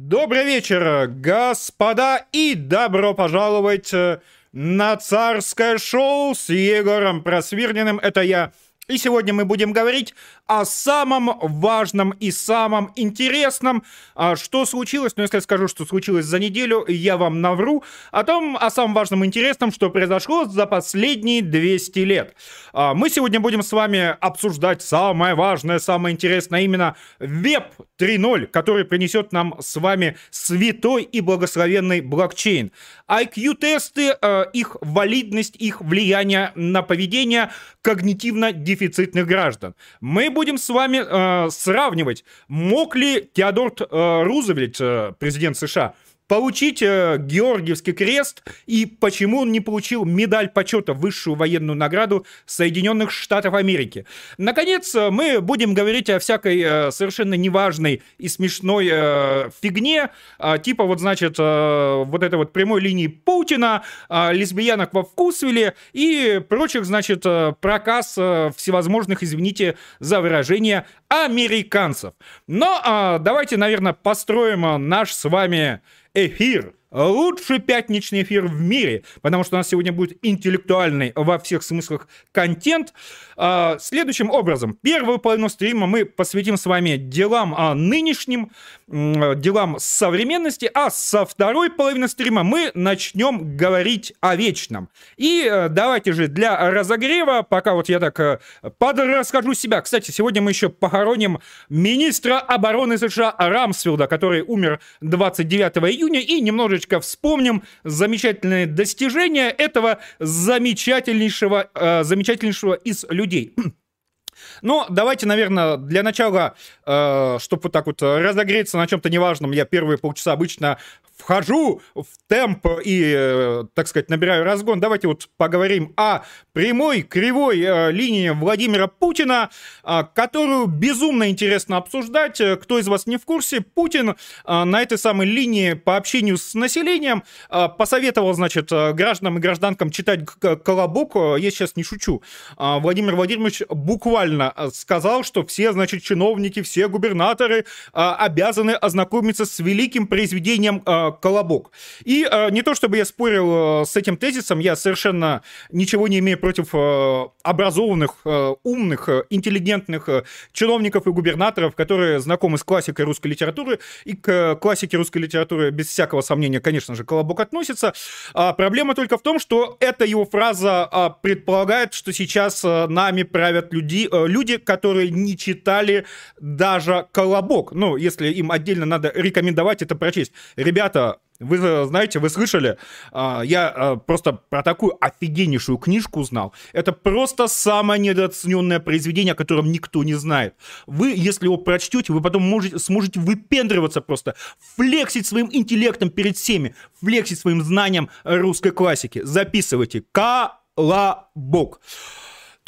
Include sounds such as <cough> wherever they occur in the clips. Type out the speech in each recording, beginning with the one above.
Добрый вечер, господа, и добро пожаловать э, на царское шоу с Егором Просвирниным. Это я. И сегодня мы будем говорить о самом важном и самом интересном. А что случилось? Ну, если я скажу, что случилось за неделю, я вам навру. О том, о самом важном и интересном, что произошло за последние 200 лет. А мы сегодня будем с вами обсуждать самое важное, самое интересное, именно Web 3.0, который принесет нам с вами святой и благословенный блокчейн. IQ-тесты, э, их валидность, их влияние на поведение когнитивно-дефицитных граждан. Мы будем с вами э, сравнивать, мог ли Теодор э, Рузвельт, э, президент США, получить э, Георгиевский крест и почему он не получил медаль почета, высшую военную награду Соединенных Штатов Америки. Наконец, э, мы будем говорить о всякой э, совершенно неважной и смешной фигне, э, типа вот, значит, вот этой вот прямой линии Путина, э, лесбиянок во Вкусвилле и прочих, значит, проказ всевозможных, извините за выражение, американцев. Но э, давайте, наверное, построим наш с вами эфир лучший пятничный эфир в мире, потому что у нас сегодня будет интеллектуальный во всех смыслах контент. А, следующим образом, первую половину стрима мы посвятим с вами делам нынешним, делам современности, а со второй половины стрима мы начнем говорить о вечном. И э, давайте же для разогрева, пока вот я так э, подрасскажу себя. Кстати, сегодня мы еще похороним министра обороны США Рамсфилда, который умер 29 июня, и немножечко немножечко вспомним замечательные достижения этого замечательнейшего, э, замечательнейшего из людей. <clears throat> Но давайте, наверное, для начала, э, чтобы вот так вот разогреться на чем-то неважном, я первые полчаса обычно вхожу в темп и, э, так сказать, набираю разгон. Давайте вот поговорим о прямой, кривой э, линии Владимира Путина, э, которую безумно интересно обсуждать. Э, кто из вас не в курсе, Путин э, на этой самой линии по общению с населением э, посоветовал, значит, гражданам и гражданкам читать колобок. Я сейчас не шучу. Владимир Владимирович буквально сказал, что все, значит, чиновники, все губернаторы обязаны ознакомиться с великим произведением колобок. И э, не то чтобы я спорил э, с этим тезисом, я совершенно ничего не имею против э, образованных, умных, интеллигентных чиновников и губернаторов, которые знакомы с классикой русской литературы. И к классике русской литературы, без всякого сомнения, конечно же, колобок относится. А проблема только в том, что эта его фраза а, предполагает, что сейчас нами правят люди, люди, которые не читали даже колобок. Ну, если им отдельно надо рекомендовать это прочесть. Ребята, ребята, вы знаете, вы слышали, а, я а, просто про такую офигеннейшую книжку узнал. Это просто самое недооцененное произведение, о котором никто не знает. Вы, если его прочтете, вы потом можете, сможете выпендриваться просто, флексить своим интеллектом перед всеми, флексить своим знанием русской классики. Записывайте. Колобок.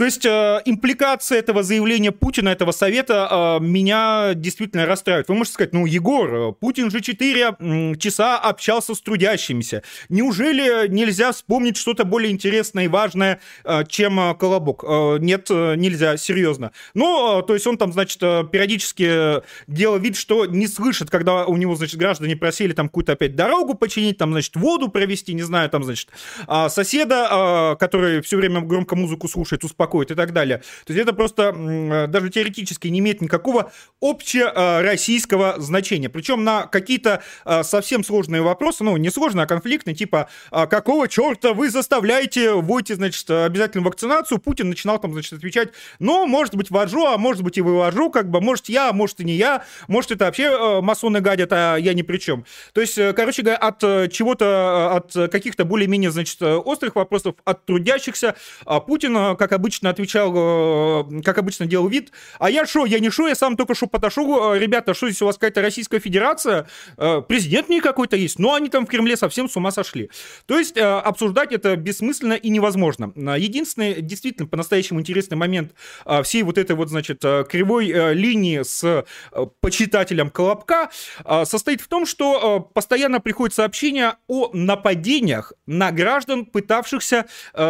То есть э, импликация этого заявления Путина, этого совета, э, меня действительно расстраивает. Вы можете сказать, ну, Егор, Путин же 4 часа общался с трудящимися. Неужели нельзя вспомнить что-то более интересное и важное, э, чем э, Колобок? Э, нет, э, нельзя, серьезно. Но, э, то есть он там, значит, э, периодически делал вид, что не слышит, когда у него, значит, граждане просили там какую-то опять дорогу починить, там, значит, воду провести, не знаю, там, значит, а соседа, который все время громко музыку слушает, успокоить успокоит и так далее. То есть это просто э, даже теоретически не имеет никакого общероссийского значения. Причем на какие-то э, совсем сложные вопросы, ну, не сложные, а конфликтные, типа, «А какого черта вы заставляете вводить, значит, обязательно вакцинацию, Путин начинал там, значит, отвечать, ну, может быть, ввожу, а может быть и вывожу, как бы, может я, а может и не я, может это вообще э, масоны гадят, а я ни при чем. То есть, короче говоря, от чего-то, от каких-то более-менее, значит, острых вопросов, от трудящихся, Путин, как обычно, обычно отвечал, э, как обычно делал вид, а я шо, я не шо, я сам только что подошел, э, ребята, что здесь у вас какая-то Российская Федерация, э, президент не какой-то есть, но они там в Кремле совсем с ума сошли. То есть обсуждать это бессмысленно и невозможно. Единственный, действительно, по-настоящему интересный момент всей вот этой вот, значит, кривой линии с почитателем Колобка состоит в том, что постоянно приходят сообщения о нападениях на граждан, пытавшихся,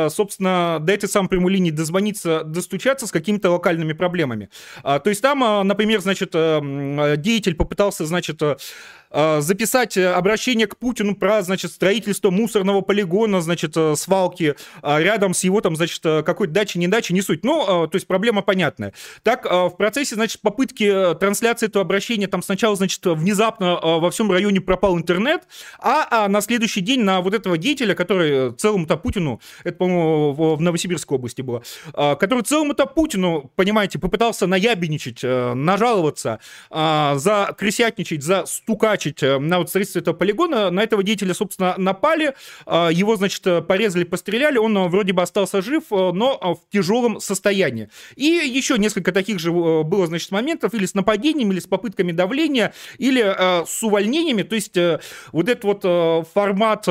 собственно, до этой самой прямой линии дозвониться дозвониться, достучаться с какими-то локальными проблемами. А, то есть там, а, например, значит, э, деятель попытался, значит, э, записать обращение к Путину про, значит, строительство мусорного полигона, значит, свалки рядом с его, там, значит, какой-то дачей, не дачей, не суть. Ну, то есть проблема понятная. Так, в процессе, значит, попытки трансляции этого обращения, там сначала, значит, внезапно во всем районе пропал интернет, а, а на следующий день на вот этого деятеля, который целому-то Путину, это, по-моему, в Новосибирской области было, который целому-то Путину, понимаете, попытался наябеничать, нажаловаться, за крысятничать, за стукачить э, на вот строительство этого полигона. На этого деятеля, собственно, напали, а, его, значит, порезали, постреляли, он э, вроде бы остался жив, э, но в тяжелом состоянии. И еще несколько таких же было, значит, моментов или с нападениями, или с попытками давления, или с увольнениями. То есть вот этот вот формат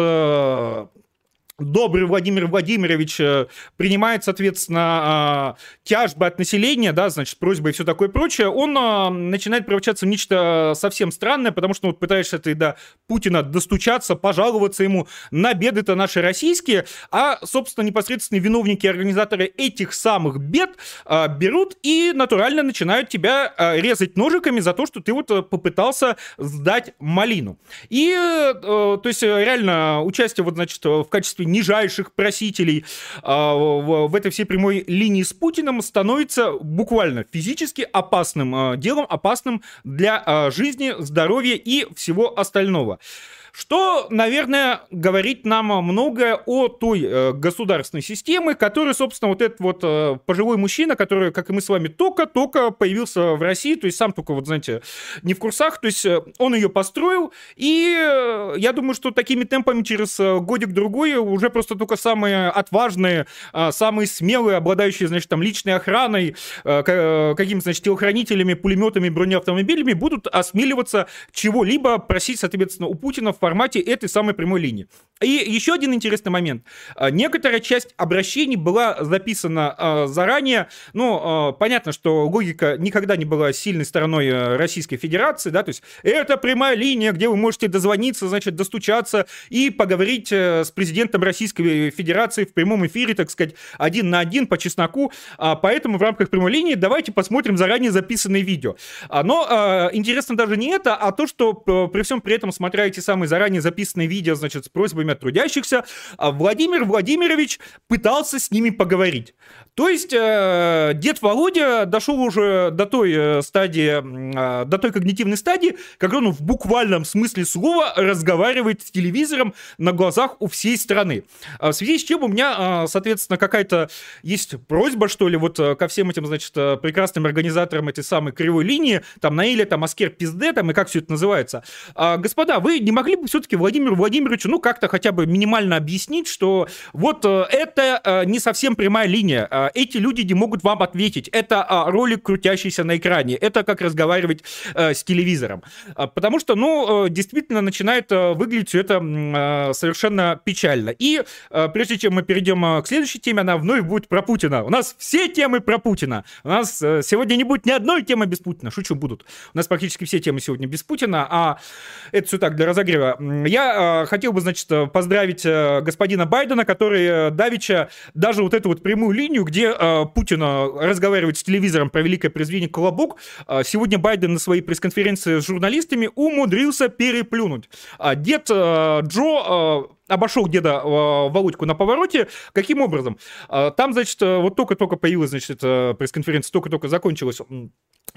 добрый Владимир Владимирович э, принимает, соответственно, а, тяжбы от населения, да, значит, просьбы и все такое прочее, он а, начинает превращаться в нечто совсем странное, потому что вот пытаешься ты до Путина достучаться, пожаловаться ему на беды-то наши российские, а, собственно, непосредственные виновники и организаторы этих самых бед а, берут и натурально начинают тебя резать ножиками за то, что ты вот э, попытался сдать малину. И, э, то есть, реально, участие вот, значит, в качестве нижайших просителей а, в этой всей прямой линии с Путиным становится буквально физически опасным а, делом, опасным для а, жизни, здоровья и всего остального. Что, наверное, говорит нам многое о той э, государственной системе, которая, собственно, вот этот вот э, пожилой мужчина, который, как и мы с вами, только-только появился в России, то есть сам только, вот знаете, не в курсах, то есть э, он ее построил, и э, я думаю, что такими темпами через э, годик-другой уже просто только самые отважные, э, самые смелые, обладающие, значит, там, личной охраной, э, э какими-то, значит, телохранителями, пулеметами, бронеавтомобилями будут осмеливаться чего-либо просить, соответственно, у Путина в формате этой самой прямой линии. И еще один интересный момент. А, некоторая часть обращений была записана а, заранее. Ну, а, понятно, что логика никогда не была сильной стороной э, Российской Федерации, да, то есть это прямая линия, где вы можете дозвониться, значит, достучаться и поговорить э, с президентом Российской Федерации в прямом эфире, так сказать, один на один по чесноку. Поэтому в рамках прямой линии давайте посмотрим заранее записанные видео. Но интересно даже не это, а то, что при всем при этом, смотря эти самые заранее записанные видео, значит, с просьбами от трудящихся, а Владимир Владимирович пытался с ними поговорить. То есть э, дед Володя дошел уже до той э, стадии, э, до той когнитивной стадии, когда он в буквальном смысле слова разговаривает с телевизором на глазах у всей страны. В связи с чем у меня, соответственно, какая-то есть просьба, что ли, вот ко всем этим, значит, прекрасным организаторам этой самой кривой линии, там, Наиля, там, Аскер Пизде, там, и как все это называется. Господа, вы не могли бы все-таки Владимиру Владимировичу, ну, как-то хотя бы минимально объяснить, что вот это не совсем прямая линия, эти люди не могут вам ответить. Это а, ролик, крутящийся на экране. Это как разговаривать э, с телевизором. Потому что, ну, э, действительно начинает э, выглядеть все это совершенно печально. И прежде чем мы перейдем к следующей теме, она вновь будет про Путина. У нас все темы про Путина. У нас сегодня не будет ни одной темы без Путина. Шучу, будут. У нас практически все темы сегодня без Путина, а это все так, для разогрева. Я хотел бы, значит, поздравить господина Байдена, который давеча даже вот эту вот прямую линию, где э, Путин разговаривает с телевизором про великое произведение «Колобок», э, сегодня Байден на своей пресс-конференции с журналистами умудрился переплюнуть. А дед э, Джо обошел деда э, Володьку на повороте. Каким образом? Э, там, значит, вот только-только появилась, значит, пресс-конференция, только-только закончилась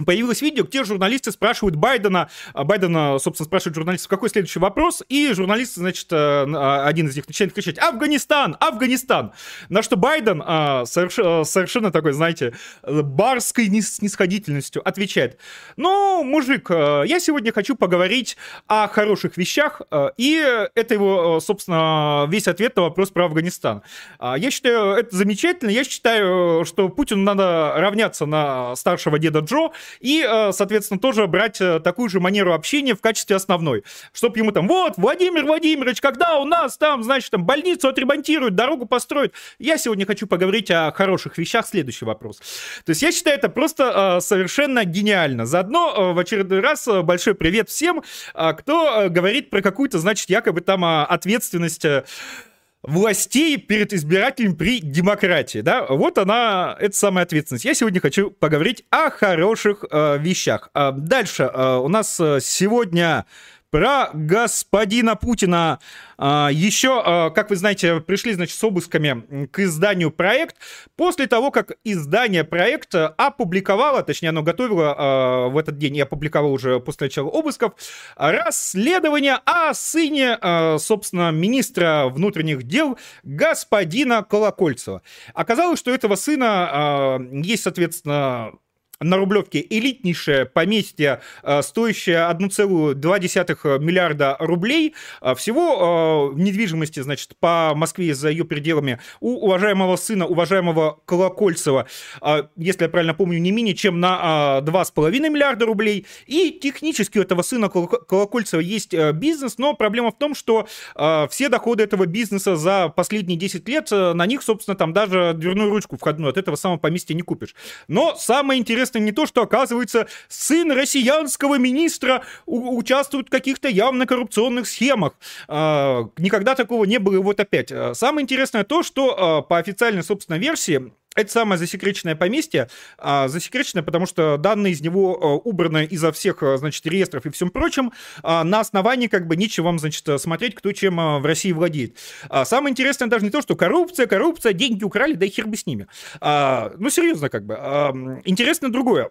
появилось видео, где журналисты спрашивают Байдена, а Байдена, собственно, спрашивают журналистов, какой следующий вопрос, и журналисты, значит, э, а, один из них начинает кричать «Афганистан! Афганистан!» На что Байден совершенно, такой, знаете, барской снисходительностью отвечает «Ну, мужик, э, я сегодня хочу поговорить о хороших вещах», э, и это его, собственно, весь ответ на вопрос про Афганистан. Я считаю, это замечательно, я считаю, что Путину надо равняться на старшего деда Джо, и, э, соответственно, тоже брать э, такую же манеру общения в качестве основной. Чтобы ему там, вот, Владимир Владимирович, когда у нас там, значит, там больницу отремонтируют, дорогу построят. Я сегодня хочу поговорить о хороших вещах. Следующий вопрос. То есть я считаю это просто э, совершенно гениально. Заодно в очередной раз большой привет всем, кто говорит про какую-то, значит, якобы там ответственность властей перед избирателями при демократии, да, вот она, это самая ответственность. Я сегодня хочу поговорить о хороших э, вещах. Э, дальше э, у нас э, сегодня про господина Путина. А, еще, а, как вы знаете, пришли, значит, с обысками к изданию проект. После того, как издание проекта опубликовало, точнее, оно готовило а, в этот день и опубликовало уже после начала обысков, расследование о сыне, собственно, министра внутренних дел господина Колокольцева. Оказалось, что этого сына есть, соответственно, на Рублевке элитнейшее поместье, э, стоящее 1,2 миллиарда рублей. Э, всего в э, недвижимости, значит, по Москве за ее пределами у уважаемого сына, уважаемого Колокольцева, если я правильно помню, не менее чем на 2,5 миллиарда рублей. И технически у этого сына Колокольцева есть бизнес, но проблема в том, что все доходы этого бизнеса за последние 10 лет, на них, собственно, там даже дверную ручку входную от этого самого поместья не купишь. Но самое интересное интересно не то, что, оказывается, сын россиянского министра участвует в каких-то явно коррупционных схемах. А, никогда такого не было, и вот опять. А, самое интересное то, что а, по официальной, собственно, версии, это самое засекреченное поместье, а, засекреченное, потому что данные из него а, убраны изо всех, а, значит, реестров и всем прочим, а, на основании как бы нечего вам, значит, смотреть, кто чем в России владеет. А, самое интересное даже не то, что коррупция, коррупция, деньги украли, да и хер бы с ними. Ну, серьезно, как бы. Интересно другое.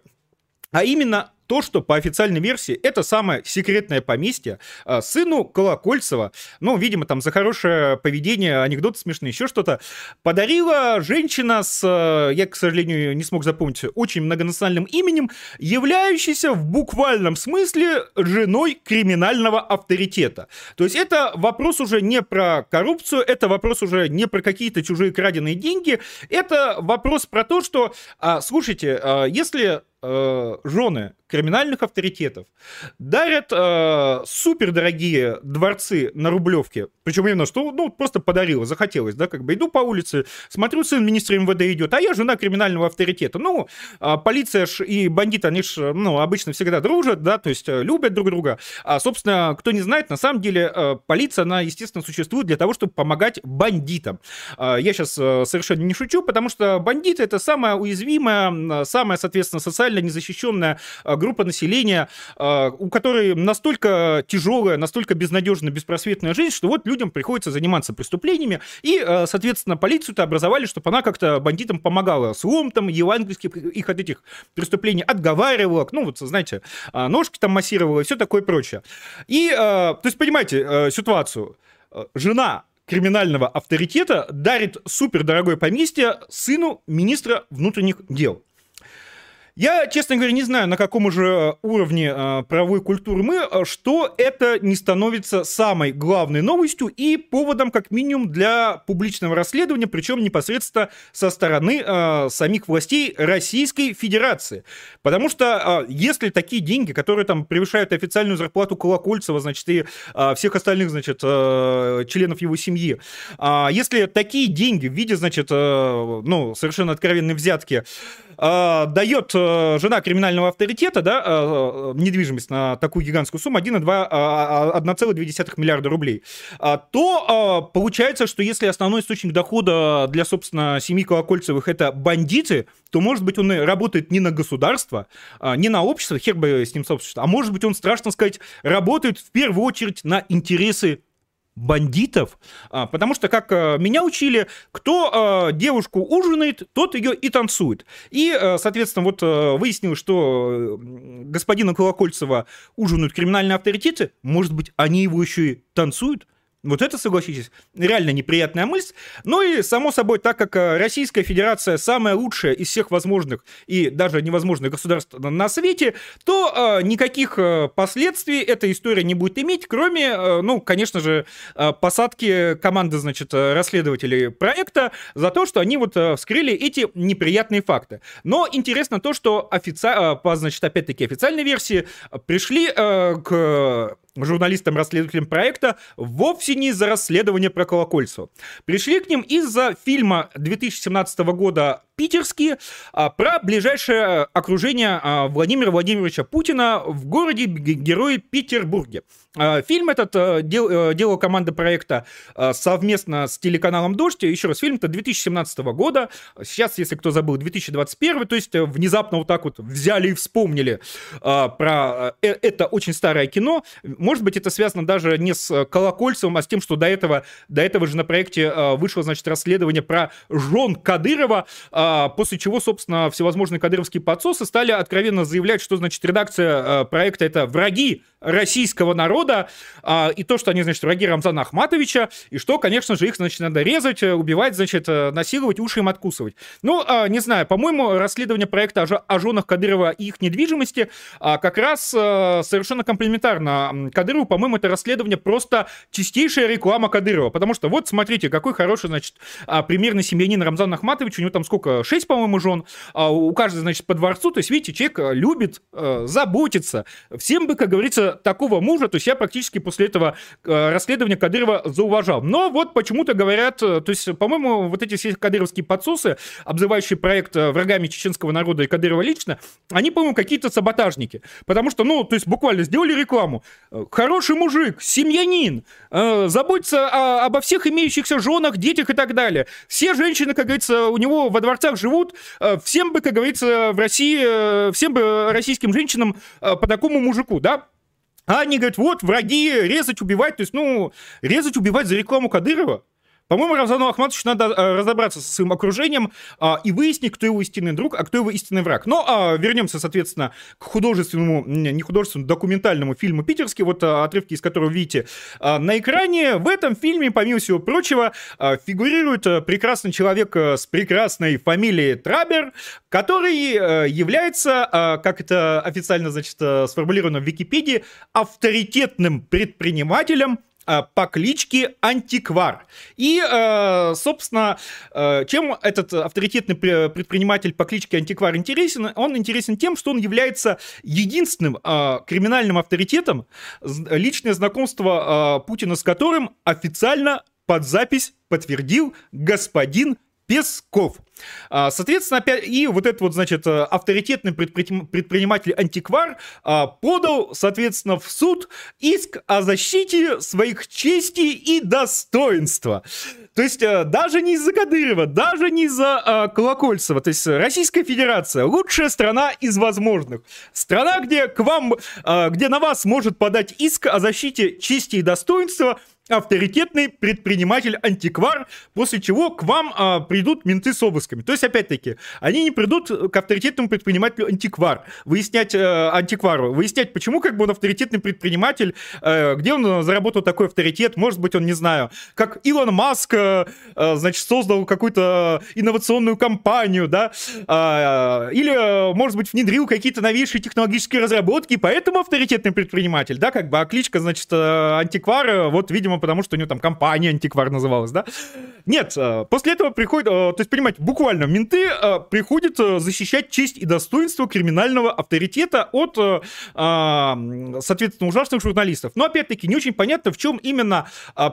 А именно то, что по официальной версии это самое секретное поместье а, сыну Колокольцева, ну, видимо, там за хорошее поведение, анекдоты смешные, еще что-то, подарила женщина с, а, я, к сожалению, не смог запомнить, очень многонациональным именем, являющаяся в буквальном смысле женой криминального авторитета. То есть это вопрос уже не про коррупцию, это вопрос уже не про какие-то чужие краденые деньги, это вопрос про то, что, а, слушайте, если жены криминальных авторитетов дарят э, супердорогие дворцы на Рублевке. Причем именно, что ну, просто подарила, захотелось, да, как бы иду по улице, смотрю, сын министра МВД идет, а я жена криминального авторитета. Ну, э, полиция ж и бандиты, они ж, ну, обычно всегда дружат, да, то есть э, любят друг друга. А, собственно, кто не знает, на самом деле э, полиция, она, естественно, существует для того, чтобы помогать бандитам. Э, я сейчас э, совершенно не шучу, потому что бандиты это самая уязвимая, самая, соответственно, социально незащищенная э, группа населения, а, у которой настолько тяжелая, настолько безнадежная, беспросветная жизнь, что вот людям приходится заниматься преступлениями, и, а, соответственно, полицию-то образовали, чтобы она как-то бандитам помогала с там, евангельских их от этих преступлений отговаривала, ну, вот, знаете, а, ножки там массировала и все такое прочее. И, то есть, понимаете ситуацию, жена криминального авторитета дарит супердорогое поместье сыну министра внутренних дел. Я, честно говоря, не знаю, на каком уже э, уровне э, правовой культуры мы, э, что это не становится самой главной новостью и поводом, как минимум, для публичного расследования, причем непосредственно со стороны самих властей Российской Федерации. Потому что если такие деньги, которые там превышают официальную зарплату Колокольцева, значит, и всех остальных, значит, членов его семьи, э, если такие деньги в виде, значит, ну, совершенно откровенной взятки дает э, жена криминального авторитета, да, э, недвижимость на такую гигантскую сумму 1,2, 1,2 миллиарда рублей, то э, получается, что если основной источник дохода для, собственно, семьи Колокольцевых это бандиты, то, может быть, он работает не на государство, не на общество, хер бы с ним собственно, а может быть, он, страшно сказать, работает в первую очередь на интересы бандитов, а, потому что, как э, меня учили, кто э, девушку ужинает, тот ее и танцует. И, э, соответственно, вот выяснилось, что господина Колокольцева ужинают криминальные авторитеты, может быть, они его еще и танцуют? Вот это, согласитесь, реально неприятная мысль. Ну и, само собой, так как э, Российская Федерация самая лучшая из всех возможных и даже невозможных государств на свете, то э, никаких э, последствий эта история не будет иметь, кроме, э, ну, конечно же, э, посадки команды, значит, расследователей проекта за то, что они вот э, вскрыли эти неприятные факты. Но интересно то, что офици... по, значит, опять-таки официальной версии пришли э, к журналистам-расследователям проекта вовсе не из-за расследования про Колокольцева. Пришли к ним из-за фильма 2017 года питерские, про ближайшее окружение Владимира Владимировича Путина в городе Герои Петербурге. Фильм этот дел, делала команда проекта совместно с телеканалом «Дождь». Еще раз, фильм-то 2017 года. Сейчас, если кто забыл, 2021, то есть внезапно вот так вот взяли и вспомнили про это очень старое кино. Может быть, это связано даже не с Колокольцевым, а с тем, что до этого, до этого же на проекте вышло, значит, расследование про жен Кадырова, после чего, собственно, всевозможные кадыровские подсосы стали откровенно заявлять, что, значит, редакция проекта — это враги российского народа, и то, что они, значит, враги Рамзана Ахматовича, и что, конечно же, их, значит, надо резать, убивать, значит, насиловать, уши им откусывать. Ну, не знаю, по-моему, расследование проекта о женах Кадырова и их недвижимости как раз совершенно комплементарно Кадырову. По-моему, это расследование просто чистейшая реклама Кадырова, потому что вот, смотрите, какой хороший, значит, примерный семьянин Рамзан Ахматович, у него там сколько, шесть, по-моему, жен, у каждой, значит, по дворцу, то есть, видите, человек любит, заботится. Всем бы, как говорится, такого мужа, то есть я практически после этого расследования Кадырова зауважал. Но вот почему-то говорят, то есть, по-моему, вот эти все кадыровские подсосы, обзывающие проект врагами чеченского народа и Кадырова лично, они, по-моему, какие-то саботажники. Потому что, ну, то есть буквально сделали рекламу. Хороший мужик, семьянин, заботится о, обо всех имеющихся женах, детях и так далее. Все женщины, как говорится, у него во дворцах живут. Всем бы, как говорится, в России, всем бы российским женщинам по такому мужику, да? А они говорят, вот, враги, резать, убивать. То есть, ну, резать, убивать за рекламу Кадырова. По-моему, Рамзану Ахматовичу надо э, разобраться со своим окружением э, и выяснить, кто его истинный друг, а кто его истинный враг. Но э, вернемся, соответственно, к художественному, не художественному, документальному фильму «Питерский», вот э, отрывки из которого видите э, на экране. В этом фильме, помимо всего прочего, э, фигурирует э, прекрасный человек э, с прекрасной фамилией Трабер, который э, является, э, как это официально, значит, э, сформулировано в Википедии, авторитетным предпринимателем, по кличке Антиквар. И, э, собственно, э, чем этот авторитетный предприниматель по кличке Антиквар интересен? Он интересен тем, что он является единственным криминальным авторитетом, личное знакомство Путина с которым официально под запись подтвердил господин Песков. А, соответственно, опять и вот этот вот, значит, э, авторитетный предприниматель-антиквар а, подал, соответственно, в суд иск о защите своих чести и достоинства. То есть э, даже не из-за Кадырова, даже не из-за а, Колокольцева. То есть Российская Федерация лучшая страна из возможных. Страна, где к вам, где на вас может подать иск о защите чести и достоинства авторитетный предприниматель-антиквар, после чего к вам а, придут менты с обысками. То есть, опять-таки, они не придут к авторитетному предпринимателю-антиквар, выяснять э, антиквару, выяснять, почему как бы он авторитетный предприниматель, э, где он заработал такой авторитет, может быть, он, не знаю, как Илон Маск, э, э значит, создал какую-то инновационную компанию, да, э, или, может быть, внедрил какие-то новейшие технологические разработки, поэтому авторитетный предприниматель, да, как бы, а кличка, значит, э, антиквар, вот, видимо, потому что у него там компания антиквар называлась, да? Нет, э, после этого приходит, э, то есть, понимаете, буквально менты э, приходят защищать честь и достоинство криминального авторитета от, соответственно, ужасных журналистов. Но, опять-таки, не очень понятно, в чем именно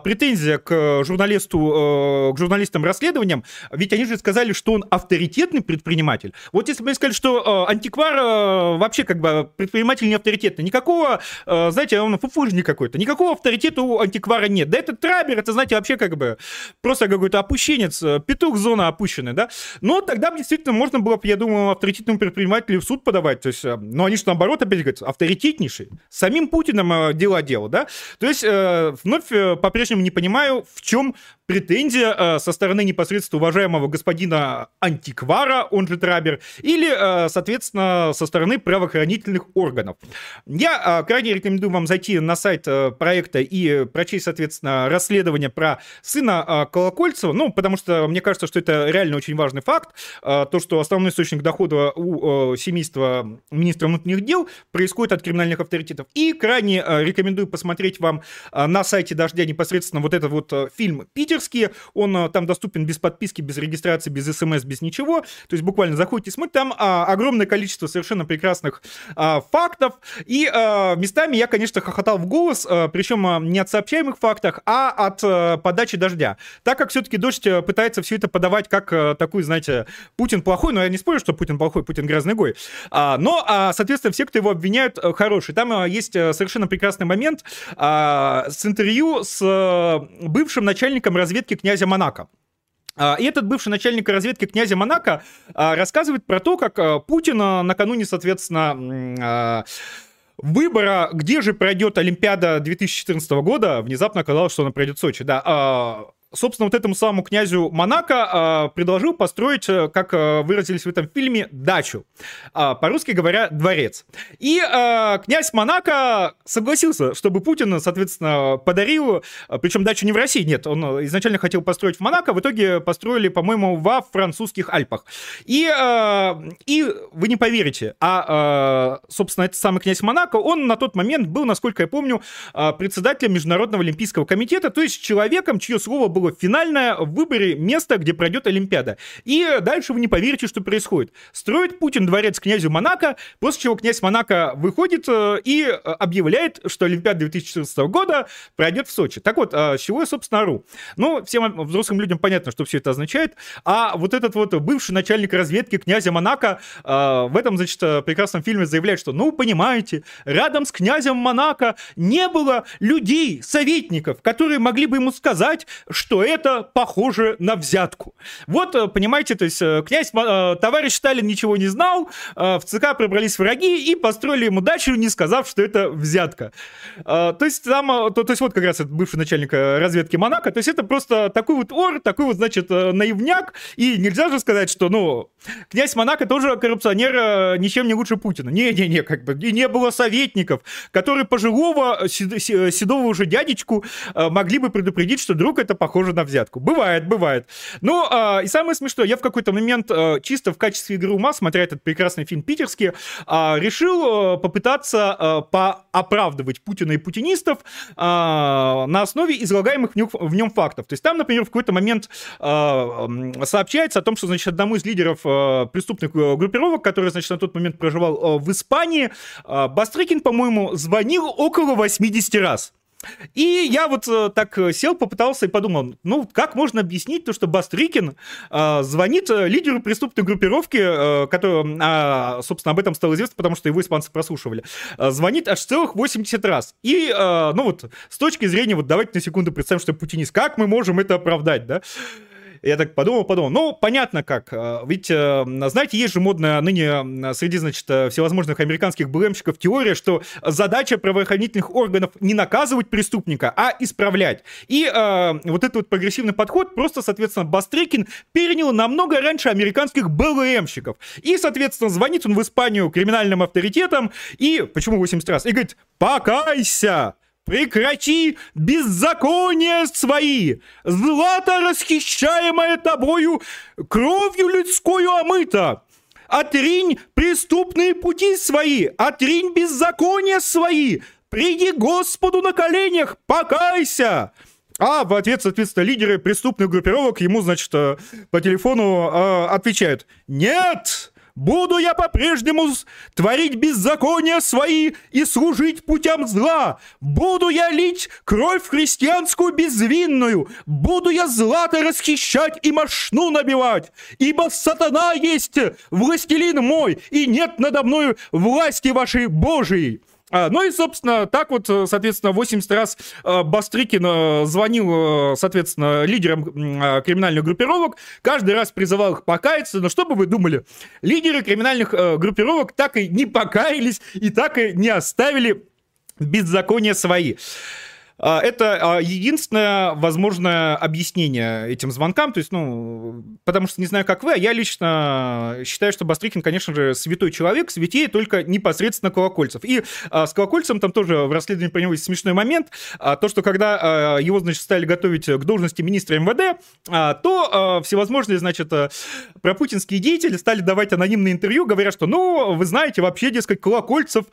претензия к журналисту, к журналистам расследованиям, ведь они же сказали, что он авторитетный предприниматель. Вот если бы они сказали, что антиквар вообще как бы предприниматель не авторитетный, никакого, знаете, он фуфужник какой-то, никакого авторитета у антиквара нет. Да этот трабер, это, знаете, вообще как бы просто какой-то опущенец, э, петух зона опущенная, да. Но тогда бы действительно можно было, я думаю, авторитетному предпринимателю в суд подавать. То есть, э, но они же наоборот опять говорят, авторитетнейший. Самим Путиным э, дела дело, да. То есть, вновь по-прежнему не понимаю, в чем претензия э, со стороны непосредственно уважаемого господина антиквара, он же Трабер, или, э, соответственно, со стороны правоохранительных органов. Я э, крайне рекомендую вам зайти на сайт э, проекта и прочесть, соответственно, расследование про сына э, Колокольцева, ну, потому что мне кажется, что это реально очень важный факт, э, то, что основной источник дохода у э, семейства министра внутренних дел происходит от криминальных авторитетов. И крайне э, рекомендую посмотреть вам э, на сайте «Дождя» непосредственно вот этот вот э, фильм «Питер», питерский, он там доступен без подписки, без регистрации, без смс, без ничего, то есть буквально заходите, смотрите, там а, огромное количество совершенно прекрасных а, фактов, и а, местами я, конечно, хохотал в голос, а, причем а, не от сообщаемых фактах, а от а, подачи дождя. Так как все-таки дождь пытается все это подавать как а, такую, знаете, Путин плохой, но я не спорю, что Путин плохой, Путин грязный гой, а, но, а, соответственно, все, кто его обвиняют, хороший. Там а, есть совершенно прекрасный момент а, с интервью с а, бывшим начальником разведки князя Монако. А, и этот бывший начальник разведки князя Монако а, рассказывает про то, как а, Путин накануне, соответственно, выбора, где же пройдет Олимпиада 2014 года, внезапно оказалось, что она пройдет в Сочи. Да, собственно, вот этому самому князю Монако э, предложил построить, э, как э, выразились в этом фильме, дачу. Э, по-русски говоря, дворец. И э, князь Монако согласился, чтобы Путин, соответственно, подарил, причем дачу не в России, нет, он изначально хотел построить в Монако, в итоге построили, по-моему, во французских Альпах. И, э, и вы не поверите, а, э, собственно, этот самый князь Монако, он на тот момент был, насколько я помню, председателем Международного Олимпийского комитета, то есть человеком, чье слово было финальное в выборе места, где пройдет Олимпиада. И дальше вы не поверите, что происходит. Строит Путин дворец князю Монако, после чего князь Монако выходит э, и э, объявляет, что Олимпиада 2014 года пройдет в Сочи. Так вот, э, с чего я, собственно, ору? Ну, всем взрослым людям понятно, что все это означает. А вот этот вот бывший начальник разведки князя Монако в этом, значит, прекрасном фильме заявляет, что, ну, понимаете, рядом с князем Монако не было людей, советников, которые могли бы ему сказать, что это похоже на взятку. Вот, э, понимаете, то есть э, князь, э, товарищ Сталин ничего не знал, в ЦК пробрались враги и построили ему дачу, не сказав, что это взятка. То есть там, то, то есть вот как раз этот бывший начальник разведки Монако, то есть это просто такой вот ор, такой вот, значит, наивняк, и нельзя же сказать, что, ну, князь Монако тоже коррупционер ничем не лучше Путина. Не-не-не, как бы, и не было советников, которые пожилого седого уже дядечку могли бы предупредить, что друг это похоже на взятку. Бывает, бывает. Ну, э, и самое смешное, я в какой-то момент э, чисто в качестве игры ума, смотря этот прекрасный фильм «Питерский», э, решил э, попытаться э, пооправдывать Путина и путинистов э, на основе излагаемых в нем, в нем фактов. То есть там, например, в какой-то момент э, сообщается о том, что, значит, одному из лидеров э, преступных э, группировок, который, значит, на тот момент проживал э, в Испании, э, Бастрыкин, по-моему, звонил около 80 раз. И я вот э, так э, сел, попытался и подумал, ну, как можно объяснить то, что Бастрикин э, звонит э, лидеру преступной группировки, э, который, э, собственно, об этом стало известно, потому что его испанцы прослушивали, э, звонит аж целых 80 раз. И, э, ну вот, с точки зрения, вот давайте на секунду представим, что путинист, как мы можем это оправдать, да? Я так подумал, подумал. Ну, понятно как. Э, ведь, э, знаете, есть же модная ныне среди, значит, э, всевозможных американских БМщиков теория, что задача правоохранительных органов не наказывать преступника, а исправлять. И э, вот этот вот прогрессивный подход просто, соответственно, Бастрекин перенял намного раньше американских БЛМщиков. И, соответственно, звонит он в Испанию криминальным авторитетам и, почему 80 раз, и говорит, покайся! Прекрати беззакония свои, злато расхищаемое тобою, кровью людскую омыто. Отринь преступные пути свои, отринь беззакония свои, приди Господу на коленях, покайся. А в ответ, соответственно, лидеры преступных группировок ему, значит, э, по телефону э, отвечают «Нет!» Буду я по-прежнему творить беззакония свои и служить путям зла. Буду я лить кровь христианскую безвинную. Буду я злато расхищать и мошну набивать. Ибо сатана есть властелин мой, и нет надо мною власти вашей Божией. А, ну и, собственно, так вот, э, соответственно, 80 раз э, Бастрыкин э, звонил, соответственно, лидерам криминальных группировок, каждый раз призывал их покаяться, но что бы вы думали, лидеры криминальных группировок так и не покаялись и так и не оставили беззакония свои. А, это а, единственное возможное объяснение этим звонкам. То есть, ну, потому что не знаю, как вы, а я лично считаю, что Бастрыкин, конечно же, святой человек, святее только непосредственно Колокольцев. И а, с Колокольцем там тоже в расследовании про него есть смешной момент. То, что когда его, значит, стали готовить к должности министра МВД, то всевозможные, значит, пропутинские деятели стали давать анонимные интервью, говоря, что, ну, вы знаете, вообще, дескать, Колокольцев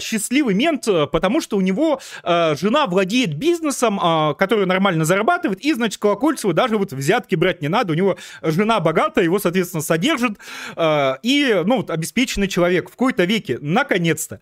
счастливый мент, потому что у него жена владеет владеет бизнесом, а, который нормально зарабатывает, и, значит, Колокольцеву даже вот взятки брать не надо, у него жена богатая, его, соответственно, содержит, а, и, ну, вот, обеспеченный человек в какой-то веке, наконец-то.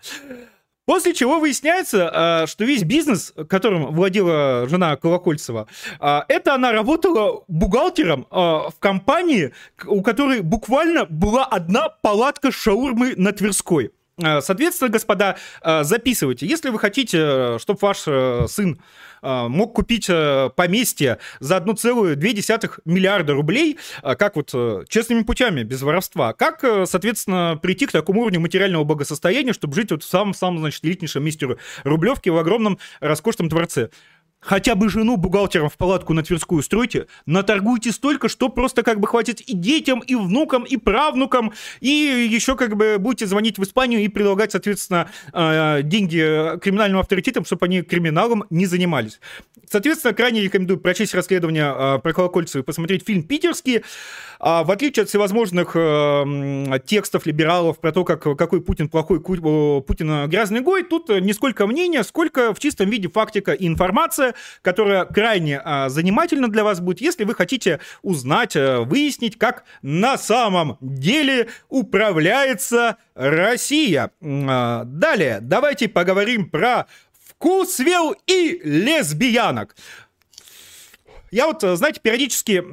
После чего выясняется, а, что весь бизнес, которым владела жена Колокольцева, это она работала бухгалтером в компании, у которой буквально была одна палатка шаурмы на Тверской. Соответственно, господа, записывайте. Если вы хотите, чтобы ваш э, сын мог купить э, поместье за 1,2 миллиарда рублей, как вот э, честными путями, без воровства. Как, э, соответственно, прийти к такому уровню материального благосостояния, чтобы жить вот в самом-самом, значит, элитнейшем месте Рублевки в огромном роскошном дворце? Хотя бы жену бухгалтером в палатку на Тверскую стройте, наторгуйте столько, что просто как бы хватит и детям, и внукам, и правнукам, и еще как бы будете звонить в Испанию и предлагать, соответственно, а, деньги криминальным авторитетам, чтобы они криминалом не занимались. Соответственно, крайне рекомендую прочесть расследование а, про Колокольцева и посмотреть фильм «Питерский». А, в отличие от всевозможных э, текстов либералов про то, как, какой Путин плохой, Путин грязный гой, тут не сколько мнения, сколько в чистом виде фактика и информация, которая крайне а, занимательна для вас будет, если вы хотите узнать, э, выяснить, как на самом деле управляется Россия. А, далее, давайте поговорим про вкусвел и лесбиянок. Я вот, знаете, периодически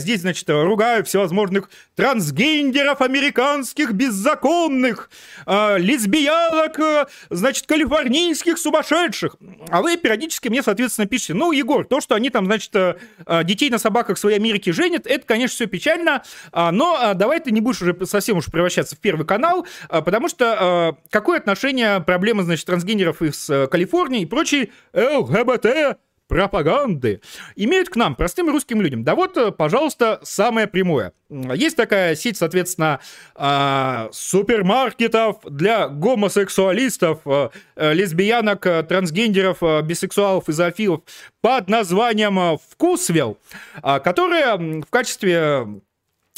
здесь, значит, ругаю всевозможных трансгендеров американских беззаконных, э, лесбиянок, э, значит, калифорнийских сумасшедших. А вы периодически мне, соответственно, пишете, ну, Егор, то, что они там, значит, э, детей на собаках своей Америке женят, это, конечно, все печально, э, но э, давай ты не будешь уже совсем уж превращаться в первый канал, э, потому что э, какое отношение проблемы, значит, трансгендеров из э, Калифорнии и прочей ЛГБТ пропаганды имеют к нам, простым русским людям? Да вот, э, пожалуйста, самое прямое. Есть такая сеть, соответственно, а, супермаркетов для гомосексуалистов, э, э, лесбиянок, трансгендеров, бисексуалов и зоофилов под названием «Вкусвел», а, которая в качестве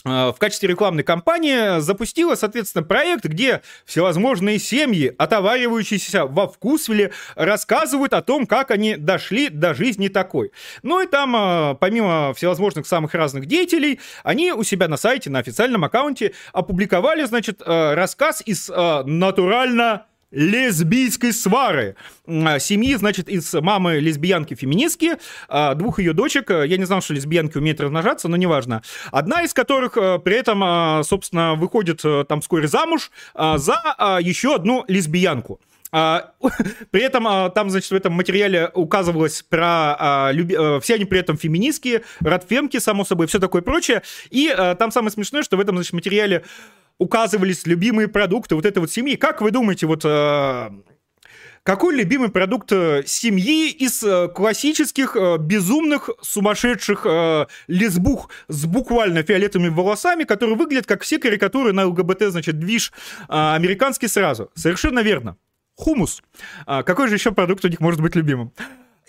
в качестве рекламной кампании запустила, соответственно, проект, где всевозможные семьи, отоваривающиеся во Вкусвилле, рассказывают о том, как они дошли до жизни такой. Ну и там, э, помимо всевозможных самых разных деятелей, они у себя на сайте, на официальном аккаунте опубликовали, значит, э, рассказ из натурально лесбийской свары. А, семьи, значит, из мамы лесбиянки-феминистки, а, двух ее дочек, я не знал, что лесбиянки умеют размножаться, но неважно. Одна из которых э, при этом, а, собственно, выходит э, там вскоре замуж за еще одну лесбиянку. <laughs> При этом там, значит, в этом материале указывалось про... Все они при этом феминистские, радфемки, само собой, все такое прочее. И там самое смешное, что в этом, значит, материале указывались любимые продукты вот этой вот семьи. Как вы думаете, вот... А, какой любимый продукт э, семьи из э, классических э, безумных сумасшедших лесбух с буквально фиолетовыми волосами, которые выглядят как все карикатуры на ЛГБТ, значит, движ американский сразу? Совершенно верно хумус. А какой же еще продукт у них может быть любимым?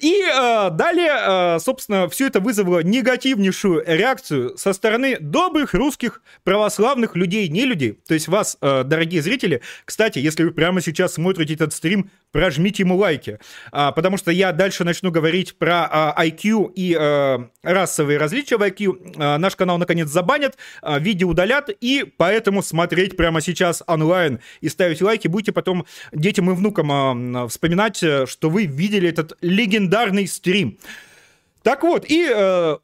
И э, далее, э, собственно, все это вызвало негативнейшую реакцию со стороны добрых русских православных людей, не людей. То есть вас, э, дорогие зрители, кстати, если вы прямо сейчас смотрите этот стрим, прожмите ему лайки, а, потому что я дальше начну говорить про а, IQ и а, расовые различия в IQ. А, наш канал наконец забанят, а, видео удалят, и поэтому смотреть прямо сейчас онлайн и ставить лайки будете потом детям и внукам а, вспоминать, э, что вы видели этот легендарный стрим. Так вот, и э,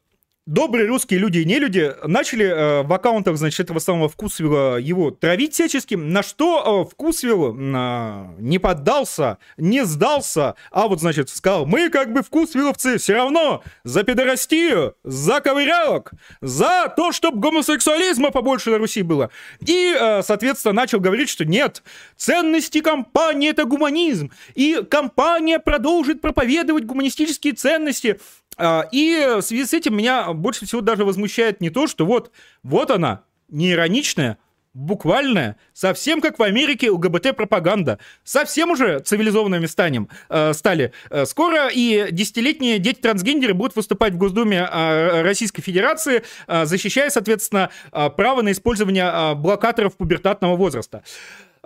добрые русские люди и не люди начали э, в аккаунтах, значит, этого самого Вкусвилла его травить всячески, на что э, Вкусвилл э, не поддался, не сдался, а вот, значит, сказал, мы как бы Вкусвилловцы все равно за педорастию, за ковырялок, за то, чтобы гомосексуализма побольше на Руси было. И, э, соответственно, начал говорить, что нет, ценности компании — это гуманизм, и компания продолжит проповедовать гуманистические ценности, и в связи с этим меня больше всего даже возмущает не то, что вот, вот она, не ироничная, буквальная, совсем как в Америке ЛГБТ-пропаганда. Совсем уже цивилизованными станем, э, стали. Э, скоро и десятилетние дети-трансгендеры будут выступать в Госдуме э, Российской Федерации, э, защищая, соответственно, э, право на использование э, блокаторов пубертатного возраста.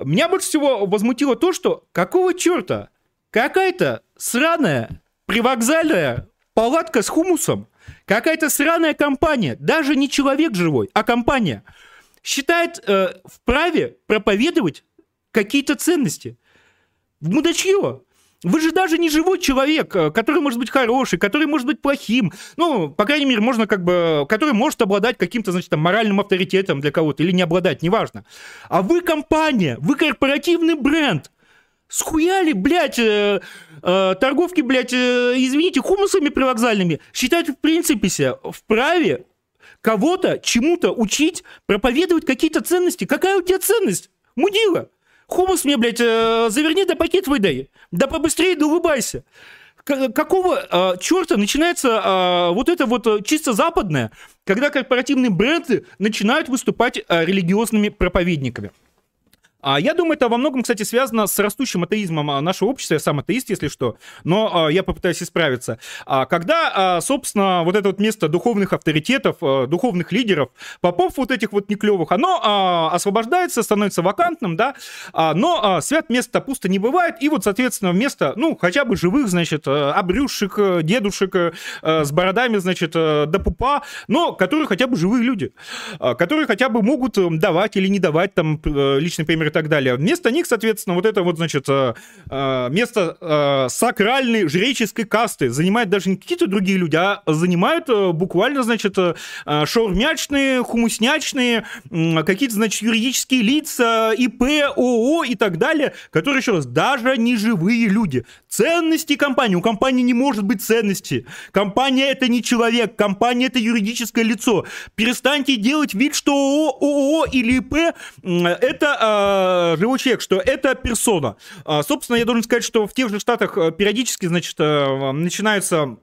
Меня больше всего возмутило то, что какого черта какая-то сраная привокзальная палатка с хумусом, какая-то сраная компания, даже не человек живой, а компания, считает э, вправе проповедовать какие-то ценности. Мудачье. Вы же даже не живой человек, э, который может быть хороший, который может быть плохим. Ну, по крайней мере, можно как бы... Который может обладать каким-то, значит, там, моральным авторитетом для кого-то или не обладать, неважно. А вы компания, вы корпоративный бренд. Схуяли, блядь, э, э, торговки, блядь, э, извините, хумусами привокзальными считают в принципе себя вправе кого-то чему-то учить, проповедовать какие-то ценности. Какая у тебя ценность? Мудила. Хумус мне, блядь, э, заверни да пакет выдай. Да побыстрее, да улыбайся. К- какого э, черта начинается э, вот это вот э, чисто западное, когда корпоративные бренды начинают выступать э, религиозными проповедниками? А я думаю, это во многом, кстати, связано с растущим атеизмом а, нашего общества. Я сам атеист, если что, но а, я попытаюсь исправиться. А, когда, собственно, вот это вот место духовных авторитетов, духовных лидеров, попов вот этих вот неклевых, оно освобождается, становится вакантным, да, но свят место пусто не бывает, и вот, соответственно, вместо, ну, хотя бы живых, значит, обрюшек, а, дедушек а, с бородами, значит, до пупа, но которые хотя бы живые люди, которые хотя бы могут давать или не давать там личный пример так далее. Вместо них, соответственно, вот это вот, значит, э, э, место э, сакральной жреческой касты занимают даже не какие-то другие люди, а занимают буквально, значит, шаурмячные, хумуснячные, какие-то, значит, юридические лица, ИП, ООО и так далее, которые, еще раз, даже не живые люди. Ценности компании. У компании не может быть ценности. Компания это не человек, компания это юридическое лицо. Перестаньте делать вид, что ООО, ООО или ИП это э, живой человек, что это персона. А, собственно, я должен сказать, что в тех же штатах э, периодически, значит, э, начинаются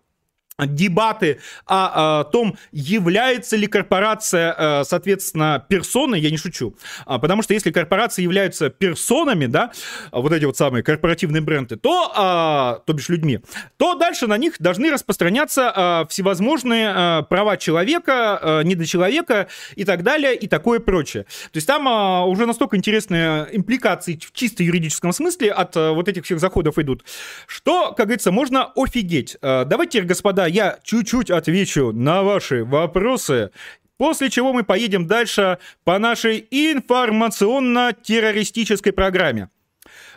дебаты о, о том, является ли корпорация, э, соответственно, персоной, я не шучу, а, потому что если корпорации являются персонами, да, вот эти вот самые корпоративные бренды, то, а, то бишь людьми, то дальше на них должны распространяться а, всевозможные права человека, недочеловека и так далее, и такое прочее. То есть там уже настолько интересные импликации в чисто юридическом смысле от вот этих всех заходов идут, что, как говорится, можно офигеть. Давайте, господа, я чуть-чуть отвечу на ваши вопросы, после чего мы поедем дальше по нашей информационно-террористической программе.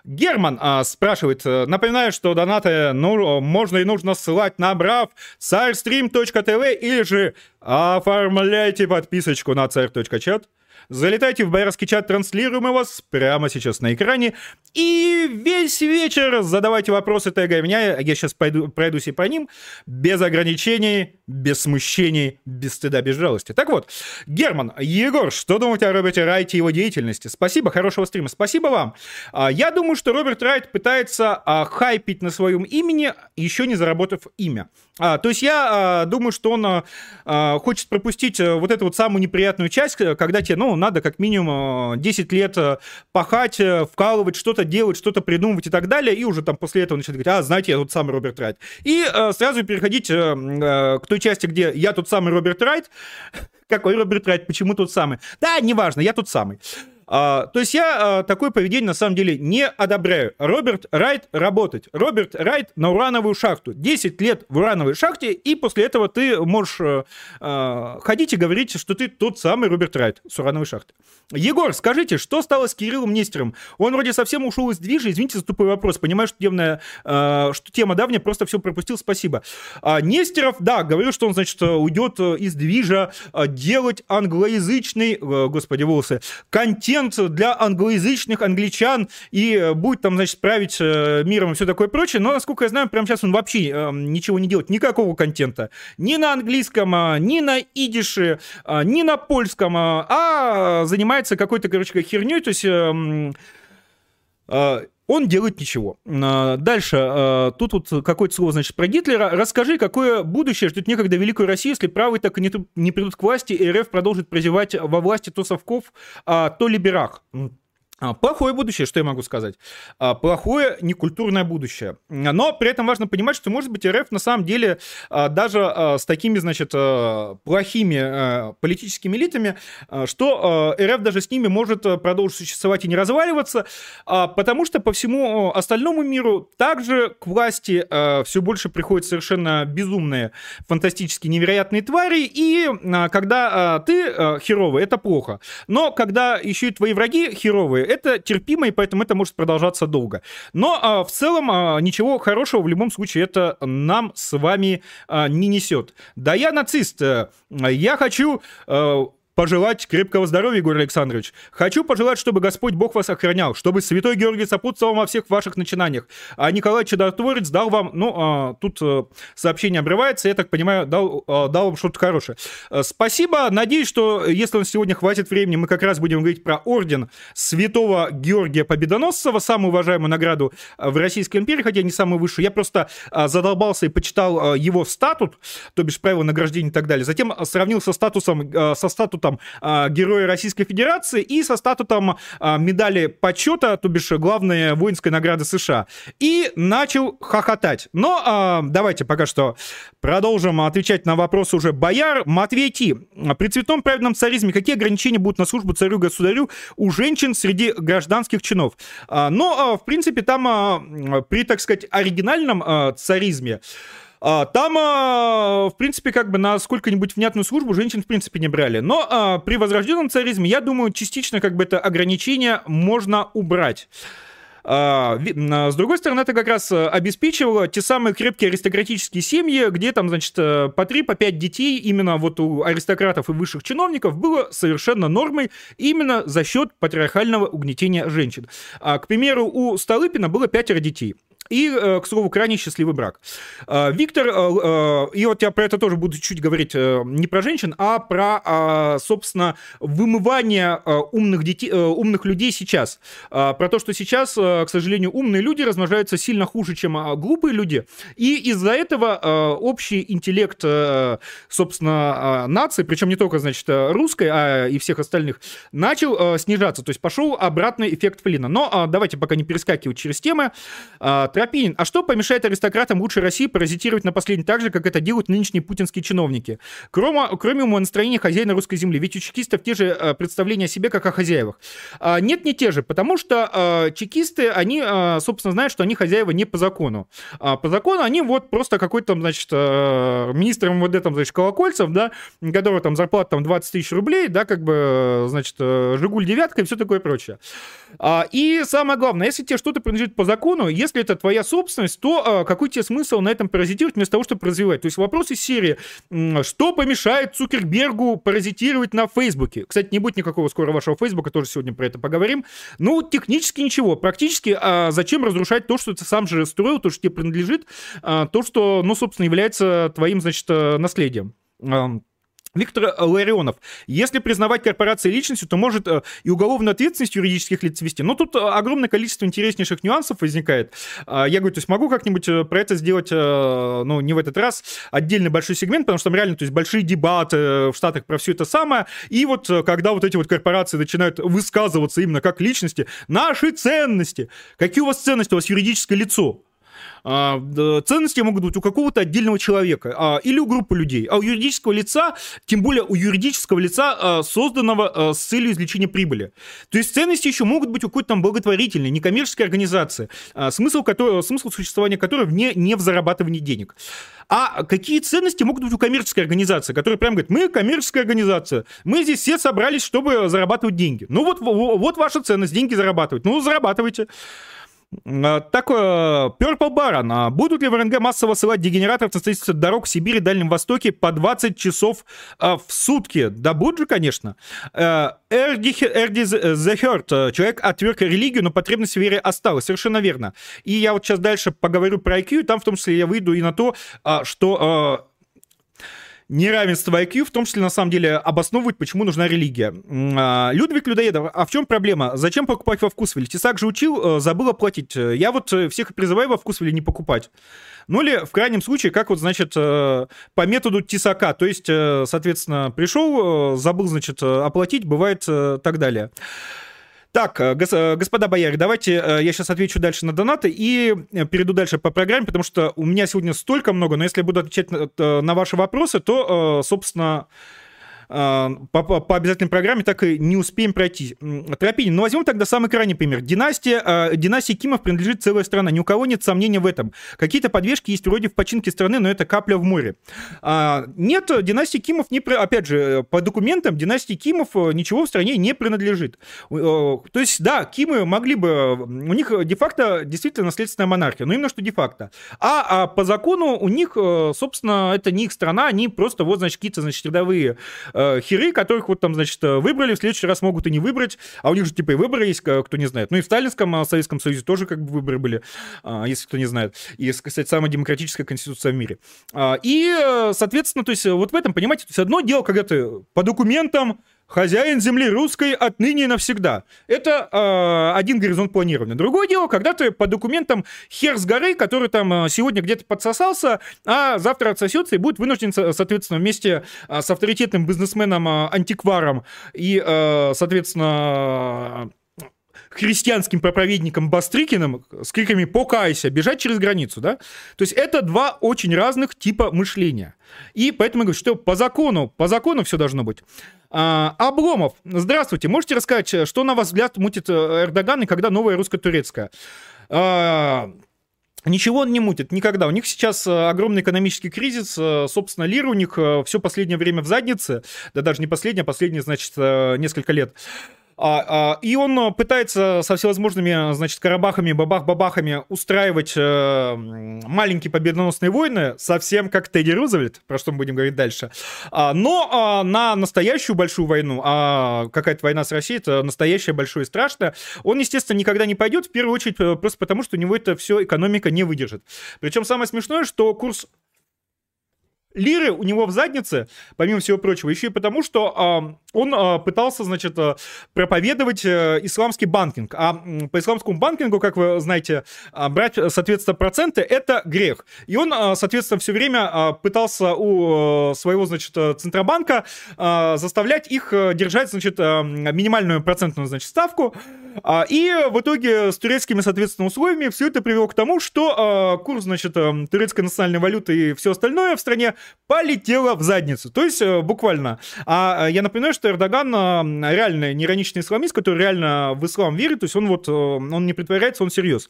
Герман а, спрашивает, э, напоминаю, что донаты ну, можно и нужно ссылать на брав царстрим.тв или же оформляйте подписочку на царь.чат. Залетайте в боярский чат, транслируем его прямо сейчас на экране. И весь вечер задавайте вопросы, тегая меня. Я сейчас пойду, пройдусь и по ним. Без ограничений, без смущений, без стыда, без жалости. Так вот, Герман, Егор, что думаете о Роберте Райте и его деятельности? Спасибо, хорошего стрима. Спасибо вам. А, я думаю, что Роберт Райт пытается а, хайпить на своем имени, еще не заработав имя. А, то есть я думаю, что он хочет пропустить э, вот эту вот самую неприятную часть, когда тебе, ну, надо как минимум 10 э, лет э, пахать, э, вкалывать, что-то делать, что-то придумывать и так далее, и уже там после этого начать говорить, а, знаете, я тот самый Роберт Райт. И э, сразу переходить э, к той части, где я тот самый Роберт Райт. <laughs> Какой Роберт Райт? Почему тот самый? Да, неважно, я тот самый. А, то есть я а, такое поведение на самом деле не одобряю. Роберт Райт работать. Роберт Райт на урановую шахту. 10 лет в урановой шахте, и после этого ты можешь а, а, ходить и говорить, что ты тот самый Роберт Райт с урановой шахты. Егор, скажите, что стало с Кириллом Нестером? Он вроде совсем ушел из движа. Извините за тупой вопрос. Понимаю, что, темная, а, что тема давняя, просто все пропустил. Спасибо. А, Нестеров, да, говорил, что он, значит, уйдет из движа а, делать англоязычный, господи, волосы, контент контент для англоязычных англичан и э, будет там, значит, править э, миром и все такое прочее. Но, насколько я знаю, прямо сейчас он вообще э, ничего не делает, никакого контента. Ни на английском, а, ни на идише, а, ни на польском, а, а занимается какой-то, короче, херней, то есть эм, он делает ничего. Дальше, тут вот какое-то слово, значит, про Гитлера. Расскажи, какое будущее ждет некогда Великую Россию, если правые так и не, придут к власти, и РФ продолжит прозевать во власти то совков, то либерах. А, плохое будущее, что я могу сказать? А, плохое некультурное будущее. Но при этом важно понимать, что, может быть, РФ на самом деле а, даже с такими, значит, плохими политическими элитами, что РФ даже с ними может продолжить существовать и не разваливаться, потому что по всему остальному миру также к власти все больше приходят совершенно безумные, фантастически невероятные твари, и когда ты херовый, это плохо. Но когда еще и твои враги херовые, это терпимо, и поэтому это может продолжаться долго. Но а, в целом а, ничего хорошего в любом случае это нам с вами а, не несет. Да я нацист, э, я хочу э, пожелать крепкого здоровья, Егор Александрович. Хочу пожелать, чтобы Господь Бог вас охранял, чтобы Святой Георгий сопутствовал во всех ваших начинаниях. А Николай Чудотворец дал вам, ну, а, тут а, сообщение обрывается, я так понимаю, дал, а, дал вам что-то хорошее. А, спасибо, надеюсь, что если он сегодня хватит времени, мы как раз будем говорить про орден Святого Георгия Победоносцева, самую уважаемую награду в Российской империи, хотя не самую высшую. Я просто а, задолбался и почитал а, его статут, то бишь правила награждения и так далее. Затем сравнил со статусом, а, со статутом статутом э, Героя Российской Федерации и со статутом э, медали почета, то бишь главной воинской награды США. И начал хохотать. Но э, давайте пока что продолжим отвечать на вопрос уже бояр. Матвей Ти. При цветном праведном царизме какие ограничения будут на службу царю-государю у женщин среди гражданских чинов? Но, в принципе, там при, так сказать, оригинальном царизме там, а, в принципе, как бы на сколько-нибудь внятную службу женщин, в принципе, не брали. Но а, при возрожденном царизме, я думаю, частично как бы это ограничение можно убрать. С другой стороны, это как раз обеспечивало те самые крепкие аристократические семьи, где там, значит, э, по 3, по 5 детей именно вот у аристократов и высших чиновников было совершенно нормой именно за счет патриархального угнетения женщин. К примеру, у Столыпина было пятеро детей. И, э, к слову, крайне счастливый брак. Э, Виктор, э, и вот я про это тоже буду чуть говорить не про женщин, а про, собственно, вымывание умных, детей, умных людей сейчас. Про то, что сейчас, к сожалению, умные люди размножаются сильно хуже, чем глупые люди. И из-за этого общий интеллект, собственно, нации, причем не только, значит, русской, а и всех остальных, начал снижаться. То есть пошел обратный эффект Флина. Но давайте пока не перескакивать через темы. Тропинин, а что помешает аристократам лучшей России паразитировать на последней так же, как это делают нынешние путинские чиновники? Кроме, кроме умонастроения хозяина русской земли. Ведь у чекистов те же э, представления о себе, как о хозяевах. А, нет, не те же, потому что а, чекисты, они, а, собственно, знают, что они хозяева не по закону. А, по закону они вот просто какой-то, значит, а, министр МВД, там, значит, Колокольцев, да, которого там зарплата там 20 тысяч рублей, да, как бы, значит, Жигуль девятка и все такое прочее. А, и самое главное, если тебе что-то принадлежит по закону, если это твоя собственность, то а, какой тебе смысл на этом паразитировать вместо того, чтобы развивать? То есть вопрос из серии, что помешает Цукербергу паразитировать на Фейсбуке? Кстати, не будет никакого скоро вашего Фейсбука, тоже сегодня про это поговорим. Ну, технически ничего. Практически а зачем разрушать то, что ты сам же строил, то, что тебе принадлежит, а, то, что, ну, собственно, является твоим, значит, э, наследием? Виктор Ларионов. Если признавать корпорации личностью, то может э, и уголовную ответственность юридических лиц вести. Но тут э, огромное количество интереснейших нюансов возникает. А, я говорю, то есть могу как-нибудь э, про это сделать, ну, не в этот раз, отдельный большой сегмент, потому что там реально, то есть большие дебаты в Штатах про все это самое. И вот когда вот эти вот корпорации начинают высказываться именно как личности, наши ценности. Какие у вас ценности? У вас юридическое лицо. А, ценности могут быть у какого-то отдельного человека а, или у группы людей, а у юридического лица, тем более у юридического лица, а, созданного с целью извлечения прибыли. То есть ценности еще могут быть у какой-то там благотворительной, некоммерческой организации, смысл, которой, смысл существования которой не, не в зарабатывании денег. А какие ценности могут быть у коммерческой организации, которая прям говорит, мы коммерческая организация, мы здесь все собрались, чтобы зарабатывать деньги. Ну вот, вот ваша ценность, деньги зарабатывать. Ну, зарабатывайте. А, такое, Purple Baron. Будут ли в РНГ массово ссылать дегенераторов на строительство дорог в Сибири и Дальнем Востоке по 20 часов а, в сутки? Да будут же, конечно. Эрди, The. Человек отверг религию, но потребность в вере осталась. Совершенно верно. И я вот сейчас дальше поговорю про IQ, там в том числе я выйду и на то, что неравенство IQ, в том числе, на самом деле, обосновывать, почему нужна религия. А, Людвиг Людоедов, а в чем проблема? Зачем покупать во вкусвиле? Тесак же учил, э, забыл оплатить. Я вот э, всех призываю во вкусвиле не покупать. Ну или, в крайнем случае, как вот, значит, э, по методу Тесака. То есть, соответственно, пришел, забыл, значит, оплатить, бывает так далее. Так, э, гос- э, господа бояре, давайте э, я сейчас отвечу дальше на донаты и перейду дальше по программе, потому что у меня сегодня столько много, но если я буду отвечать на, на ваши вопросы, то, собственно, по, по- обязательной программе так и не успеем пройти. Тропинин, ну возьмем тогда самый крайний пример. Династия, э, династии Кимов принадлежит целая страна, ни у кого нет сомнений в этом. Какие-то подвешки есть вроде в починке страны, но это капля в море. А, нет, династии Кимов, не, опять же, э, по документам династии Кимов э, ничего в стране не принадлежит. Э, То есть, да, Кимы могли бы, у них де-факто действительно наследственная монархия, но именно что де-факто. А, а по закону у них, собственно, это не их страна, они просто вот, значит, какие-то, значит, рядовые э, херы, которых вот там, значит, э, выбрали, в следующий раз могут и не выбрать, а у них же типа и выборы есть, кто не знает. Ну и в Сталинском э, Советском Союзе тоже как бы выборы были, а, если кто не знает. И, кстати, самая демократическая конституция в мире. А, И, э, соответственно, то есть э, вот в этом, понимаете, то есть одно дело, когда ты по документам хозяин земли русской отныне и навсегда. Это э, один горизонт планирования. Другое дело, когда ты по документам хер с горы, который там э, сегодня где-то подсосался, а завтра отсосется и будет вынужден, со- соответственно, вместе э, с авторитетным бизнесменом, э, антикваром и, э, соответственно, христианским проповедником Бастрыкиным с криками «покайся», бежать через границу, да? То есть это два очень разных типа мышления. И поэтому я говорю, что по закону, по закону все должно быть. А, Обломов, здравствуйте. Можете рассказать, что на ваш взгляд мутит э, Эрдоган и когда новая русско-турецкая? А, Ничего он не мутит, никогда. У них сейчас э, огромный экономический кризис, э, собственно, лира у них все последнее время в заднице, да даже не последнее, а последние, значит, несколько лет. А, а, и он э, пытается со всевозможными, значит, карабахами, бабах-бабахами устраивать э, маленькие победоносные войны, совсем как Тедди Рузвельт, про что мы будем говорить дальше. А, но а, на настоящую большую войну, а какая-то война с Россией, это настоящая большое и страшное, он, естественно, никогда не пойдет, в первую очередь э, просто потому, что у него это все экономика не выдержит. Причем самое смешное, что курс лиры у него в заднице, помимо всего прочего, еще и потому, что а, он а, пытался, значит, а, проповедовать а, исламский банкинг. А м, по исламскому банкингу, как вы знаете, а, брать, соответственно, проценты — это грех. И он, а, соответственно, все время а, пытался у а, своего, значит, а, Центробанка а, заставлять их а, держать, значит, а, минимальную процентную, значит, ставку. А, И в итоге с турецкими, соответственно, условиями все это привело к тому, что а, курс, значит, а, турецкой национальной валюты и все остальное в стране полетело в задницу. То есть э, буквально. А я напоминаю, что Эрдоган а, реально неироничный исламист, который реально в ислам верит, то есть он вот, э, он не притворяется, он серьез.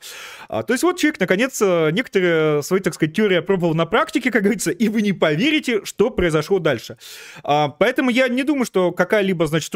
А, То есть вот человек, наконец, э, некоторые свои, так сказать, теории опробовал на практике, как говорится, и вы не поверите, что произошло дальше. А, Поэтому я не думаю, что какая-либо, значит,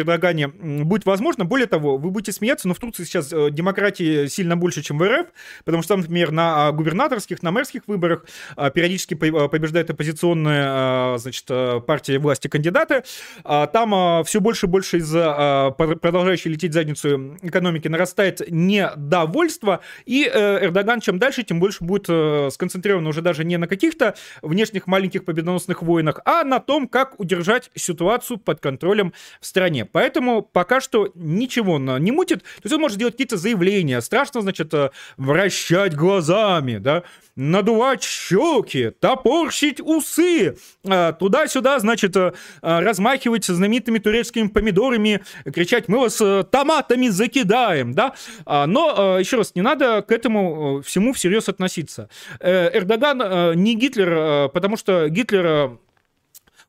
Эрдогане м, будет возможно. Более того, вы будете смеяться, но в Турции сейчас э, демократии сильно больше, чем в РФ, потому что там, например, на а, губернаторских, на мэрских выборах а, периодически а, побеждает оппозиционная, значит, а, партия власти кандидаты. Там все больше и больше из-за пр- продолжающей лететь задницу экономики нарастает недовольство, и э, Эрдоган чем дальше, тем больше будет э, сконцентрирован уже даже не на каких-то внешних маленьких победоносных войнах, а на том, как удержать ситуацию под контролем в стране. Поэтому пока что ничего не мутит. То есть он может делать какие-то заявления. Страшно, значит, э, вращать глазами, да, надувать щеки, топорщить усы, э, туда-сюда, значит, э, размахивать знаменитыми турецкими помидорами, кричать, мы вас томатами закидаем, да. А, Но, еще раз, не надо к этому всему всерьез относиться. Эрдоган не Гитлер, потому что Гитлер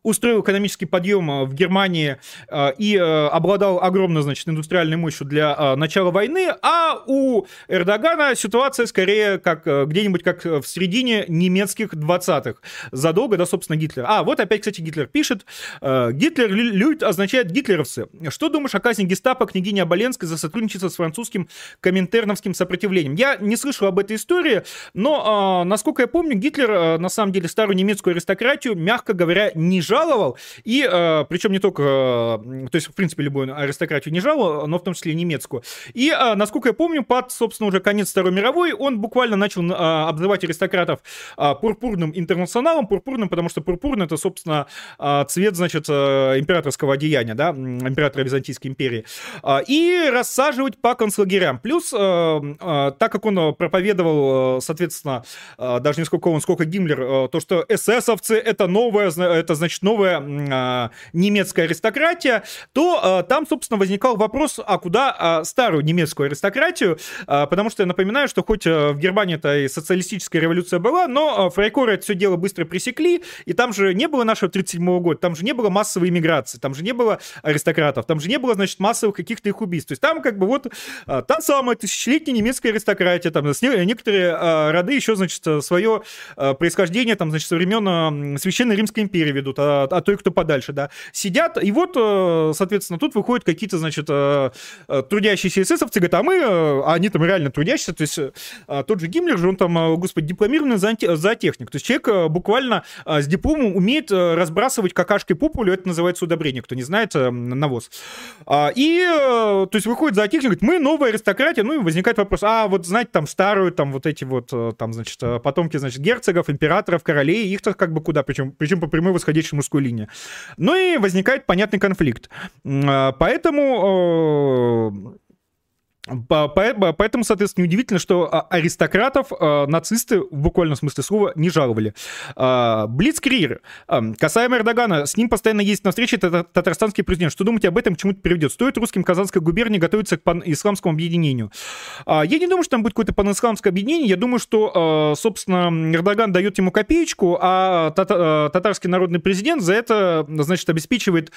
устроил экономический подъем э, в Германии э, и э, обладал огромной, значит, индустриальной мощью для начала войны, а у Эрдогана ситуация скорее как где-нибудь как в середине немецких 20-х, задолго до, собственно, Гитлера. А, вот опять, кстати, Гитлер пишет, Гитлер лю- любит означает гитлеровцы. Что думаешь о казни гестапо княгини Оболенской за сотрудничество с французским коминтерновским сопротивлением? Я не слышал об этой истории, но, насколько я помню, Гитлер, на самом деле, старую немецкую аристократию, мягко говоря, не жаловал, и э, причем не только, э, то есть, в принципе, любую аристократию не жаловал, но в том числе и немецкую. И, э, насколько я помню, под, собственно, уже конец Второй мировой он буквально начал э, обзывать аристократов э, пурпурным интернационалом, пурпурным, потому что пурпурный это, собственно, э, цвет, значит, э, императорского одеяния, да, императора Византийской империи, А, и рассаживать по концлагерям. Плюс, э, э, так как он э, проповедовал, э, соответственно, э, даже не сколько он, сколько Гиммлер, э, то, что эсэсовцы это новое, это значит значит, новая э, немецкая аристократия, то э, там, собственно, возникал вопрос, а куда э, старую немецкую аристократию, потому что я напоминаю, что хоть э, в Германии это и социалистическая революция была, но фрайкоры это все дело быстро пресекли, и там же не было нашего 37 года, там же не было массовой иммиграции, там же не было аристократов, там же не было, значит, массовых каких-то их убийств. То есть там как бы вот та самая тысячелетняя немецкая аристократия, там некоторые э, роды еще, значит, свое происхождение, там, значит, со времен Священной Римской империи ведут, а, а то и кто подальше, да, сидят, и вот, соответственно, тут выходят какие-то, значит, трудящиеся эсэсовцы, говорят, а мы, а они там реально трудящиеся, то есть тот же Гиммлер же, он там, господи, дипломированный зоотехник, то есть человек буквально с дипломом умеет разбрасывать какашкой по это называется удобрение, кто не знает, навоз. И, то есть, выходит зоотехник, говорит, мы новая аристократия, ну и возникает вопрос, а вот, знаете, там старую, там вот эти вот, там, значит, потомки, значит, герцогов, императоров, королей, их-то как бы куда, причем, причем по прямой восходящей мужской линии. Ну и возникает понятный конфликт. Поэтому Поэтому, соответственно, неудивительно, что а, аристократов а, нацисты в буквальном смысле слова не жаловали. А, Блицкрир. Касаемо Эрдогана, с ним постоянно есть на встрече татарстанский президент. Что думаете об этом, к чему это приведет? Стоит русским Казанской губернии готовиться к пан-исламскому объединению? Я не думаю, что там будет какое-то пан-исламское объединение. Я думаю, что, собственно, Эрдоган дает ему копеечку, а татарский народный президент за это, значит, обеспечивает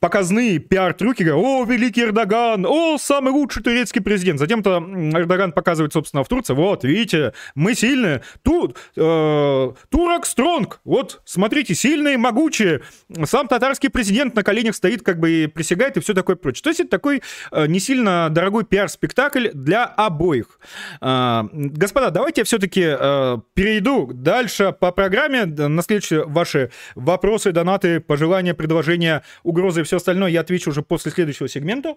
показные пиар-трюки, о, великий Эрдоган, о, самый лучший турецкий президент. Затем-то Эрдоган показывает, собственно, в Турции, вот, видите, мы сильные, тут, э, турок стронг, вот, смотрите, сильные, могучие, сам татарский президент на коленях стоит, как бы и присягает, и все такое прочее. То есть это такой э, не сильно дорогой пиар-спектакль для обоих. Э, господа, давайте я все-таки э, перейду дальше по программе, на следующие ваши вопросы, донаты, пожелания, предложения, угрозы все остальное я отвечу уже после следующего сегмента.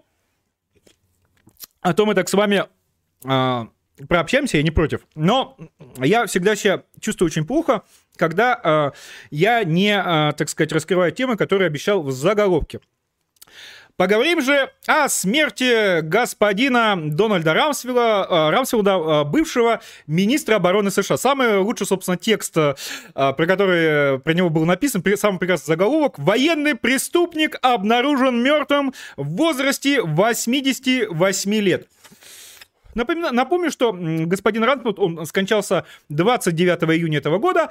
А то мы так с вами э, прообщаемся, я не против. Но я всегда себя чувствую очень плохо, когда э, я не, э, так сказать, раскрываю темы, которые обещал в заголовке. Поговорим же о смерти господина Дональда Рамсфилда, э, Рамсфилда, э, бывшего министра обороны США. Самый лучший, собственно, текст, э, про который про него был написан, самый прекрасный заголовок. Военный преступник обнаружен мертвым в возрасте 88 лет. Напомню, напомню что господин Рамсфилд, он скончался 29 июня этого года.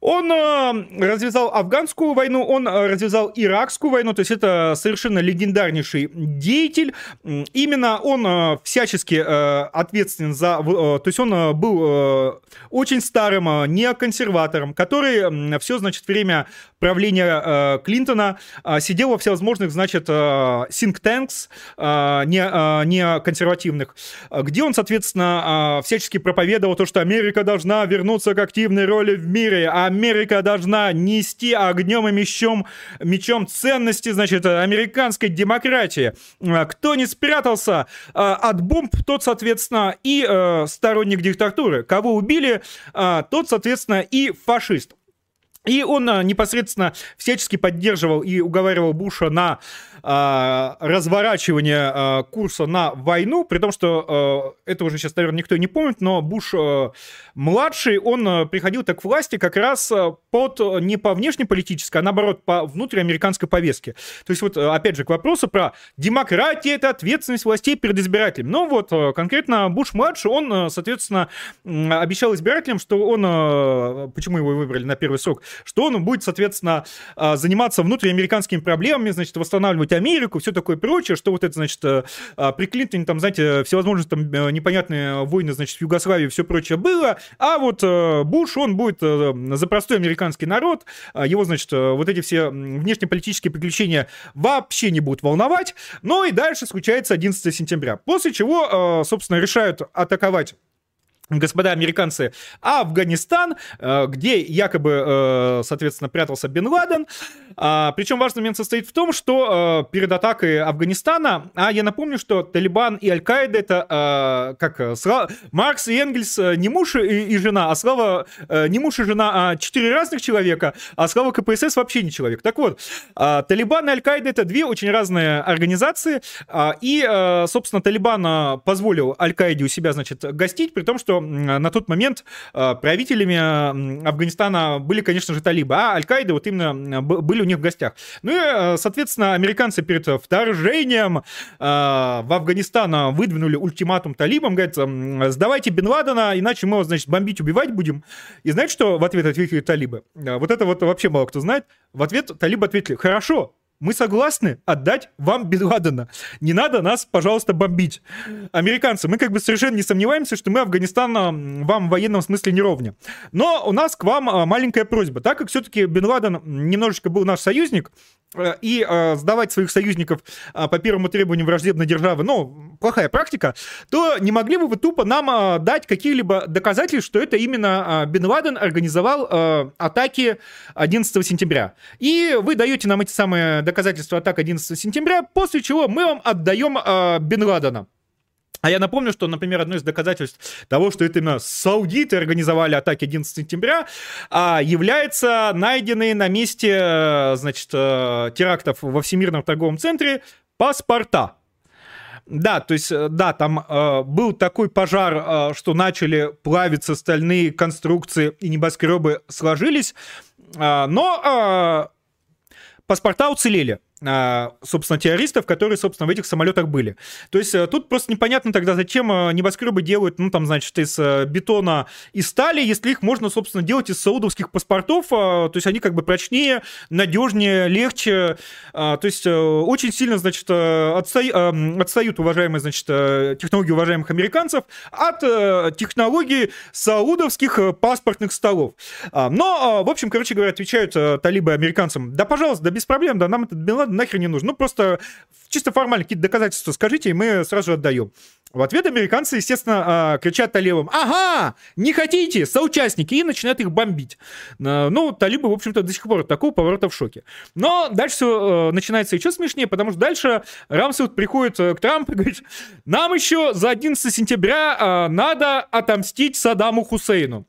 Он э, развязал афганскую войну, он э, развязал иракскую войну, то есть это совершенно легендарнейший деятель. Именно он э, всячески э, ответственен за... Э, то есть он э, был э, очень старым э, неоконсерватором, который э, все, значит, время правления э, Клинтона э, сидел во всевозможных, значит, э, think tanks э, не, э, консервативных, где он, соответственно, э, всячески проповедовал то, что Америка должна вернуться к активной роли в мире, а Америка должна нести огнем и мечом, мечом ценности, значит, американской демократии. Э, кто не спрятался э, от бомб, тот, соответственно, и э, сторонник диктатуры. Кого убили, э, тот, соответственно, и фашист. И он а, непосредственно всячески поддерживал и уговаривал Буша на э, разворачивание э, курса на войну, при том, что э, это уже сейчас, наверное, никто не помнит, но Буш э, младший, он э, приходил так к власти как раз под не по внешнеполитической, а наоборот по внутриамериканской повестке. То есть вот, опять же, к вопросу про демократию, это ответственность властей перед избирателем. Но вот конкретно Буш младший, он, соответственно, обещал избирателям, что он, почему его выбрали на первый срок, что он будет, соответственно, а, заниматься внутриамериканскими проблемами, значит, восстанавливать Америку, все такое прочее, что вот это, значит, э, а, при Клинтоне, там, знаете, всевозможные там э, непонятные войны, значит, в Югославии, все прочее было, а вот э, Буш, он будет за простой американский народ, а его, значит, вот эти все внешнеполитические приключения вообще не будут волновать, но и дальше случается 11 сентября, после чего, собственно, решают атаковать господа американцы, Афганистан, э, где якобы, э, соответственно, прятался Бен Ладен. А, Причем важный момент состоит в том, что э, перед атакой Афганистана, а я напомню, что Талибан и Аль-Каида это как Маркс и Энгельс не муж и жена, а Слава не муж и жена, а четыре разных человека, а Слава КПСС вообще не человек. Так вот, Талибан и Аль-Каида это две очень разные организации, и, собственно, Талибан позволил Аль-Каиде у себя, значит, гостить, при том, что на тот момент правителями Афганистана были, конечно же, талибы, а Аль-Каида вот именно были у них в гостях. Ну и, соответственно, американцы перед вторжением в Афганистан выдвинули ультиматум талибам, говорят, сдавайте Бен Ладена, иначе мы значит, бомбить, убивать будем. И знаете, что в ответ ответили талибы? Вот это вот вообще мало кто знает. В ответ талибы ответили, хорошо, мы согласны отдать вам Бен Ладена. Не надо нас, пожалуйста, бомбить. Американцы, мы как бы совершенно не сомневаемся, что мы Афганистан вам в военном смысле не ровня. Но у нас к вам а, маленькая просьба. Так как все-таки Бен Ладен немножечко был наш союзник, э, и э, сдавать своих союзников по первому требованию враждебной державы, ну, плохая практика, то не могли бы вы тупо нам дать какие-либо доказательства, что это именно э, Бен Ладен организовал атаки 11 сентября. И вы даете нам эти самые доказательства атак 11 сентября, после чего мы вам отдаем э, Бен Ладена. А я напомню, что, например, одно из доказательств того, что это именно саудиты организовали атаки 11 сентября, а, является найденные на месте, э, значит, э, терактов во Всемирном торговом центре паспорта. Да, то есть, э, да, там э, был такой пожар, э, что начали плавиться стальные конструкции и небоскребы сложились, э, но паспорта уцелели. А, собственно, террористов, которые, собственно, в этих самолетах были. То есть э, тут просто непонятно тогда, зачем э, небоскребы делают, ну, там, значит, из э, бетона и стали, если их можно, собственно, делать из саудовских паспортов, то есть они как бы прочнее, надежнее, легче, то есть очень сильно, значит, отста... отстают, уважаемые, значит, технологии уважаемых американцев от технологий саудовских паспортных столов. Но, в общем, короче говоря, отвечают талибы американцам, да, пожалуйста, да без проблем, да, нам этот Бен нахер не нужно. Ну, просто чисто формально какие-то доказательства скажите, и мы сразу же отдаем. В ответ американцы, естественно, а, кричат талибам, ага, не хотите, соучастники, и начинают их бомбить. А, ну, талибы, в общем-то, до сих пор от такого поворота в шоке. Но дальше все начинается еще смешнее, потому что дальше Рамсфилд приходит э, к Трампу и говорит, нам еще за 11 сентября а, надо отомстить Саддаму Хусейну.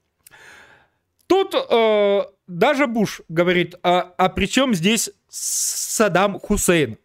Тут э, даже Буш говорит, а, а при чем здесь Саддам Хусейн?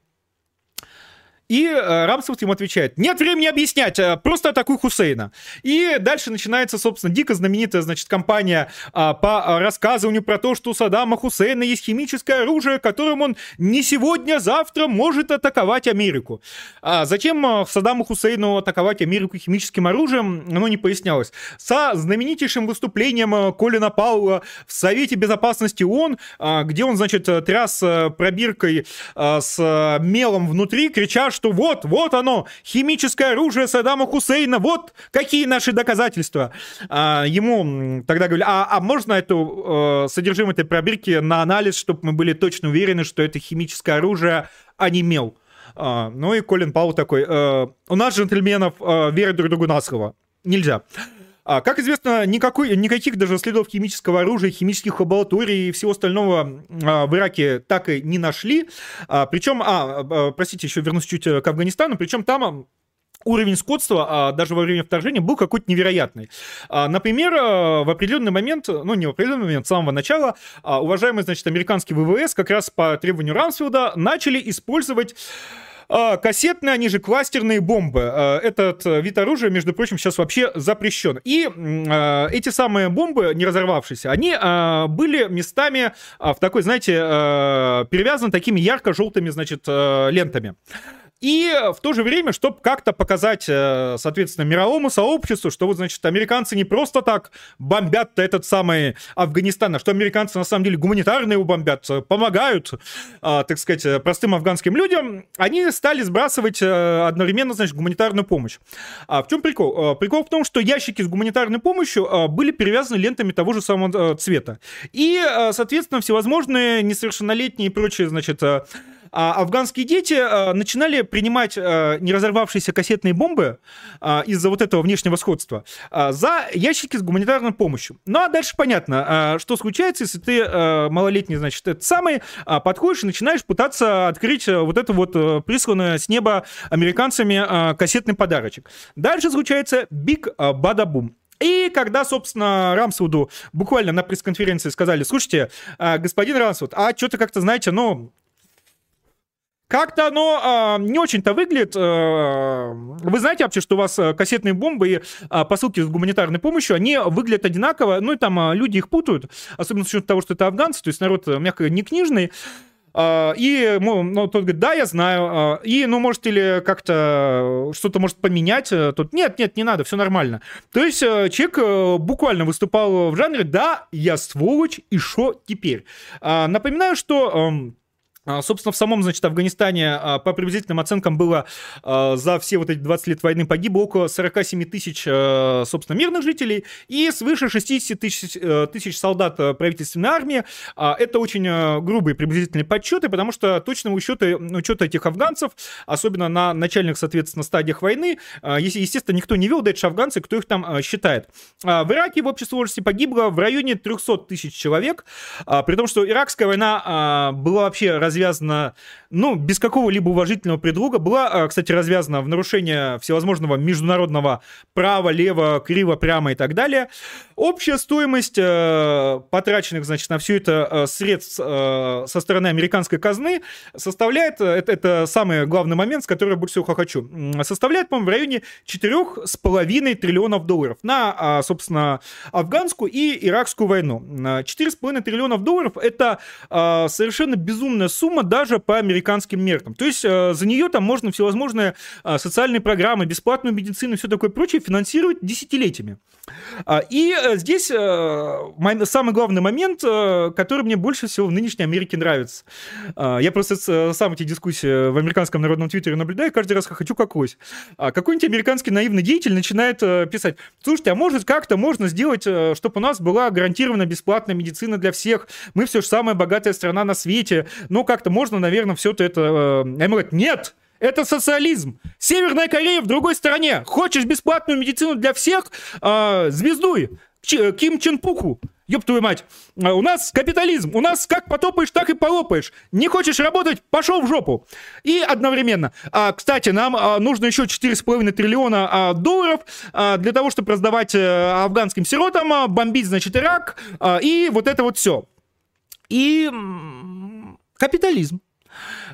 И э, Рамсфорд ему отвечает, нет времени объяснять, э, просто атакуй Хусейна. И дальше начинается, собственно, дико знаменитая, значит, кампания а, по рассказыванию про то, что у Саддама Хусейна есть химическое оружие, которым он не сегодня, а завтра может атаковать Америку. А зачем э, Саддаму Хусейну атаковать Америку химическим оружием, оно не пояснялось. Со знаменитейшим выступлением Колина Паула в Совете Безопасности ООН, где он, значит, тряс пробиркой с мелом внутри, крича, что вот, вот оно, химическое оружие Саддама Хусейна, вот какие наши доказательства. А, ему тогда говорили, а, а можно эту э, содержимое этой пробирки на анализ, чтобы мы были точно уверены, что это химическое оружие, а не мел. А, ну и Колин Паул такой, э, у нас, джентльменов, э, верят друг другу на слово. Нельзя. А, как известно, никакой, никаких даже следов химического оружия, химических лабораторий и всего остального а, в Ираке так и не нашли. А, причем, а, а, простите, еще вернусь чуть э, к Афганистану, причем там уровень скотства а, даже во время вторжения был какой-то невероятный. А, например, а, в определенный момент, ну не в определенный момент, с самого начала, а, уважаемые, значит, американские ВВС как раз по требованию Рамсфилда начали использовать а, кассетные, они же кластерные бомбы. А, этот вид оружия, между прочим, сейчас вообще запрещен. И а, эти самые бомбы, не разорвавшиеся, они были местами в такой, знаете, перевязаны такими ярко-желтыми, значит, лентами. И в то же время, чтобы как-то показать, э, соответственно, мировому сообществу, что вот, значит, американцы не просто так бомбят этот самый Афганистан, а что американцы на самом деле гуманитарно его бомбят, помогают, а, так сказать, простым афганским людям, они стали сбрасывать э, одновременно, значит, гуманитарную помощь. А в чем прикол? Э, прикол в том, что ящики с гуманитарной помощью были перевязаны лентами того же самого цвета. И, соответственно, всевозможные несовершеннолетние и прочие, значит, а афганские дети а, начинали принимать а, не разорвавшиеся кассетные бомбы а, из-за вот этого внешнего сходства за ящики с гуманитарной помощью. Ну а дальше понятно, что случается, если ты малолетний, значит, этот самый, подходишь и начинаешь пытаться открыть вот это вот присланное с неба американцами кассетный подарочек. Дальше случается биг бадабум. И когда, собственно, Рамсвуду буквально на пресс-конференции сказали, слушайте, господин Рамсвуд, а что-то как-то, знаете, ну, как-то оно не очень-то выглядит. Вы знаете вообще, что у вас кассетные бомбы и посылки с гуманитарной помощью, они выглядят одинаково, ну и там люди их путают, особенно с учетом того, что это афганцы, то есть народ, мягко не книжный. А, и ну, тот говорит, да, я знаю. А, и, ну, может, или как-то что-то может поменять. Э, тут нет, нет, не надо, все нормально. То есть э, человек э, буквально выступал в жанре, да, я сволочь, и что теперь? А, напоминаю, что а, собственно, в самом, значит, Афганистане а, по приблизительным оценкам было а, за все вот эти 20 лет войны погибло около 47 тысяч, собственно, мирных жителей и свыше 60 тысяч, тысяч солдат правительственной армии. Это очень грубые приблизительные подсчеты, потому что точного учета, учета этих афганцев, особенно на начальных, соответственно, стадиях войны, естественно, никто не вел, дальше афганцы, кто их там считает. В Ираке в общей сложности погибло в районе 300 тысяч человек, при том, что иракская война была вообще раз развязана, ну, без какого-либо уважительного предлога, была, а, кстати, развязана в нарушение всевозможного международного права, лево, криво, прямо и так далее. Общая стоимость э, потраченных, значит, на все это э, средств э, со стороны американской казны составляет, э, это, это самый главный момент, с которым я больше всего хочу, составляет, по-моему, в районе 4,5 триллионов долларов на, э, собственно, афганскую и иракскую войну. 4,5 триллионов долларов — это э, совершенно безумная сумма, сумма даже по американским меркам. То есть э, за нее там можно всевозможные э, социальные программы, бесплатную медицину и все такое прочее финансировать десятилетиями. А, и э, здесь самый главный момент, который мне больше всего в нынешней Америке нравится. А, я просто сам эти дискуссии в американском народном твиттере наблюдаю, каждый раз хочу как лось. А, какой-нибудь американский наивный деятель начинает писать, слушайте, а может как-то можно сделать, чтобы у нас была гарантирована бесплатная медицина для всех, мы все же самая богатая страна на свете, но как-то можно, наверное, все это... Э, ему говорят, нет, это социализм. Северная Корея в другой стороне. Хочешь бесплатную медицину для всех? Э, звездуй. Ким Чен Пуху. Ёб твою мать. А у нас капитализм. У нас как потопаешь, так и полопаешь. Не хочешь работать? Пошел в жопу. И одновременно. А, кстати, нам а, нужно еще 4,5 триллиона а, долларов а, для того, чтобы раздавать а, афганским сиротам, а, бомбить, значит, Ирак. А, и вот это вот все. И Капитализм.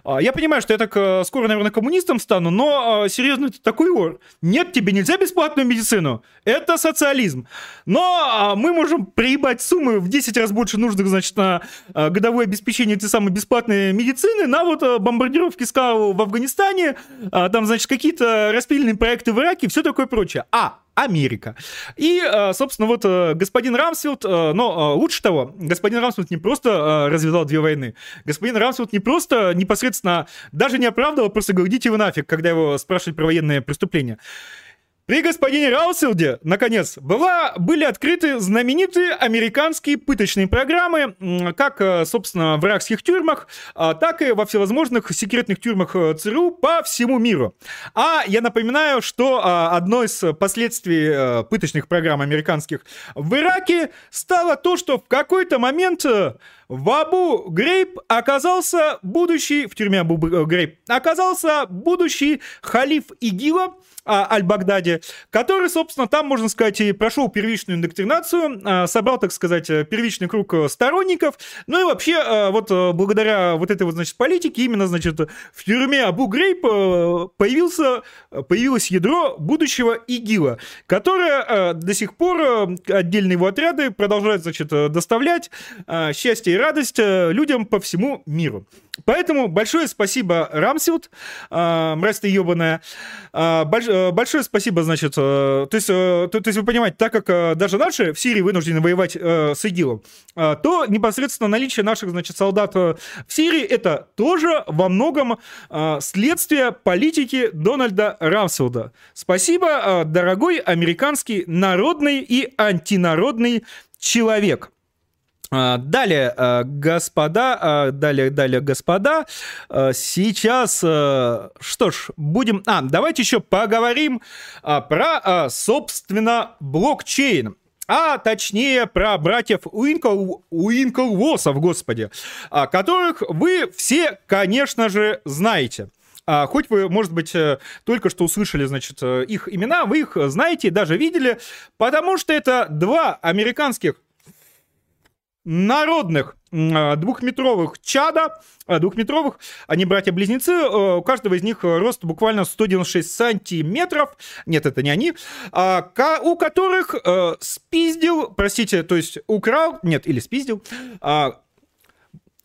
А, я понимаю, что я так э, скоро, наверное, коммунистом стану, но а, серьезно, это такой ор. Нет, тебе нельзя бесплатную медицину. Это социализм. Но а, мы можем приебать суммы в 10 раз больше нужных, значит, на годовое обеспечение этой самой бесплатной медицины на вот бомбардировки СКА в Афганистане, там, значит, какие-то распильные проекты в Ираке, все такое прочее. А, Америка. И, э, собственно, вот э, господин Рамсфилд, э, но лучше того, господин Рамсфилд не просто развязал две войны, господин Рамсфилд не просто непосредственно, даже не оправдывал, просто говорит, идите вы нафиг, когда его спрашивают про военные преступления. При господине Раусселде, наконец, была, были открыты знаменитые американские пыточные программы, как, э, собственно, в иракских тюрьмах, а, так и во всевозможных секретных тюрьмах э, ЦРУ по всему миру. А я напоминаю, что а, одно из последствий э, пыточных программ американских в Ираке стало то, что в какой-то момент в Абу Грейб оказался будущий, в тюрьме Абу Грейб, оказался будущий халиф ИГИЛа, а, Аль-Багдади, который, собственно, там, можно сказать, и прошел первичную индоктринацию, а, собрал, так сказать, первичный круг сторонников, ну и вообще, вот благодаря вот этой вот, значит, политике, именно, значит, в тюрьме Абу Грейб появился, появилось ядро будущего ИГИЛа, которое до сих пор отдельные его отряды продолжают, значит, доставлять. Счастье и радость людям по всему миру. Поэтому большое спасибо, Рамсилд, э, мразь ты ебаная. Э, э, большое спасибо, значит, э, то, есть, э, то, то есть вы понимаете, так как э, даже наши в Сирии вынуждены воевать э, с ИГИЛом, э, то непосредственно наличие наших, значит, солдат э, в Сирии это тоже во многом э, следствие политики Дональда Рамсфилда. Спасибо, э, дорогой американский народный и антинародный человек. А, далее, а, господа, а, далее, далее, господа, сейчас, что ж, будем... А, давайте еще поговорим про, собственно, блокчейн а точнее про братьев Уинкл, Уинклвосов, господи, которых вы все, конечно же, знаете. Хоть вы, может быть, э, только что услышали, значит, э, их имена, вы их знаете, даже видели, потому что это два американских народных двухметровых чада, двухметровых, они братья-близнецы, у каждого из них рост буквально 196 сантиметров, нет, это не они, у которых спиздил, простите, то есть украл, нет, или спиздил,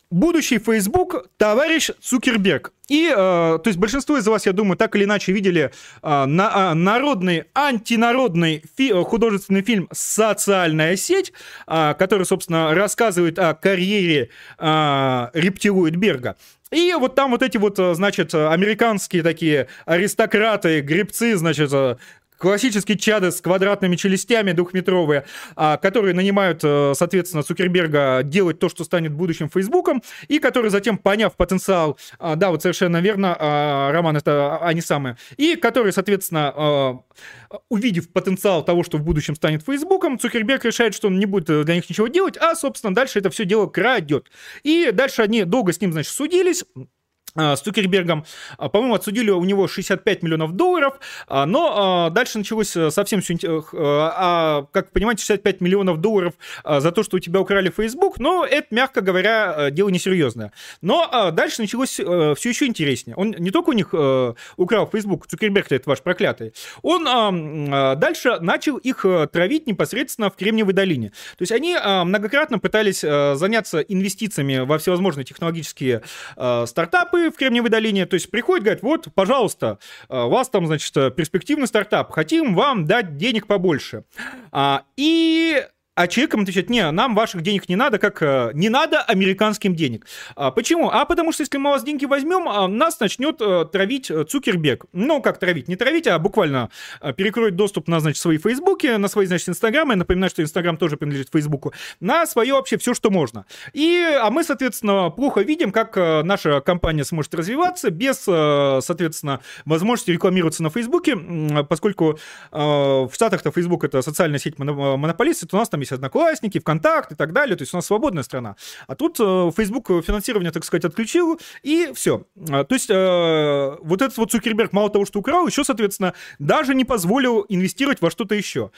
будущий Facebook товарищ Цукерберг. И, э, то есть большинство из вас, я думаю, так или иначе видели э, на, э, народный, антинародный фи, э, художественный фильм «Социальная сеть», э, который, собственно, рассказывает о карьере э, рептилоид Берга. И вот там вот эти вот, э, значит, американские такие аристократы, гребцы, значит, классические чады с квадратными челюстями двухметровые, а, которые нанимают, э, соответственно, Цукерберга делать то, что станет будущим Фейсбуком, и которые затем, поняв потенциал, а, да, вот совершенно верно, а, Роман, это они самые, и которые, соответственно, увидев потенциал того, что в будущем станет Фейсбуком, Цукерберг решает, что он не будет для них ничего делать, а, собственно, дальше это все дело крадет. И дальше они долго с ним, значит, судились, с Цукербергом. А, по-моему, отсудили у него 65 миллионов долларов, а, но а, дальше началось э, совсем все... А, как понимаете, 65 миллионов долларов за то, что у тебя украли Facebook, но это, мягко говоря, дело несерьезное. Но дальше началось э, все еще интереснее. Он не только у них э, украл Facebook, Цукерберг это ваш проклятый, он дальше начал их травить непосредственно в Кремниевой долине. То есть они многократно пытались заняться инвестициями во всевозможные технологические стартапы, в Кремниевой долине, то есть приходит, говорит, вот, пожалуйста, э, у вас там, значит, перспективный стартап, хотим вам дать денег побольше. А, и а человеком отвечает, не, нам ваших денег не надо, как э, не надо американским денег. А, почему? А потому что если мы у вас деньги возьмем, а, нас начнет а, травить Цукерберг. Ну, как травить? Не травить, а буквально перекроет доступ на, значит, свои фейсбуки, на свои, значит, инстаграмы. Я напоминаю, что инстаграм тоже принадлежит фейсбуку. На свое вообще все, что можно. И, а мы, соответственно, плохо видим, как наша компания сможет развиваться без, соответственно, возможности рекламироваться на фейсбуке, поскольку в Штатах-то фейсбук это социальная сеть монополист, то у нас там есть Одноклассники, ВКонтакт и так далее, то есть у нас свободная страна. А тут э, Facebook финансирование, так сказать, отключил, и все. А, то есть э, вот этот вот Цукерберг мало того, что украл, еще, соответственно, даже не позволил инвестировать во что-то еще.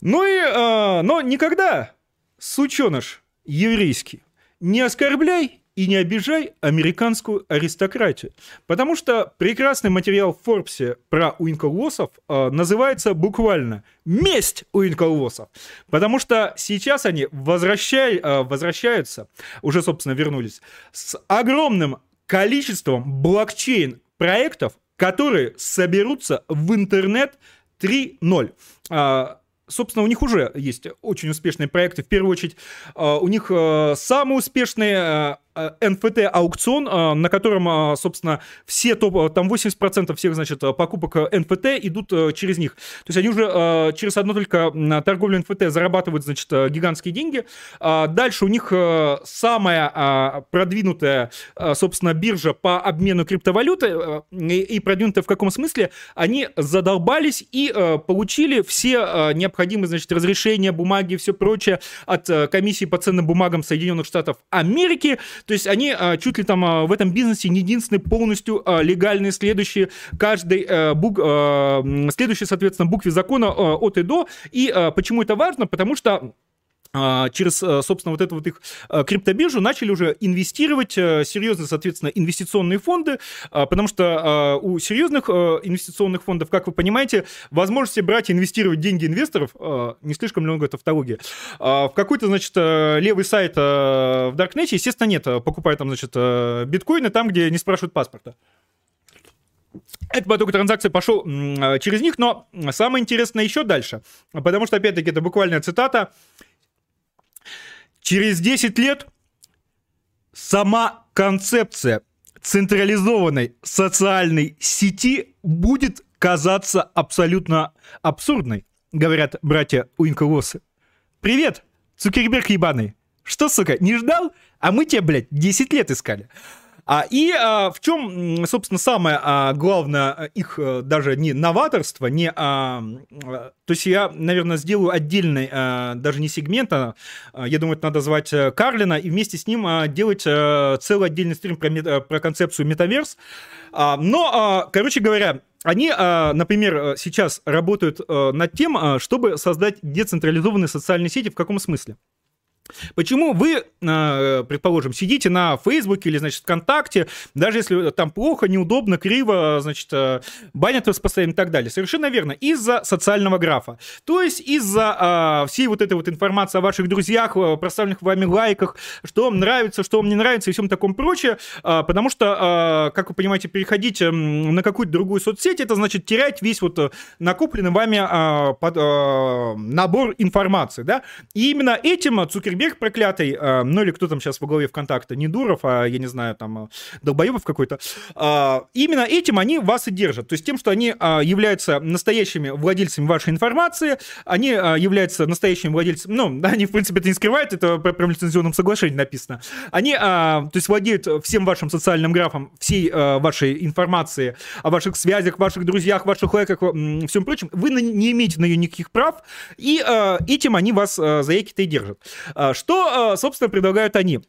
Ну и, э, но никогда, сученыш еврейский, не оскорбляй и не обижай американскую аристократию. Потому что прекрасный материал в Форбсе про Уинклвосов э, называется буквально «Месть Уинклвосов». Потому что сейчас они возвращай, э, возвращаются, уже, собственно, вернулись, с огромным количеством блокчейн-проектов, которые соберутся в интернет 3.0 собственно, у них уже есть очень успешные проекты. В первую очередь, э, у них э, самый успешный э, NFT-аукцион, на котором, собственно, все топ, там 80% всех, значит, покупок NFT идут через них. То есть они уже через одно только торговлю NFT зарабатывают, значит, гигантские деньги. Дальше у них самая продвинутая, собственно, биржа по обмену криптовалюты и продвинутая в каком смысле? Они задолбались и получили все необходимые необходимы, значит, разрешения, бумаги и все прочее от э, комиссии по ценным бумагам Соединенных Штатов Америки. То есть они э, чуть ли там э, в этом бизнесе не единственные полностью легальные, следующие каждой бук, следующие, соответственно, букве закона от и до. И почему это важно? Потому что а, через, э, собственно, вот эту вот их э, криптобиржу начали уже инвестировать э, серьезные, соответственно, инвестиционные фонды, а, потому что у серьезных инвестиционных фондов, как вы понимаете, возможности брать и инвестировать деньги инвесторов, не слишком много тавтология, в какой-то, значит, левый сайт в Даркнете, естественно, нет. Покупай там, значит, биткоины там, где не спрашивают паспорта. Этот поток транзакций пошел через них, но самое интересное еще дальше, потому что, опять-таки, это буквальная цитата – Через 10 лет сама концепция централизованной социальной сети будет казаться абсолютно абсурдной, говорят братья Уинклосы. Привет, Цукерберг ебаный. Что, сука, не ждал? А мы тебя, блядь, 10 лет искали. А, и а, в чем, собственно, самое а, главное а, их а, даже не новаторство, не... А, а, то есть я, наверное, сделаю отдельный, а, даже не сегмент, а, а, я думаю, это надо звать а, Карлина, и вместе с ним а, делать а, целый отдельный стрим про, про концепцию метаверс. А, но, а, короче говоря, они, например, сейчас работают над тем, чтобы создать децентрализованные социальные сети. В каком смысле? Почему вы, э, предположим, сидите на Фейсбуке или, значит, ВКонтакте, даже если там плохо, неудобно, криво, значит, э, банят вас постоянно и так далее? Совершенно верно, из-за социального графа. То есть из-за э, всей вот этой вот информации о ваших друзьях, проставленных вами лайках, что вам нравится, что вам не нравится и всем таком прочее, потому что, как вы понимаете, переходить на какую-то другую соцсеть, это значит терять весь вот накопленный вами набор информации, да? И именно этим Цукерберг Цукерберг проклятый, э, ну или кто там сейчас во главе ВКонтакта, не Дуров, а, я не знаю, там, э, Долбоебов какой-то, э, именно этим они вас и держат. То есть тем, что они э, являются настоящими владельцами вашей информации, они э, являются настоящими владельцами, ну, <laughs> они, в принципе, это не скрывают, это прям в лицензионном соглашении написано. Они, э, то есть владеют всем вашим социальным графом, всей э, вашей информации о ваших связях, ваших друзьях, ваших лайках, всем прочем. Вы не имеете на нее никаких прав, и э, этим они вас э, за яки-то и держат. А, что, а, собственно, предлагают они?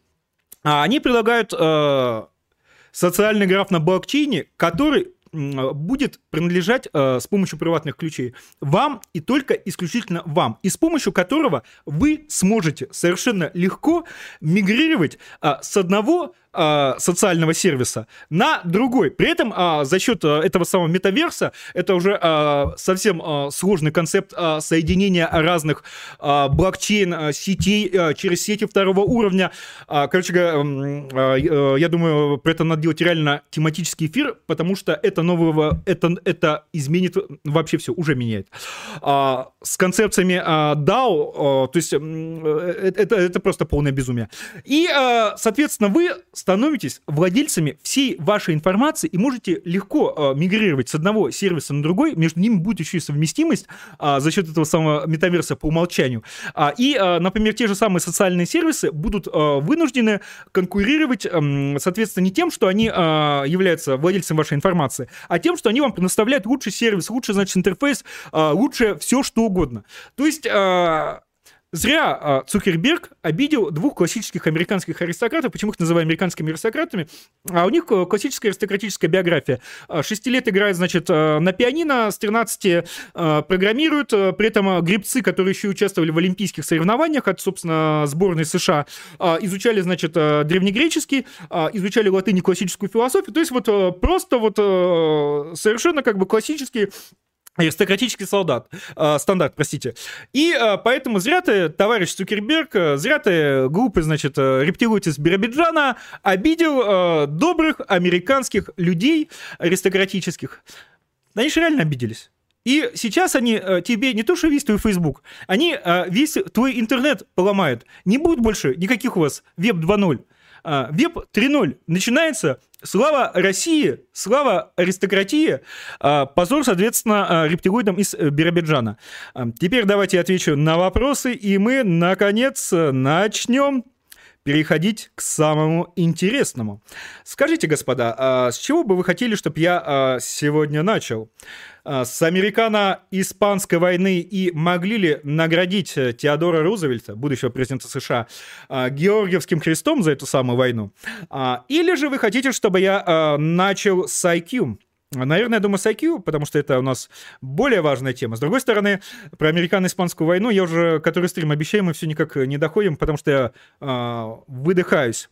А, они предлагают социальный граф на блокчейне, который будет принадлежать с помощью приватных ключей вам и только исключительно вам, и с помощью которого вы сможете совершенно легко мигрировать с одного э, социального сервиса на другой. При этом э, за счет э, этого самого метаверса, это уже э, совсем э, сложный концепт э, соединения разных э, блокчейн-сетей э, через сети второго уровня. Э, короче говоря, э, э, я думаю, про это надо делать реально тематический эфир, потому что это нового, это, это изменит вообще все, уже меняет. А, с концепциями а, DAO, а, то есть э, это, это просто полное безумие. И, а, соответственно, вы становитесь владельцами всей вашей информации и можете легко а, мигрировать с одного сервиса на другой, между ними будет еще и совместимость а, за счет этого самого метаверса по умолчанию. А, и, а, например, те же самые социальные сервисы будут а, вынуждены конкурировать, а, соответственно, не тем, что они а, являются владельцем вашей информации, а тем, что они вам предоставляют лучший сервис, лучший, значит, интерфейс, а, лучше все, что угодно. То есть а, Зря а, Цукерберг обидел двух классических американских аристократов. Почему их называю американскими аристократами? А у них э, классическая аристократическая биография. А, шести лет играют, значит, э, на пианино, с 13 э, программируют. При этом грибцы, которые еще участвовали в олимпийских соревнованиях от, собственно, сборной США, изучали, значит, древнегреческий, изучали латынь и классическую философию. То есть вот просто вот совершенно как бы классические аристократический солдат, э, стандарт, простите. И э, поэтому зря ты, товарищ Цукерберг, э, зря ты, глупый, значит, э, рептилоид из Биробиджана, обидел э, добрых американских людей аристократических. Они же реально обиделись. И сейчас они э, тебе не то что весь твой Facebook, они э, весь твой интернет поломают. Не будет больше никаких у вас веб 2.0. А, веб 3.0 начинается. Слава России, слава аристократии, а, позор, соответственно, а, рептилоидам из э, Биробиджана. Теперь давайте отвечу на вопросы, и мы, наконец, начнем переходить к самому интересному. Скажите, господа, с чего бы вы хотели, чтобы я сегодня начал? А, с американо-испанской войны и могли ли наградить э, Теодора Рузвельта, будущего президента США, а, Георгиевским крестом за эту самую войну? А, или же вы хотите, чтобы я начал с IQ? Наверное, я думаю, с IQ, потому что это у нас более важная тема. С другой стороны, про американо-испанскую войну я уже который стрим обещаю, мы все никак не доходим, потому что я э, выдыхаюсь.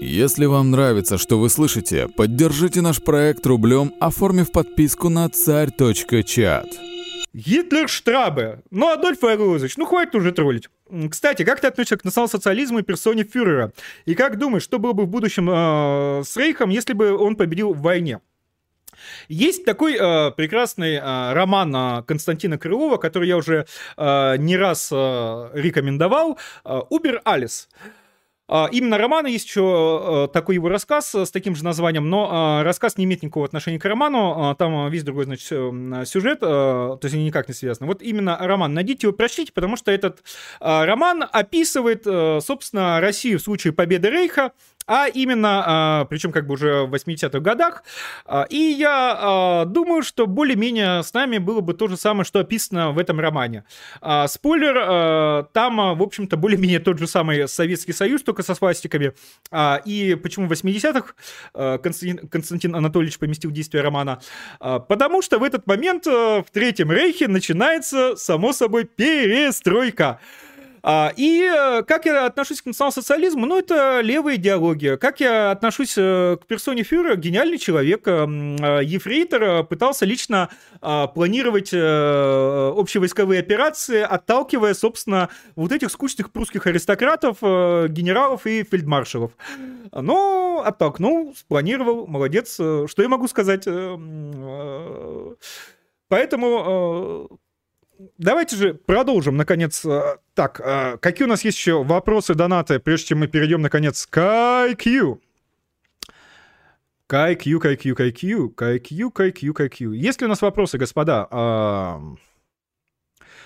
Если вам нравится, что вы слышите, поддержите наш проект рублем, оформив подписку на царь.чат. Гитлер Штрабе. Ну, Адольф Айрузович, ну хватит уже троллить. Кстати, как ты относишься к национал-социализму и персоне фюрера? И как думаешь, что было бы в будущем э, с Рейхом, если бы он победил в войне? Есть такой э, прекрасный э, роман э, Константина Крылова, который я уже э, не раз э, рекомендовал, э, «Убер Алис». А, именно романа есть еще э, такой его рассказ с таким же названием, но рассказ не имеет никакого отношения к роману, там весь другой, значит, сюжет, то есть они никак не связаны. Вот именно роман, найдите его, прочтите, потому что этот роман описывает, э, собственно, Россию в случае победы Рейха, а именно, а, причем как бы уже в 80-х годах. А, и я а, думаю, что более-менее с нами было бы то же самое, что описано в этом романе. Спойлер, там, в общем-то, более-менее тот же самый Советский Союз, только со свастиками. И почему в 80-х Константин, Константин Анатольевич поместил действие романа? Потому что в этот момент в Третьем Рейхе начинается, само собой, перестройка. А, и э, как я отношусь к национал-социализму? Ну, это левая идеология. Как я отношусь э, к персоне фюрера? Гениальный человек. Э, Ефрейтор пытался лично планировать общевойсковые операции, отталкивая, собственно, вот этих скучных прусских аристократов, генералов и фельдмаршалов. Но оттолкнул, спланировал, молодец. Что я могу сказать? Поэтому давайте же продолжим, наконец. Э, так, э, какие у нас есть еще вопросы, донаты, прежде чем мы перейдем, наконец, к IQ? KQ, KQ, KQ, KQ, KQ, KQ. Есть ли у нас вопросы, господа?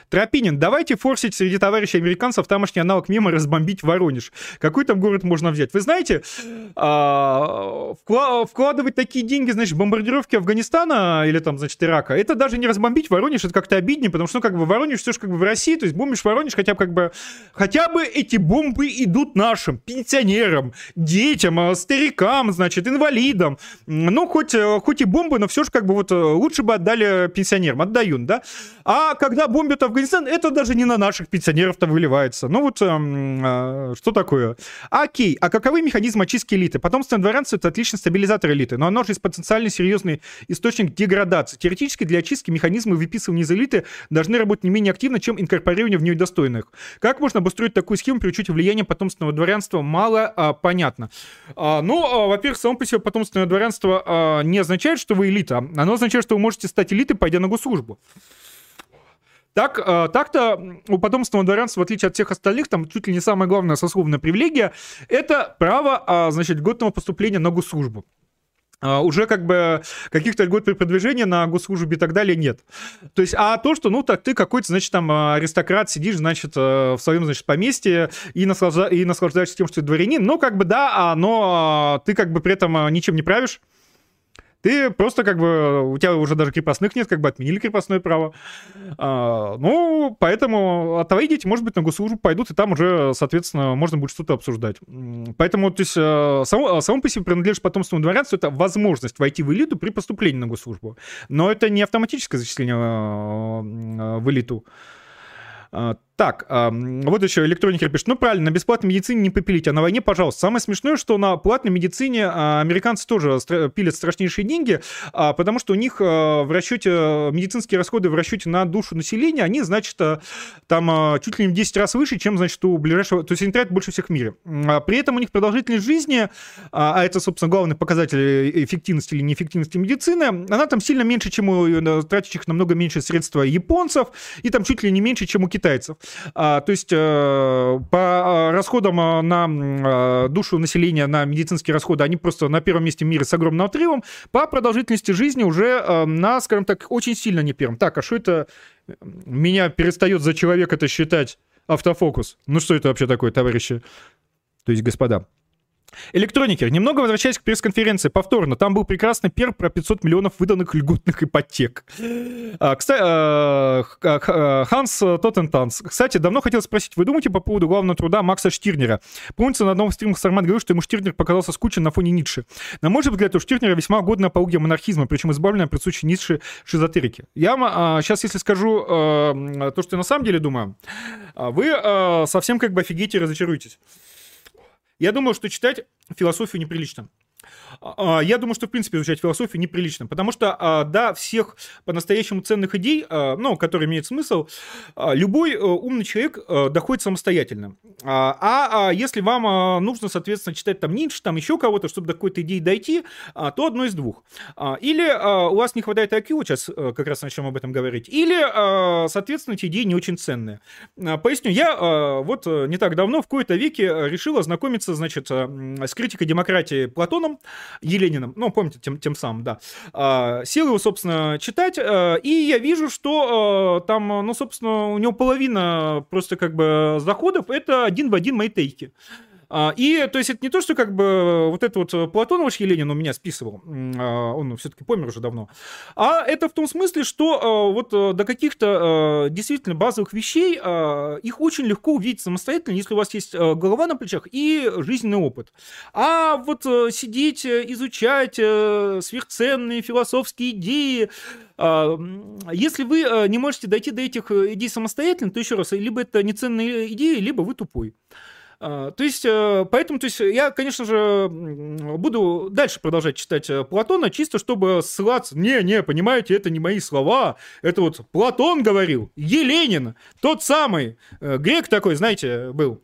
Тропинин, давайте форсить среди товарищей американцев тамошний аналог мема «Разбомбить Воронеж». Какой там город можно взять? Вы знаете, а, вкладывать такие деньги, значит, бомбардировки Афганистана или там, значит, Ирака, это даже не разбомбить Воронеж, это как-то обиднее, потому что, ну, как бы, Воронеж все же как бы в России, то есть бомбишь Воронеж, хотя бы как бы, хотя бы эти бомбы идут нашим пенсионерам, детям, а, старикам, значит, инвалидам. Ну, хоть, хоть и бомбы, но все же как бы вот э, лучше бы отдали пенсионерам, отдают, да? А когда бомбят Афганистан, Афганистан, это даже не на наших пенсионеров-то выливается. Ну вот, эм, э, что такое? Окей, а каковы механизмы очистки элиты? Потомственное дворянство — это отличный стабилизатор элиты, но оно же потенциально серьезный источник деградации. Теоретически для очистки механизмы выписывания из элиты должны работать не менее активно, чем инкорпорирование в нее достойных. Как можно обустроить такую схему при учете влияния потомственного дворянства, мало а, понятно. А, ну, а, во-первых, само по себе потомственное дворянство а, не означает, что вы элита. Оно означает, что вы можете стать элитой, пойдя на госслужбу. Так, э, так-то у потомственного дворянства, в отличие от всех остальных, там чуть ли не самая главная сословная привилегия, это право, а, значит, годного поступления на госслужбу. Uh, уже как бы каких-то льгот при продвижении на госслужбе и так далее нет. То есть, а то, что, ну, так ты какой-то, значит, там аристократ, сидишь, значит, э, в своем, значит, поместье и, наслажда... и наслаждаешься тем, что ты дворянин, ну, как бы да, но ты как бы при этом ничем не правишь, ты просто как бы, у тебя уже даже крепостных нет, как бы отменили крепостное право. А, ну, поэтому отойдите, может быть, на госслужбу пойдут, и там уже, соответственно, можно будет что-то обсуждать. Поэтому, то есть, э, само, само по себе принадлежит потомственному дворянству, это возможность войти в элиту при поступлении на госслужбу. Но это не автоматическое зачисление э, в элиту. А, так, вот еще электроникер пишет, ну правильно, на бесплатной медицине не попилить, а на войне, пожалуйста. Самое смешное, что на платной медицине а, американцы тоже пилят страшнейшие деньги, а, потому что у них в расчете, медицинские расходы в расчете на душу населения, они, значит, там чуть ли не в 10 раз выше, чем, значит, у ближайшего, то есть они тратят больше всех в мире. При этом у них продолжительность жизни, а это, собственно, главный показатель э, эффективности или неэффективности медицины, она там сильно меньше, чем у э, тратящих намного меньше средства японцев, и там чуть ли не меньше, чем у китайцев. А, то есть э, по расходам э, на э, душу населения, на медицинские расходы, они просто на первом месте в мире с огромным отрывом. По продолжительности жизни уже на, скажем так, очень сильно не первым. Так, а что это меня перестает за человека это считать автофокус? Ну что это вообще такое, товарищи? То есть, господа. Электроникер. Немного возвращаясь к пресс-конференции, повторно. Там был прекрасный пер про 500 миллионов выданных льготных ипотек. А, кстати, а, а, Ханс Тоттентанс. Кстати, давно хотел спросить, вы думаете по поводу главного труда Макса Штирнера? Помните, на одном из стримах Сармат говорил, что ему Штирнер показался скучен на фоне Ницше. На мой взгляд, у Штирнера весьма годная апология монархизма, причем избавленная от присущей Ницше шизотерики. Я а, сейчас, если скажу а, то, что я на самом деле думаю, вы а, совсем как бы офигеете и разочаруетесь. Я думаю, что читать философию неприлично. А, а, я думаю, что, в принципе, изучать философию неприлично, потому что а, до всех по-настоящему ценных идей, ну, которые имеют смысл, любой э, умный человек э, доходит самостоятельно. А если вам нужно, соответственно, читать там Ницше, там еще кого-то, чтобы до какой-то идеи дойти, то одно из двух. Или у вас не хватает IQ, сейчас э, как раз начнем об этом говорить, или, соответственно, эти идеи не очень ценные. Поясню, я вот не так давно в какой-то веке решил ознакомиться, значит, с критикой демократии Платоном, Елениным, ну, помните, тем, тем самым, да. А, сел его, собственно, читать, а, и я вижу, что а, там, ну, собственно, у него половина просто как бы заходов — это один в один мои тейки. А, и, то есть, это не то, что как бы вот это вот э, Платонович Еленин у меня списывал, а, он все-таки помер уже давно, а это в том смысле, что а, вот э, до каких-то действительно базовых вещей их очень легко увидеть самостоятельно, если у вас есть голова на плечах и жизненный опыт. А вот сидеть, изучать сверхценные философские идеи, если вы не можете дойти до этих идей самостоятельно, то еще раз, либо это неценные идеи, либо вы тупой. А, то есть, э, поэтому, то есть, я, конечно же, буду дальше продолжать читать э, Платона, чисто чтобы ссылаться. Не, не, понимаете, это не мои слова. Это вот Платон говорил, Еленин, тот самый э, грек такой, знаете, был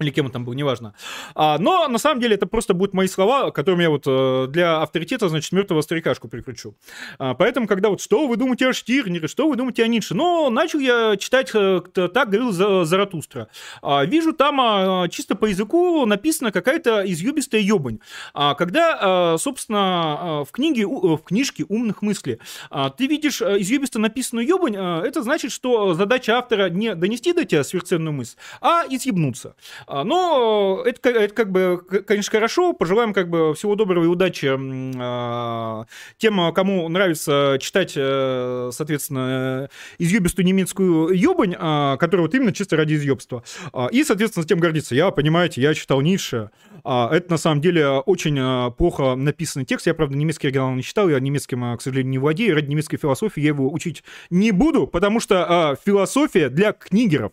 или кем он там был, неважно. А, но на самом деле это просто будут мои слова, которыми я вот э, для авторитета, значит, мертвого старикашку прикручу. А, поэтому, когда вот что вы думаете о Штирнере, что вы думаете о Ницше, но начал я читать, э, так говорил Заратустра. А, вижу там а, чисто по языку написано какая-то изъюбистая ебань. А, когда, а, собственно, а, в книге, в книжке умных мыслей а, ты видишь изъюбисто написанную ебань, а, это значит, что задача автора не донести до тебя сверхценную мысль, а изъебнуться. А, но это, это как бы, конечно, хорошо. Пожелаем как бы всего доброго и удачи а, тем, кому нравится читать, э, соответственно, изъебистую немецкую ебань, а, которая вот именно чисто ради изъебства. И, соответственно, тем гордиться. Я, понимаете, я читал Ницше. Это, на самом деле, очень плохо написанный текст. Я, правда, немецкий оригинал не читал, я немецким, к сожалению, не владею. Ради немецкой философии я его учить не буду, потому что философия для книгеров.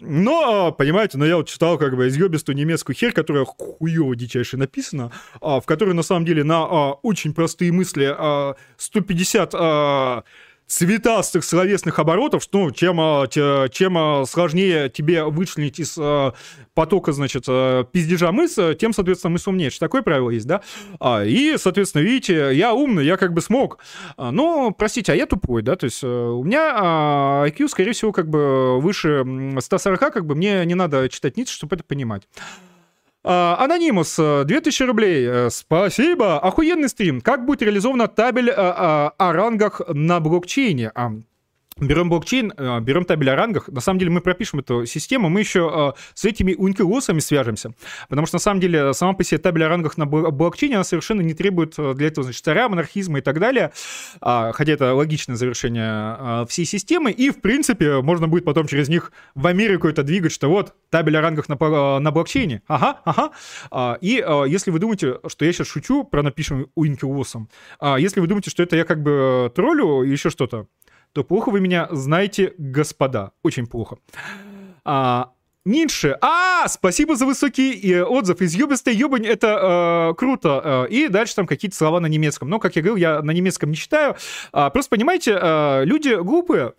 Но, понимаете, но я вот читал как бы изъебистую немецкую херь, которая хуево дичайше написана, а, в которой на самом деле на а, очень простые мысли а, 150 а, цветастых словесных оборотов, что ну, чем, а, чем а, сложнее тебе вычленить из а, потока, значит, пиздежа мысли, тем, соответственно, мысль умнее. Такое правило есть, да? И, соответственно, видите, я умный, я как бы смог. Но, простите, а я тупой, да? То есть э, у меня IQ, скорее всего, как бы выше 140, как бы мне не надо читать Ницше, чтобы это понимать. А, анонимус, 2000 э, рублей. Э, спасибо. Охуенный стрим. Как будет реализована табель э, о рангах на блокчейне? Берем блокчейн, э, берем табель о рангах, на самом деле мы пропишем эту систему, мы еще э, с этими ункилосами свяжемся, потому что на самом деле сама по себе табель о рангах на блокчейне, она совершенно не требует э, для этого, значит, царя, монархизма и так далее, а, хотя это логичное завершение всей системы, и, в принципе, можно будет потом через них в Америку это двигать, что вот, табель о рангах на, на блокчейне, ага, ага, а, и если вы думаете, что я сейчас шучу про напишем ункилосом, а, если вы думаете, что это я как бы троллю еще что-то, то плохо вы меня знаете, господа. Очень плохо. А, Ницше. А, спасибо за высокий э, отзыв. Из ёбистой ёбань это э, круто. Э, и дальше там какие-то слова на немецком. Но, как я говорил, я на немецком не читаю. А, просто понимаете, э, люди глупые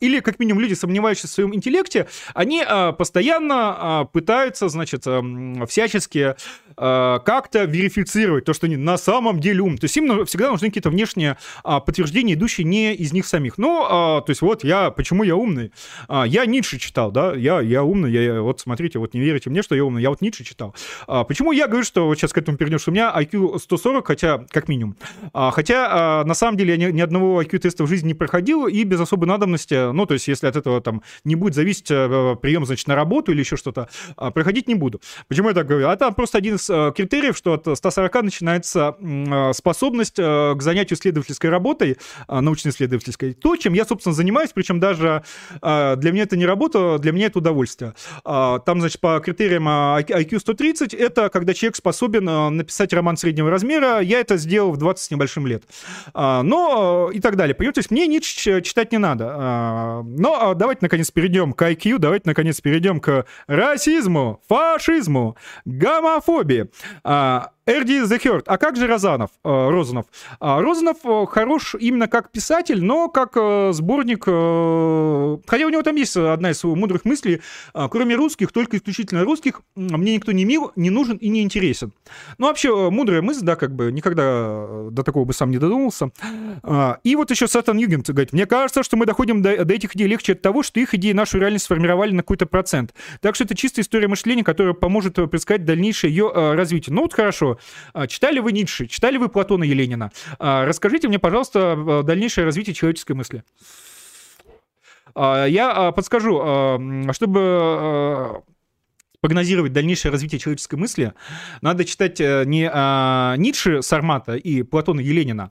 или как минимум люди, сомневающиеся в своем интеллекте, они а, постоянно а, пытаются, значит, а, всячески а, как-то верифицировать то, что они на самом деле ум. То есть им всегда нужны какие-то внешние подтверждения, идущие не из них самих. Ну, то есть вот я, почему я умный? Я Ницше читал, да, я, я умный, я, вот смотрите, вот не верите мне, что я умный, я вот Ницше читал. Почему я говорю, что вот сейчас к этому перейдем, что у меня IQ 140, хотя, как минимум. Хотя, на самом деле, я ни, ни одного IQ-теста в жизни не проходил, и без особой надобности должности, ну, то есть если от этого там не будет зависеть э, прием, значит, на работу или еще что-то, а, проходить не буду. Почему я так говорю? А там просто один из э, критериев, что от 140 начинается э, способность к занятию исследовательской работой, научно-исследовательской. То, чем я, собственно, занимаюсь, причем даже для меня это не работа, для меня это удовольствие. Там, значит, по критериям IQ 130, это когда человек способен написать роман среднего размера. Я это сделал в 20 с небольшим лет. Но и так далее. Понимаете, то есть мне Ницше читать не надо. Но ну, а давайте, наконец, перейдем к IQ, давайте, наконец, перейдем к расизму, фашизму, гомофобии. А, Эрди The Hurt. А как же Розанов, э, Розанов? А, Розанов э, хорош именно как писатель, но как э, сборник... Хотя у него там есть одна из мудрых мыслей. Кроме русских, только исключительно русских, мне никто не мил, не нужен и не интересен. Ну, вообще, мудрая мысль, да, как бы никогда до такого бы сам не додумался. И вот еще Сатан Югент говорит, мне кажется, что мы доходим до, до этих идей легче от того, что их идеи нашу реальность сформировали на какой-то процент. Так что это чистая история мышления, которая поможет предсказать дальнейшее ее развитие. Ну вот хорошо, а, читали вы Ницше? Читали вы Платона и Ленина? А, расскажите мне, пожалуйста, дальнейшее развитие человеческой мысли. А, я подскажу, чтобы прогнозировать дальнейшее развитие человеческой мысли, надо читать э, не а, Ницше, Сармата и Платона Еленина,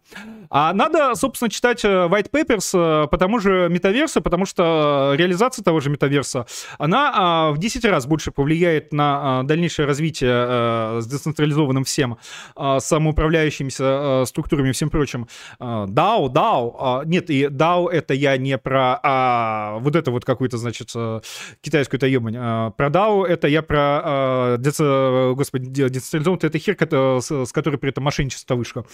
а надо, собственно, читать э, White Papers э, по тому же метаверсу, потому что реализация того же метаверса, она а, в 10 раз больше повлияет на а, дальнейшее развитие а, с децентрализованным всем, а, самоуправляющимися структурами и всем прочим. DAO, DAO, нет, и DAO это я не про а, вот это вот какую-то, значит, китайскую-то ебань. А, про DAO это я про, деца, господи, децентрализованную это хер, с, с которой при этом мошенничество вышло.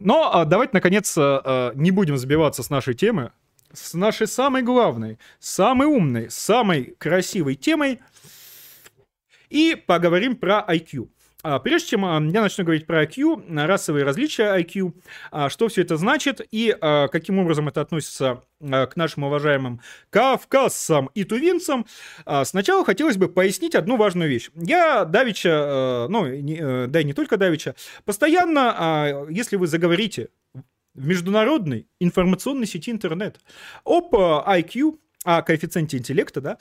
Но а, давайте, наконец, а, а, не будем забиваться с нашей темы, с нашей самой главной, самой умной, самой красивой темой и поговорим про IQ. А, прежде чем а, я начну говорить про IQ, расовые различия IQ, а, что все это значит и каким образом это относится к нашим уважаемым кавказцам и тувинцам, сначала хотелось бы пояснить одну важную вещь. Я давича, ну, э, да и не только давича, постоянно, если вы заговорите в международной информационной сети интернет об IQ, о коэффициенте интеллекта, да,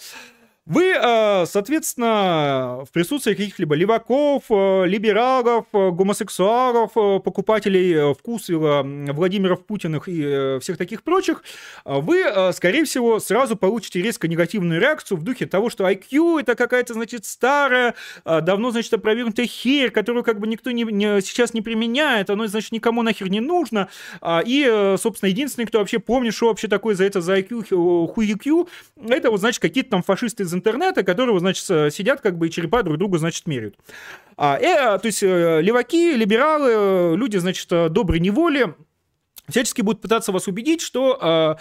вы, э, соответственно, в присутствии каких-либо леваков, э, либералов, э, гомосексуалов, покупателей вкусвилла, Владимиров Путиных и всех таких прочих, вы, скорее всего, сразу получите резко негативную реакцию в духе того, что IQ это какая-то, значит, старая, давно, значит, опровергнутая херь, которую как бы никто не, не, сейчас не применяет, оно, значит, никому нахер не нужно. И, собственно, единственный, кто вообще помнит, что вообще такое за это за IQ, хуй это вот, значит, какие-то там фашисты из интернета, которые, значит, сидят как бы и черепа друг друга, значит, меряют. А, э, то есть э, леваки, либералы, люди, значит, доброй неволи, всячески будут пытаться вас убедить, что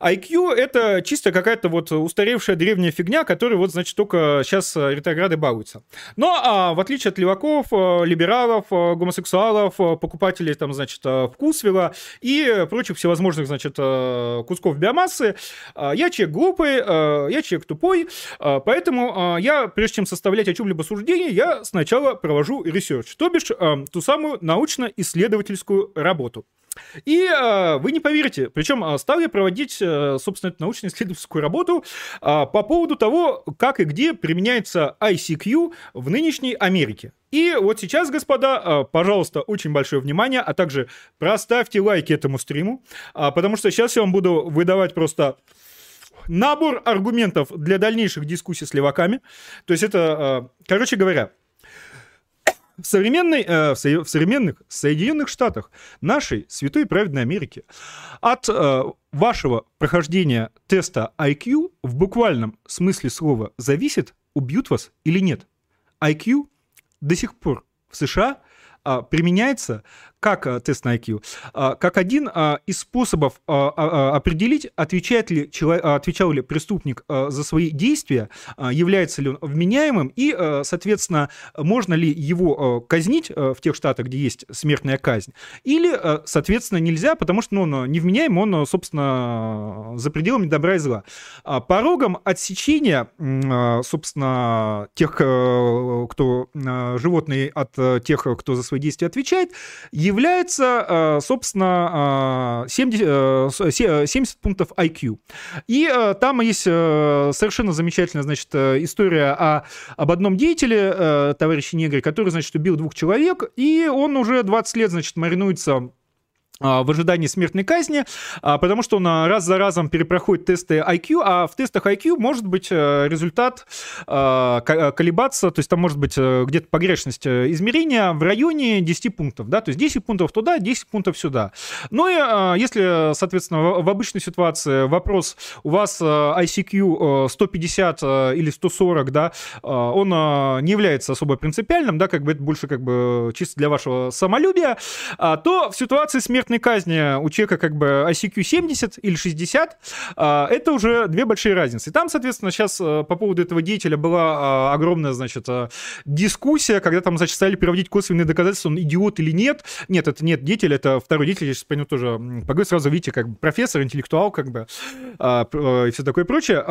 э, IQ это чисто какая-то вот устаревшая древняя фигня, которой вот, значит, только сейчас ретрограды балуются. Но а, в отличие от леваков, э, либералов, э, гомосексуалов, э, покупателей, там, значит, ВкусВилла и прочих всевозможных, значит, кусков биомассы, я человек глупый, я человек тупой, поэтому я, прежде чем составлять о чем-либо суждение, я сначала провожу research, то бишь ту самую научно-исследовательскую работу. И э, вы не поверите, причем э, стал я проводить, э, собственно, эту научно-исследовательскую работу э, по поводу того, как и где применяется ICQ в нынешней Америке. И вот сейчас, господа, э, пожалуйста, очень большое внимание, а также проставьте лайки этому стриму, потому что сейчас я вам буду выдавать просто набор аргументов для дальнейших дискуссий с леваками. То есть это, короче говоря, в, современной, э, в, в современных Соединенных Штатах, нашей святой праведной Америки, от э, вашего прохождения теста IQ в буквальном смысле слова зависит, убьют вас или нет. IQ до сих пор в США применяется как э, тест на IQ, а, как один а, из способов а, определить, отвечает ли, отвечал ли преступник за свои действия, является ли он вменяемым, и, соответственно, можно ли его казнить в тех штатах, где есть смертная казнь, или, соответственно, нельзя, потому что ну, он невменяем, он, собственно, за пределами добра и зла. Порогом отсечения, собственно, тех, кто животные от тех, кто за свои действия отвечает, является, э, собственно, 70, э, 70 э, пунктов IQ. И там есть совершенно замечательная, значит, история о, об одном деятеле, товарища Негре, который, значит, убил двух человек, и он уже 20 лет, значит, маринуется в ожидании смертной казни, а, потому что он а, раз за разом перепроходит тесты IQ, а в тестах IQ может быть э, результат колебаться, то есть там может быть э, где-то погрешность э, измерения в районе 10 пунктов, да, то есть 10 пунктов туда, 10 пунктов сюда. Ну и если, соответственно, в обычной ситуации вопрос у вас ICQ 150 или 140, да, он не является особо принципиальным, да, как бы это больше как бы чисто для вашего самолюбия, то в ситуации смерти смертной казни у человека как бы ICQ 70 или 60, а, это уже две большие разницы. И там, соответственно, сейчас э, по поводу этого деятеля была а, огромная, значит, э, дискуссия, когда там, значит, стали приводить косвенные доказательства, он идиот или нет. Нет, это нет деятель, это второй деятель, я сейчас по тоже поговорю, сразу видите, как бы профессор, интеллектуал, как бы, а, э, и все такое прочее.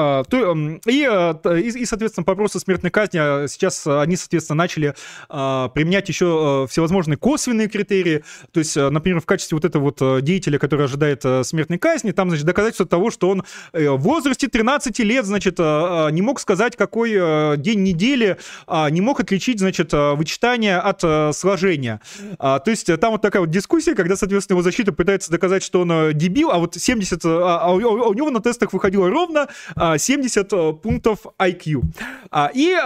И, и, и, соответственно, по вопросу смертной казни сейчас они, соответственно, начали применять еще всевозможные косвенные критерии, то есть, например, в качестве вот этого вот э, деятеля, который ожидает э, смертной казни, там, значит, доказательство того, что он э, в возрасте 13 лет, значит, не мог сказать, какой день недели, а, не мог отличить, значит, вычитание от сложения. А, то есть там вот такая вот дискуссия, когда, соответственно, его защита пытается доказать, что он дебил, а вот 70, а, а у него на тестах выходило ровно 70 пунктов IQ. И,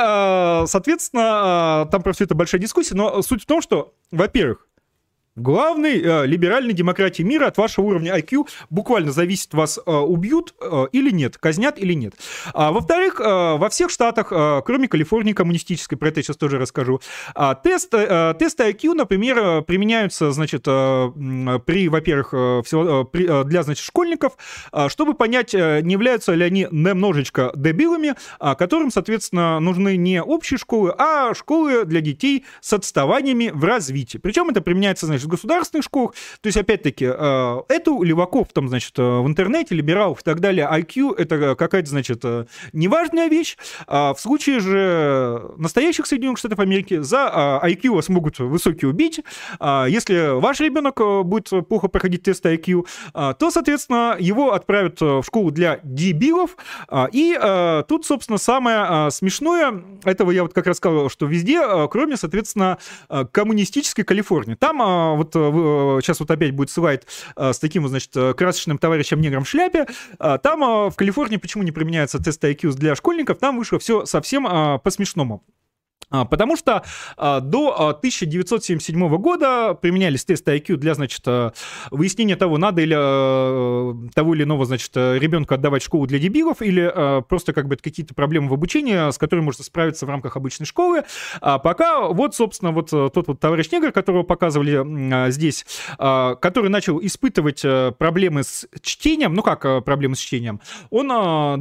соответственно, там про все это большая дискуссия, но суть в том, что, во-первых, Главный э, либеральной демократии мира от вашего уровня IQ буквально зависит, вас э, убьют э, или нет, казнят или нет. А, во-вторых, э, во всех штатах, э, кроме Калифорнии коммунистической, про это сейчас тоже расскажу, э, тест, э, тесты IQ, например, э, применяются, значит, э, при, во-первых, э, всего, э, при, э, для, значит, школьников, э, чтобы понять, э, не являются ли они немножечко дебилами, э, которым, соответственно, нужны не общие школы, а школы для детей с отставаниями в развитии. Причем это применяется, значит, в государственных школах. То есть, опять-таки, э, это у леваков там, значит, э, в интернете, либералов и так далее, IQ — это какая-то, значит, э, неважная вещь. А в случае же настоящих Соединенных Штатов Америки за IQ вас могут высокий убить. А если ваш ребенок будет плохо проходить тест IQ, то, соответственно, его отправят в школу для дебилов. И тут, собственно, самое смешное, этого я вот как раз сказал, что везде, кроме, соответственно, коммунистической Калифорнии. Там вот сейчас э, вот опять будет слайд э, с таким, значит, э, красочным товарищем-негром в шляпе. Там в Калифорнии почему не применяется тест IQ для школьников? Там вышло все совсем по-смешному. А, потому что а, до 1977 а, года применялись тесты IQ для, значит, выяснения того, надо или того или иного, значит, ребенка отдавать в школу для дебилов, или просто как бы какие-то проблемы в обучении, с которыми можно справиться в рамках обычной школы. А пока вот, собственно, вот тот вот товарищ негр, которого показывали здесь, который начал испытывать проблемы с чтением, ну как проблемы с чтением, он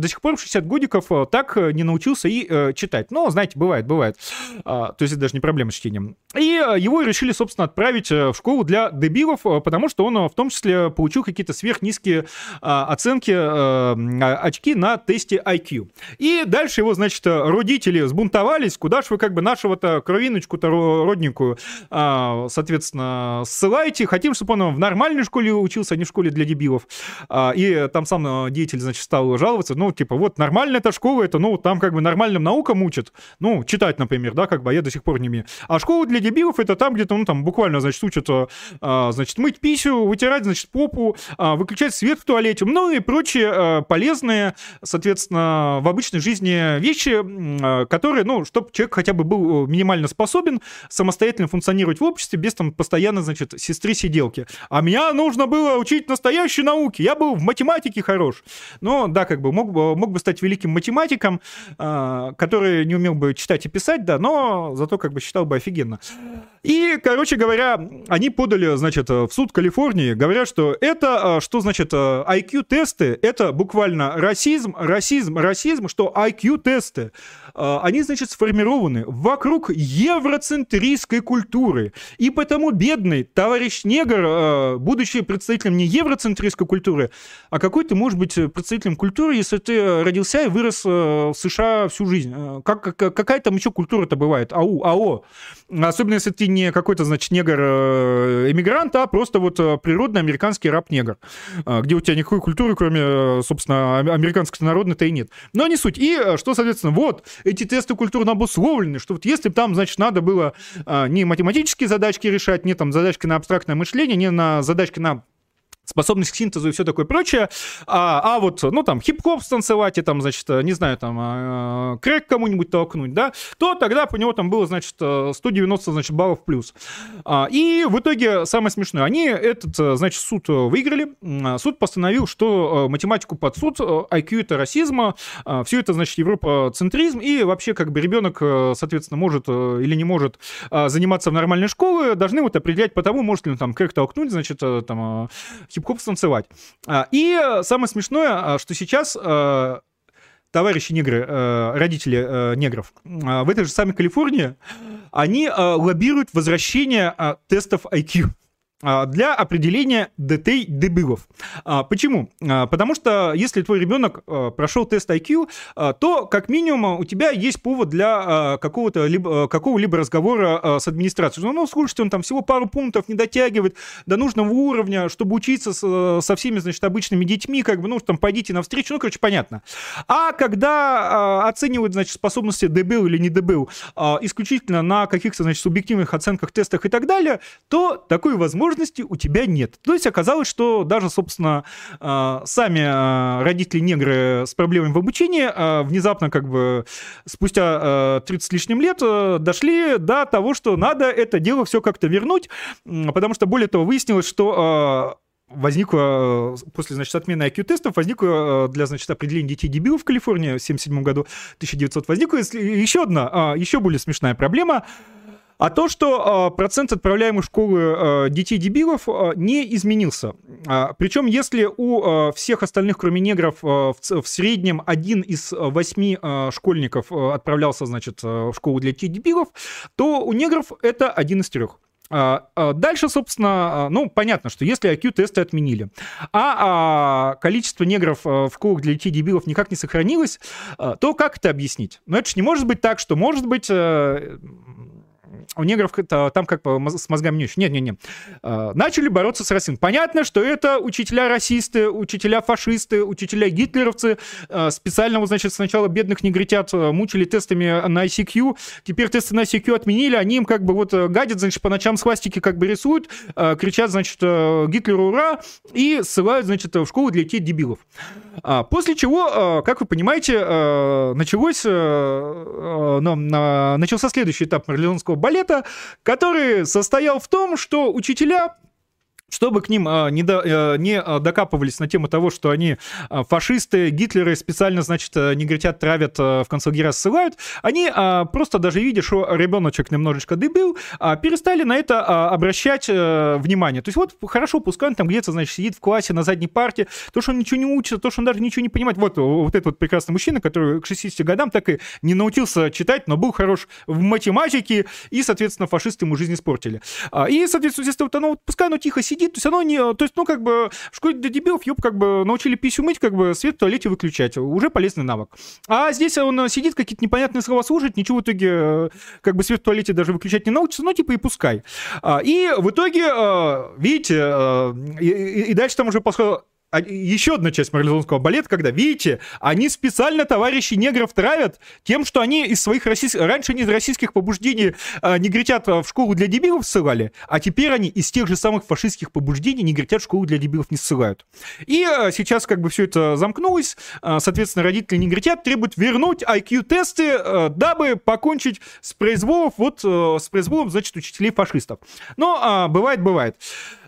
до сих пор в 60 годиков так не научился и читать. Но, знаете, бывает, бывает. А, то есть это даже не проблема с чтением. И а, его решили, собственно, отправить э, в школу для дебилов, э, потому что он э, в том числе получил какие-то сверхнизкие а, оценки, очки на тесте IQ. И дальше его, значит, родители сбунтовались, куда же вы как бы нашего-то кровиночку-то родненькую, соответственно, ссылаете, хотим, чтобы он в нормальной школе учился, а не в школе для дебилов. И там сам деятель, значит, стал жаловаться, ну, типа, вот нормальная эта школа, это, ну, там как бы нормальным наукам учат, ну, читать, например, например, да, как бы, а я до сих пор не умею. А школа для дебилов это там где-то, ну, там, буквально, значит, учат, а, значит, мыть писю, вытирать, значит, попу, а, выключать свет в туалете, ну и прочие а, полезные, соответственно, в обычной жизни вещи, а, которые, ну, чтобы человек хотя бы был минимально способен самостоятельно функционировать в обществе без там постоянно, значит, сестры-сиделки. А меня нужно было учить настоящей науке, я был в математике хорош. Но, да, как бы, мог, мог бы стать великим математиком, а, который не умел бы читать и писать, да, но зато как бы считал бы офигенно. И, короче говоря, они подали, значит, в суд Калифорнии, говорят, что это, а, что значит IQ-тесты, это буквально расизм, расизм, расизм, что IQ-тесты, они, значит, сформированы вокруг евроцентристской культуры. И потому бедный товарищ негр, будучи представителем не евроцентристской культуры, а какой ты можешь быть представителем культуры, если ты родился и вырос в США всю жизнь? Как, какая там еще культура-то бывает? АУ, АО. Особенно если ты не какой-то, значит, негр-эмигрант, а просто вот э, природный американский раб-негр, э, где у тебя никакой культуры, кроме, э, собственно, американской народной-то и нет. Но не суть. И что, соответственно, вот эти тесты культурно обусловлены, что вот если там, значит, надо было не математические задачки решать, не там задачки на абстрактное мышление, не на задачки на способность к синтезу и все такое прочее, а, а вот, ну, там, хип-хоп станцевать и там, значит, не знаю, там, э, крэк кому-нибудь толкнуть, да, то тогда по него там было, значит, 190, значит, баллов плюс. А, и в итоге, самое смешное, они этот, значит, суд выиграли, суд постановил, что математику под суд, IQ это расизм, все это, значит, Европа центризм, и вообще, как бы, ребенок, соответственно, может или не может заниматься в нормальной школе, должны вот определять по тому, может ли он там крэк толкнуть, значит, там, хип-хоп станцевать. А, и самое смешное, а, что сейчас а, товарищи негры, родители негров, в этой же самой Калифорнии, они лоббируют возвращение тестов IQ. А, для определения детей дебилов. А, почему? А, потому что если твой ребенок прошел тест IQ, то как минимум у тебя есть повод для какого-то либо, какого-либо разговора с администрацией. Ну, слушайте, он там всего пару пунктов не дотягивает до нужного уровня, чтобы учиться со всеми, значит, обычными детьми, как бы, ну, там, пойдите навстречу, ну, короче, понятно. А когда оценивают, значит, способности дебил или не дебил исключительно на каких-то, значит, субъективных оценках, тестах и так далее, то такой возможности возможности у тебя нет. То есть оказалось, что даже, собственно, а, сами а, родители-негры с проблемами в обучении а, внезапно как бы спустя 30 с лишним лет дошли до того, что надо это дело все как-то вернуть, потому что, более того, выяснилось, что возникло после, значит, отмены IQ-тестов, возникло для, значит, определения детей-дебилов в Калифорнии в 1977 году, 1900, возникла еще одна, еще более смешная проблема – а то, что э, процент отправляемых в школы э, детей-дебилов э, не изменился. А, причем, если у э, всех остальных, кроме негров, э, в, среднем один из восьми э, школьников э, отправлялся, значит, в школу для детей-дебилов, то у негров это один из трех. Дальше, собственно, ну, понятно, что если IQ-тесты отменили, а, а количество негров в школах для детей дебилов никак не сохранилось, то как это объяснить? Ну, это же не может быть так, что, может быть, у негров там как с мозгами не очень. Нет-нет-нет. А, начали бороться с расизмом. Понятно, что это учителя-расисты, учителя-фашисты, учителя-гитлеровцы. А, специально, значит, сначала бедных негритят а, мучили тестами на ICQ. Теперь тесты на ICQ отменили. Они им как бы вот гадят, значит, по ночам свастики как бы рисуют, кричат, значит, Гитлеру ура, и ссылают, значит, в школу для детей дебилов. После чего, как вы понимаете, началось, начался следующий этап марлезонского балета, который состоял в том, что учителя чтобы к ним а, не, до, а, не а, докапывались на тему того, что они а, фашисты, Гитлеры специально, значит, э, негритят травят, а, в конце лагеря ссылают, они просто даже видя, что ребеночек немножечко дебил, перестали на это обращать внимание. То есть вот хорошо, пускай он там где-то, значит, сидит в классе на задней парте, то, что он ничего не учится, то, что он даже ничего не понимает. Вот, вот этот вот прекрасный мужчина, который к 60 годам так и не научился читать, но был хорош в математике, и, соответственно, фашисты ему жизнь испортили. И, соответственно, вот оно, пускай оно тихо сидит, сидит, то есть оно не... То есть, ну, как бы, в школе для дебилов, ёб, как бы, научили писю мыть, как бы, свет в туалете выключать. Уже полезный навык. А здесь он сидит, какие-то непонятные слова слушает, ничего в итоге, э, как бы, свет в туалете даже выключать не научится, ну, типа, и пускай. А, и в итоге, э, видите, э, и дальше там уже пошло а, еще одна часть марлезонского балета, когда, видите, они специально товарищи негров травят тем, что они из своих российских... Раньше они из российских побуждений а, негритят в школу для дебилов ссылали, а теперь они из тех же самых фашистских побуждений негритят в школу для дебилов не ссылают. И а, сейчас как бы все это замкнулось, а, соответственно, родители негритят требуют вернуть IQ-тесты, а, дабы покончить с произволом, вот, а, с произволом, значит, учителей фашистов. Но а, бывает, бывает.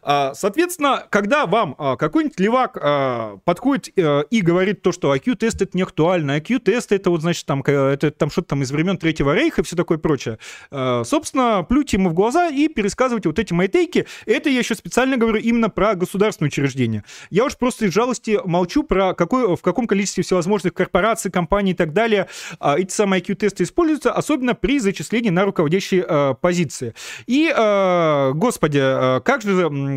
А, соответственно, когда вам а, какой-нибудь левак а, подходит э, и говорит то, что IQ-тест это не актуально, IQ-тест это вот, значит, там, это там что-то там из времен Третьего Рейха и все такое прочее, собственно, плюйте ему в глаза и пересказывайте вот эти мои тейки. Это я еще специально говорю именно про государственные учреждения. Я уж просто из жалости молчу про какой, в каком количестве всевозможных корпораций, компаний и так далее эти самые IQ-тесты используются, особенно при зачислении на руководящие позиции. И, господи, как же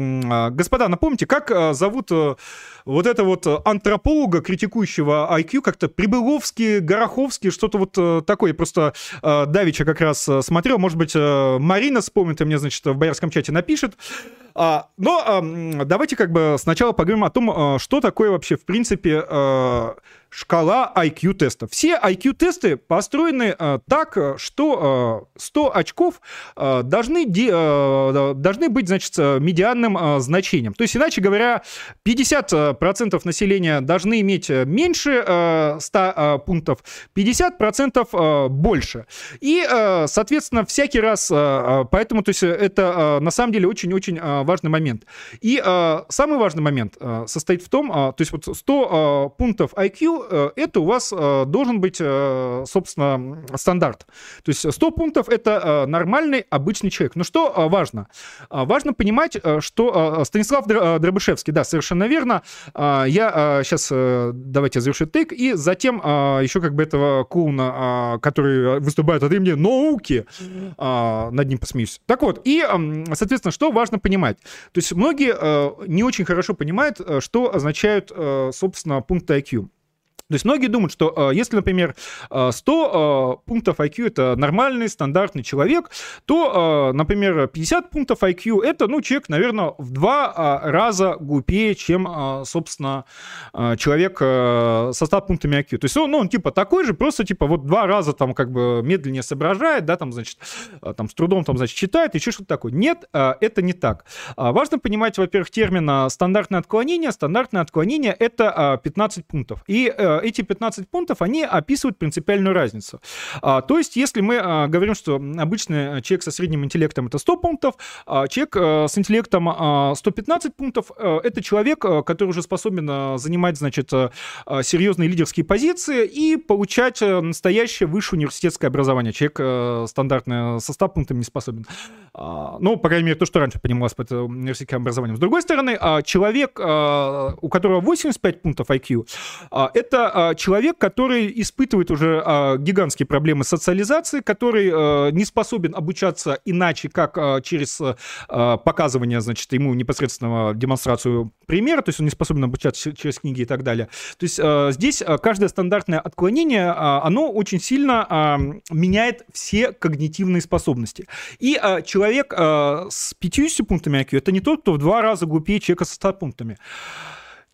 господа, напомните, как а, зовут э, вот это вот антрополога, критикующего IQ, как-то Прибыловский, Гороховский, что-то вот э, такое. Я просто э, Давича как раз смотрел. Может быть, Марина вспомнит и мне, значит, в боярском чате напишет. А, но давайте как бы сначала поговорим о том, что такое вообще, в принципе, шкала IQ-тестов. Все IQ-тесты построены э, так, что э, 100 очков э, должны, де, э, должны быть, значит, медианным э, значением. То есть, иначе говоря, 50% населения должны иметь меньше э, 100 э, пунктов, 50% э, больше. И, э, соответственно, всякий раз, э, э поэтому, то есть, это э, на самом деле очень-очень э, важный момент. И э, самый важный момент э, состоит в том, э, то есть, вот 100 э, пунктов IQ Э, это у вас э, должен быть, э, собственно, стандарт. То есть 100 пунктов — это нормальный, обычный человек. Но что важно? Важно понимать, что Станислав Дробышевский, да, совершенно верно. Я сейчас, давайте завершу тейк, и затем еще как бы этого клоуна, который выступает от имени науки, над ним посмеюсь. Так вот, и, соответственно, что важно понимать. То есть многие не очень хорошо понимают, что означают, собственно, пункты IQ. То есть многие думают, что э, если, например, 100 э, пунктов IQ это нормальный, стандартный человек, то, э, например, 50 пунктов IQ это, ну, человек, наверное, в два раза глупее, чем, собственно, человек со 100 пунктами IQ. То есть он, ну, он типа такой же, просто типа вот два раза там как бы медленнее соображает, да, там, значит, там с трудом там, значит, читает, еще что-то такое. Нет, это не так. Важно понимать, во-первых, термин стандартное отклонение. Стандартное отклонение это 15 пунктов. И эти 15 пунктов, они описывают принципиальную разницу. А, то есть, если мы а, говорим, что обычный человек со средним интеллектом это 100 пунктов, а человек а, с интеллектом а, 115 пунктов это человек, который уже способен занимать, значит, серьезные лидерские позиции и получать настоящее высшее университетское образование. Человек стандартный со 100 пунктами не способен. Ну, по крайней мере, то, что раньше понималось под университетским образованием. С другой стороны, человек, у которого 85 пунктов IQ, а, а, человек, который испытывает уже а, гигантские проблемы социализации, который а, не способен обучаться иначе, как через показывание, значит, ему непосредственного демонстрацию примера, то есть он не способен обучаться через книги и так далее. То есть здесь каждое стандартное отклонение, оно очень сильно меняет все когнитивные способности. И человек с 50 пунктами IQ это не тот, кто в два раза глупее человека со 100 пунктами.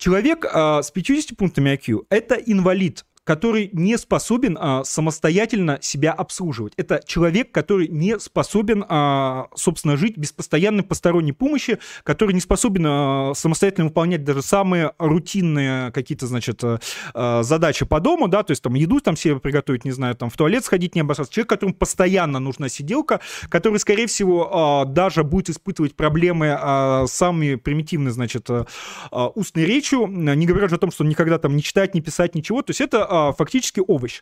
Человек э, с 50 пунктами IQ – это инвалид который не способен а, самостоятельно себя обслуживать. Это человек, который не способен, а, собственно, жить без постоянной посторонней помощи, который не способен а, самостоятельно выполнять даже самые рутинные какие-то, значит, а, задачи по дому, да, то есть там еду там себе приготовить, не знаю, там в туалет сходить, не обоссаться. Человек, которому постоянно нужна сиделка, который, скорее всего, а, даже будет испытывать проблемы а, самые примитивные, значит, а, устной речью, не говоря уже о том, что никогда там не читать, не писать, ничего. То есть это а, фактически овощ.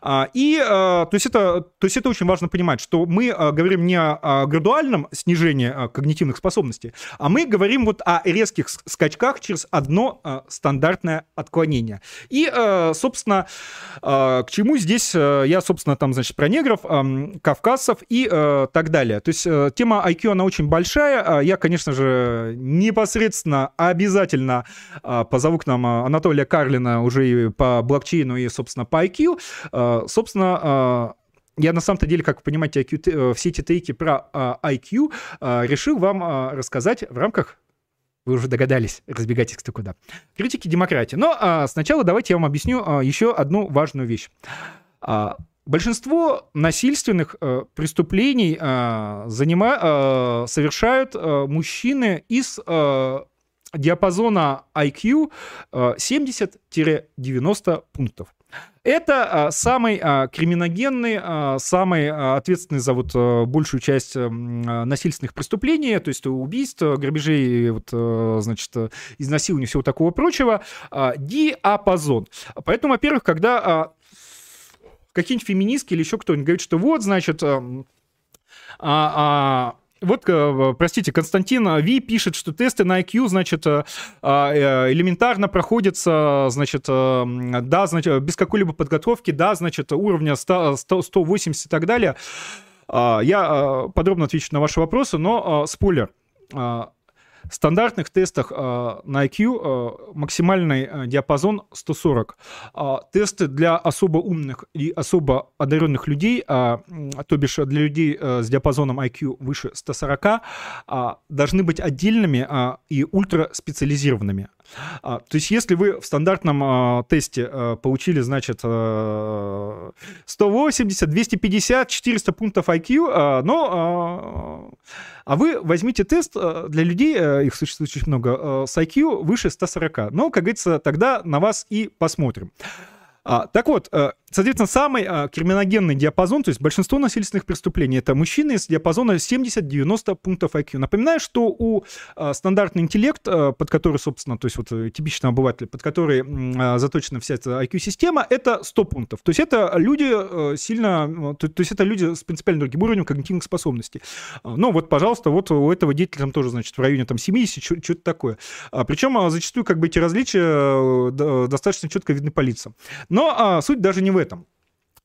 А, и а, то есть, это, то есть это очень важно понимать, что мы говорим не о градуальном снижении когнитивных способностей, а мы говорим вот о резких скачках через одно стандартное отклонение. И, собственно, к чему здесь я, собственно, там, значит, про негров, кавказцев и так далее. То есть тема IQ, она очень большая. Я, конечно же, непосредственно обязательно позову к нам Анатолия Карлина уже и по блокчейну ну и, собственно, по IQ. Э, собственно, э, я на самом-то деле, как вы понимаете, IQ, э, все эти тейки про IQ решил вам рассказать в рамках вы уже догадались, разбегайтесь кто куда. Критики демократии. Но а, сначала давайте я вам объясню а, еще одну важную вещь. А, большинство насильственных а, преступлений а, занима, а, совершают а, мужчины из а, диапазона IQ 70-90 пунктов. Это а, самый а, криминогенный, а, самый ответственный за вот большую часть насильственных преступлений, то есть убийств, грабежей, вот, значит, изнасилования всего такого прочего, диапазон. Поэтому, во-первых, когда какие-нибудь феминистки или еще кто-нибудь говорит, что вот, значит, вот, э, простите, Константин Ви пишет, что тесты на IQ, значит, э, а, э, элементарно проходятся, значит, да, значит, без какой-либо подготовки, да, значит, уровня 100, 100, 180 и так далее. А, я подробно отвечу на ваши вопросы, но спойлер стандартных тестах э, на IQ э, максимальный э, диапазон 140. А тесты для особо умных и особо одаренных людей, то бишь для людей с диапазоном IQ выше 140, должны быть отдельными и ультраспециализированными. А, то есть, если вы в стандартном а, тесте а, получили, значит, а, 180, 250, 400 пунктов IQ, а, но а, а вы возьмите тест а, для людей, а, их существует очень много, а, с IQ выше 140. Но, как говорится, тогда на вас и посмотрим. А, так вот, Соответственно, самый а, криминогенный диапазон, то есть большинство насильственных преступлений, это мужчины с диапазона 70-90 пунктов IQ. Напоминаю, что у а, стандартный интеллект, а, под который, собственно, то есть вот э, типичного обывателя, под который а, заточена вся эта IQ-система, это 100 пунктов. То есть это люди а, сильно, то, то есть это люди с принципиально другим уровнем когнитивных способностей. Ну вот, пожалуйста, вот у этого деятеля там тоже, значит, в районе там 70, что-то такое. А, причем зачастую как бы эти различия а, достаточно четко видны по лицам. Но а, суть даже не в этом.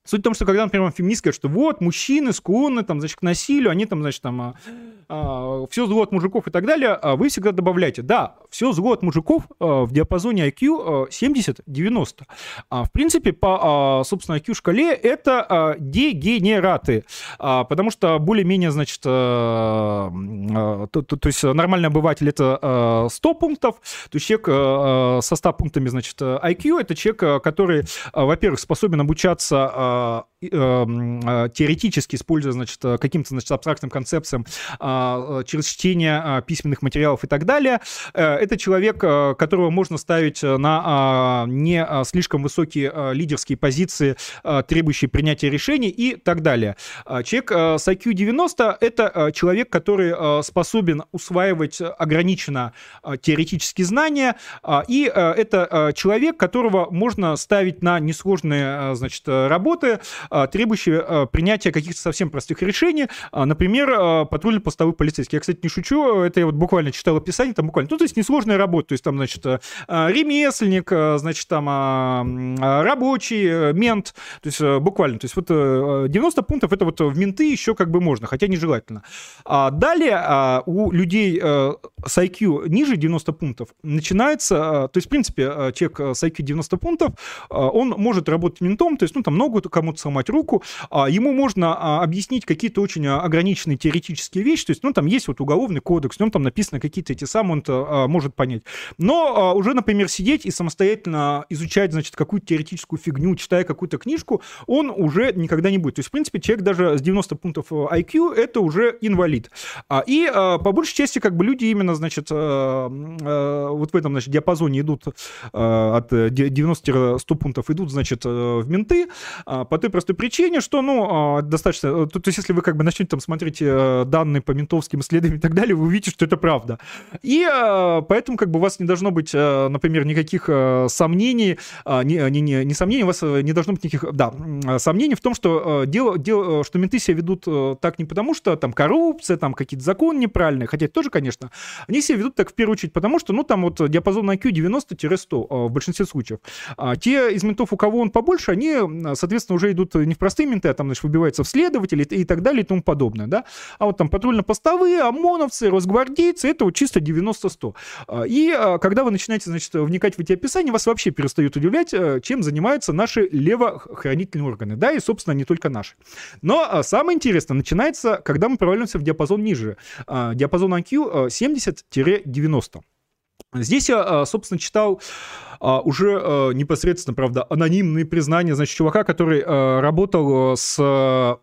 Суть в том, что когда, например, феминистка говорит, что вот, мужчины склонны, там, значит, к насилию, они там, значит, там, а, а, все зло от мужиков и так далее, а вы всегда добавляете, да, все зло от мужиков а, в диапазоне IQ 70-90. В принципе, по, собственно, IQ-шкале это дегенераты, потому что более-менее, значит, то, то, то есть нормальный обыватель это 100 пунктов, то есть человек со 100 пунктами, значит, IQ, это человек, который, во-первых, способен обучаться теоретически, используя, значит, каким-то, значит, абстрактным концепциям э, через чтение письменных материалов и так далее. Э, это человек, э, которого можно ставить на а, не слишком высокие лидерские позиции, требующие принятия решений и так далее. Человек с IQ 90 — это человек, который способен усваивать ограниченно теоретические знания, и это человек, которого можно ставить на несложные значит, работы, требующие принятия каких-то совсем простых решений, например, патрульно-постовой полицейский. Я, кстати, не шучу, это я вот буквально читал описание, там буквально, ну, то есть несложная работа, то есть там, значит, э, ремесленник, э, значит, там а, рабочий, э, мент, то есть буквально, то есть вот 90 пунктов это вот в менты еще как бы можно, хотя нежелательно. А далее а, у людей с IQ ниже 90 пунктов начинается, то есть, в принципе, человек с IQ 90 пунктов, он может работать ментом, то есть, ну, там могут кому-то сломать руку, ему можно объяснить какие-то очень ограниченные теоретические вещи, то есть, ну, там есть вот уголовный кодекс, в нем там написано какие-то эти самые, он а, может понять. Но а, уже, например, сидеть и самостоятельно изучать, значит, какую-то теоретическую фигню, читая какую-то книжку, он уже никогда не будет. То есть, в принципе, человек даже с 90 пунктов IQ это уже инвалид. А, и а, по большей части, как бы люди именно, значит, а, а, вот в этом, значит, диапазоне идут а, от 90-100 пунктов идут, значит, в менты по той простой причине, что, ну, достаточно, то, то есть, если вы как бы начнете там смотреть данные по ментовским исследованиям и так далее, вы увидите, что это правда. И э, поэтому как бы у вас не должно быть, э, например, никаких э, сомнений, не, не, не, не сомнений, у вас не должно быть никаких, да, сомнений в том, что дело, дело, что менты себя ведут так не потому, что там коррупция, там какие-то законы неправильные, хотя это тоже, конечно, они себя ведут так в первую очередь потому, что, ну, там вот диапазон IQ 90-100 в большинстве случаев. А те из ментов, у кого он побольше, они, соответственно, уже идут не в простые менты, а там, значит, выбиваются в следователи и так далее и тому подобное, да. А вот там патрульно-постовые, ОМОНовцы, росгвардейцы, это вот чисто 90-100. А, и а, когда вы начинаете, значит, вникать в эти описания, вас вообще перестают удивлять, чем занимаются наши левохранительные органы, да, и, собственно, не только наши. Но а, самое интересное начинается, когда мы проваливаемся в диапазон ниже, диапазон IQ 70-90. Здесь я, собственно, читал уже непосредственно, правда, анонимные признания, значит, чувака, который работал с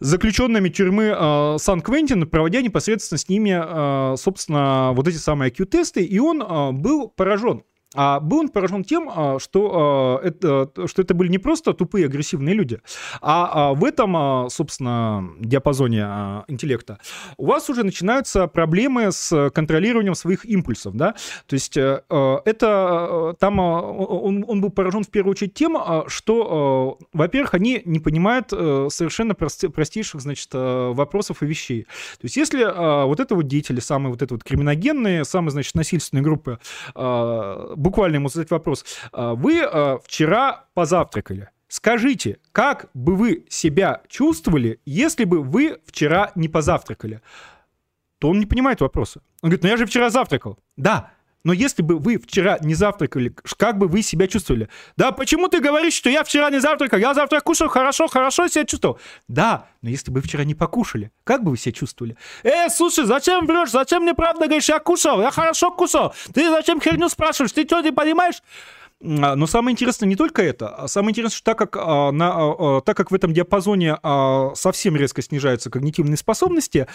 заключенными тюрьмы э, Сан-Квентин, проводя непосредственно с ними, э, собственно, вот эти самые IQ-тесты, и он э, был поражен. А был он поражен тем, а, что, а, это, что это были не просто тупые агрессивные люди, а в этом, собственно, диапазоне интеллекта у вас уже начинаются проблемы с контролированием своих импульсов. Да? То есть э, это там он, он был поражен в первую очередь тем, что, во-первых, они не понимают э, совершенно простейших значит, вопросов и вещей. То есть если вот это вот деятели, самые вот это вот криминогенные, самые, значит, насильственные группы буквально ему задать вопрос. А, вы а, вчера позавтракали. Скажите, как бы вы себя чувствовали, если бы вы вчера не позавтракали? То он не понимает вопроса. Он говорит, ну я же вчера завтракал. Да, но если бы вы вчера не завтракали, как бы вы себя чувствовали? Да, почему ты говоришь, что я вчера не завтракал? Я завтра кушал, хорошо, хорошо себя чувствовал. Да, но если бы вы вчера не покушали, как бы вы себя чувствовали? Э, слушай, зачем врешь? Зачем мне правда говоришь, я кушал, я хорошо кушал? Ты зачем херню спрашиваешь? Ты что, не понимаешь? А, но самое интересное не только это. А самое интересное, что так как, а, на, так как в этом диапазоне совсем резко снижаются когнитивные способности,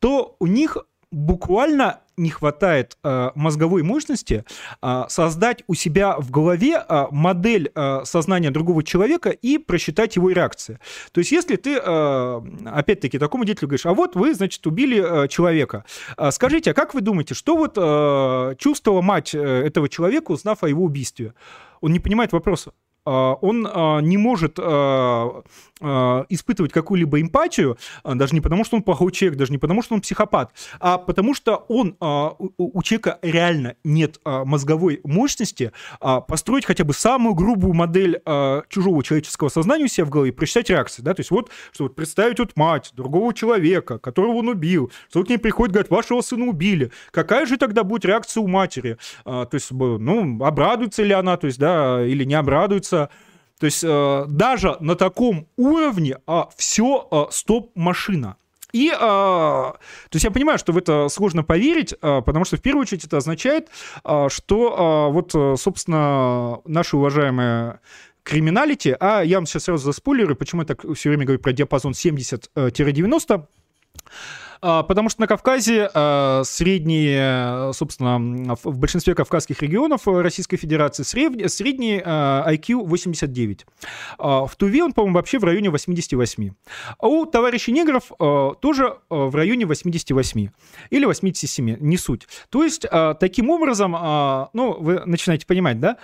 то у них буквально не хватает э, мозговой мощности э, создать у себя в голове э, модель э, сознания другого человека и просчитать его реакции. То есть, если ты, э, опять-таки, такому деятелю говоришь, а вот вы, значит, убили э, человека, э, скажите, а как вы думаете, что вот э, чувствовала мать э, этого человека, узнав о его убийстве? Он не понимает вопроса. Он не может испытывать какую-либо эмпатию, даже не потому, что он плохой человек, даже не потому, что он психопат, а потому что он, у человека реально нет мозговой мощности построить хотя бы самую грубую модель чужого человеческого сознания у себя в голове, прочитать реакции, да, то есть вот, что вот представить вот мать другого человека, которого он убил, что к ней приходит, говорит, вашего сына убили, какая же тогда будет реакция у матери? То есть, ну, обрадуется ли она, то есть, да, или не обрадуется, то есть э, даже на таком уровне а, все э, стоп-машина. И, э, то есть я понимаю, что в это сложно поверить, э, потому что в первую очередь это означает, э, что э, вот, собственно, наши уважаемые криминалити, а я вам сейчас сразу заспойлерю, почему я так все время говорю про диапазон 70-90, а, потому что на Кавказе а, средний, собственно, в большинстве кавказских регионов Российской Федерации средний IQ 89. В Туве он, по-моему, вообще в районе 88. А у товарищей негров тоже в районе 88 или 87, не суть. То есть, таким образом, ну, вы начинаете понимать, да,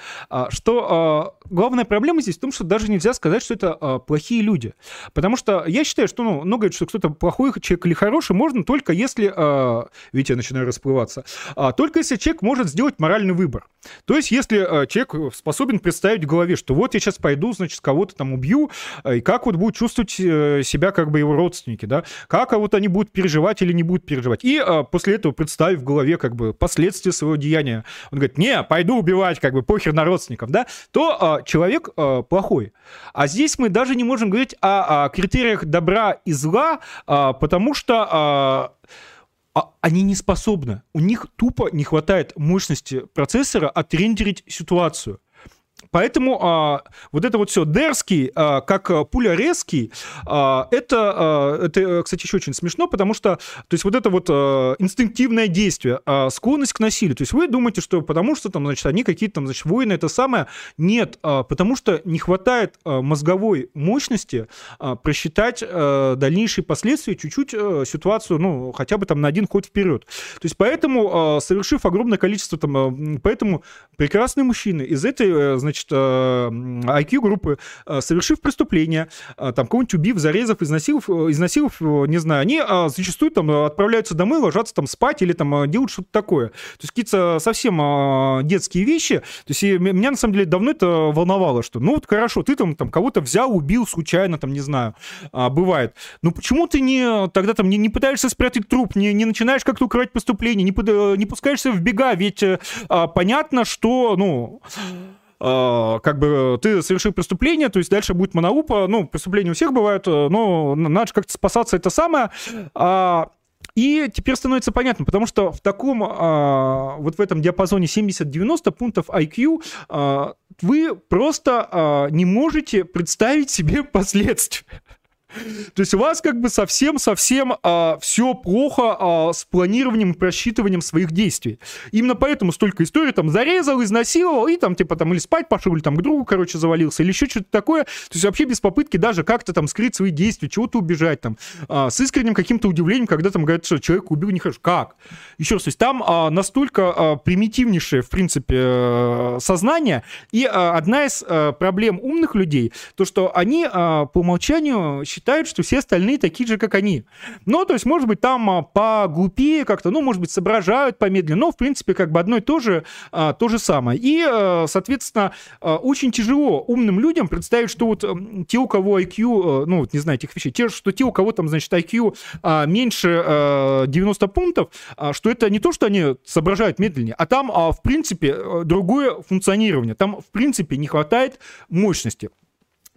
что главная проблема здесь в том, что даже нельзя сказать, что это плохие люди. Потому что я считаю, что, ну, много говорит, что кто-то плохой человек или хороший, можно только если, э, видите, я начинаю расплываться, э, только если человек может сделать моральный выбор. То есть если э, человек способен представить в голове, что вот я сейчас пойду, значит, кого-то там убью, э, и как вот будут чувствовать э, себя как бы его родственники, да, как а вот они будут переживать или не будут переживать. И э, после этого представив в голове как бы последствия своего деяния, он говорит, не, пойду убивать, как бы похер на родственников, да, то э, человек э, плохой. А здесь мы даже не можем говорить о, о критериях добра и зла, э, потому что а они не способны. У них тупо не хватает мощности процессора отрендерить ситуацию. Поэтому а, вот это вот все дерзкий, а, как а, пуля резкий, а, это, а, это, кстати, еще очень смешно, потому что, то есть вот это вот а, инстинктивное действие, а, склонность к насилию. То есть вы думаете, что потому что там, значит, они какие-то там, значит, воины, это самое. Нет, а, потому что не хватает а, мозговой мощности а, просчитать а, дальнейшие последствия, чуть-чуть а, ситуацию, ну, хотя бы там на один ход вперед. То есть поэтому, а, совершив огромное количество там, а, поэтому прекрасные мужчины из этой, значит, значит, IQ-группы, э, совершив преступление, э, там, кого-нибудь убив, зарезав, изнасилов, э, изнасилов, не знаю, они зачастую там отправляются домой, ложатся там спать или там делают что-то такое. То есть какие-то совсем детские вещи. То есть меня, на самом деле, давно это волновало, что, ну, вот хорошо, ты там, там кого-то взял, убил случайно, там, не знаю, бывает. Но почему ты не, тогда там не, не пытаешься спрятать труп, не, не начинаешь как-то укрывать преступление, не, не пускаешься в бега, ведь понятно, что, ну, а, как бы ты совершил преступление, то есть дальше будет моноупа, ну, преступления у всех бывают, э, но надо как-то спасаться, это самое. А, и теперь становится понятно, потому что в таком, а, вот в этом диапазоне 70-90 пунктов IQ вы просто не можете представить себе <laughs> последствия. То есть у вас как бы совсем-совсем а, все плохо а, с планированием и просчитыванием своих действий. Именно поэтому столько историй там зарезал, изнасиловал, и там типа там или спать пошел, или там к другу, короче, завалился, или еще что-то такое. То есть вообще без попытки даже как-то там скрыть свои действия, чего-то убежать там. А, с искренним каким-то удивлением, когда там говорят, что человек убил не хорошо. Как? Еще раз, то есть там а, настолько а, примитивнейшее, в принципе, а, сознание, и а, одна из а, проблем умных людей, то, что они а, по умолчанию считают считают, что все остальные такие же, как они. Ну, то есть, может быть, там а, поглупее как-то, ну, может быть, соображают помедленнее, но, в принципе, как бы одно и то же, а, то же самое. И, а, соответственно, очень тяжело умным людям представить, что вот те, у кого IQ, ну, вот не знаю этих вещей, те, что те, у кого там, значит, IQ меньше 90 пунктов, что это не то, что они соображают медленнее, а там, в принципе, другое функционирование. Там, в принципе, не хватает мощности.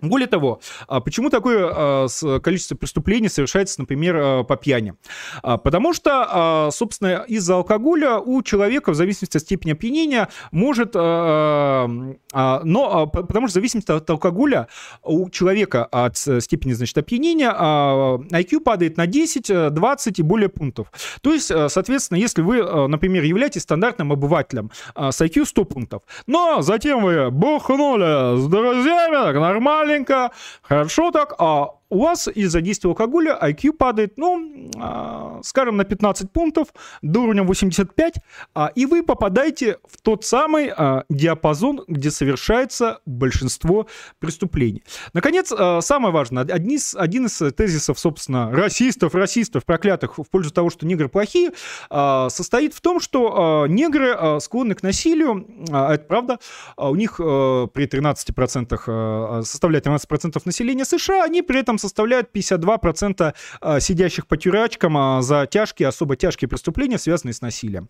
Более того, а почему такое а, количество преступлений совершается, например, а, по пьяни? Потому что, собственно, из-за алкоголя у человека, в зависимости от степени опьянения, может... Но потому что в зависимости от алкоголя у человека от степени, значит, опьянения IQ падает на 10, 20 и более пунктов. То есть, соответственно, если вы, например, являетесь стандартным обывателем с IQ 100 пунктов, но затем вы бухнули с друзьями, нормально, маленько, хорошо так, а у вас из-за действия алкоголя IQ падает, ну, а, скажем, на 15 пунктов до уровня 85, а, и вы попадаете в тот самый а, диапазон, где совершается большинство преступлений. Наконец, самое важное, один из, один из тезисов, собственно, расистов, расистов, проклятых в пользу того, что негры плохие, состоит в том, что негры склонны к насилию, это правда, у них при 13% а, составляет 13% населения США, они при этом составляют 52% а, сидящих по тюрячкам а, за тяжкие, особо тяжкие преступления, связанные с насилием.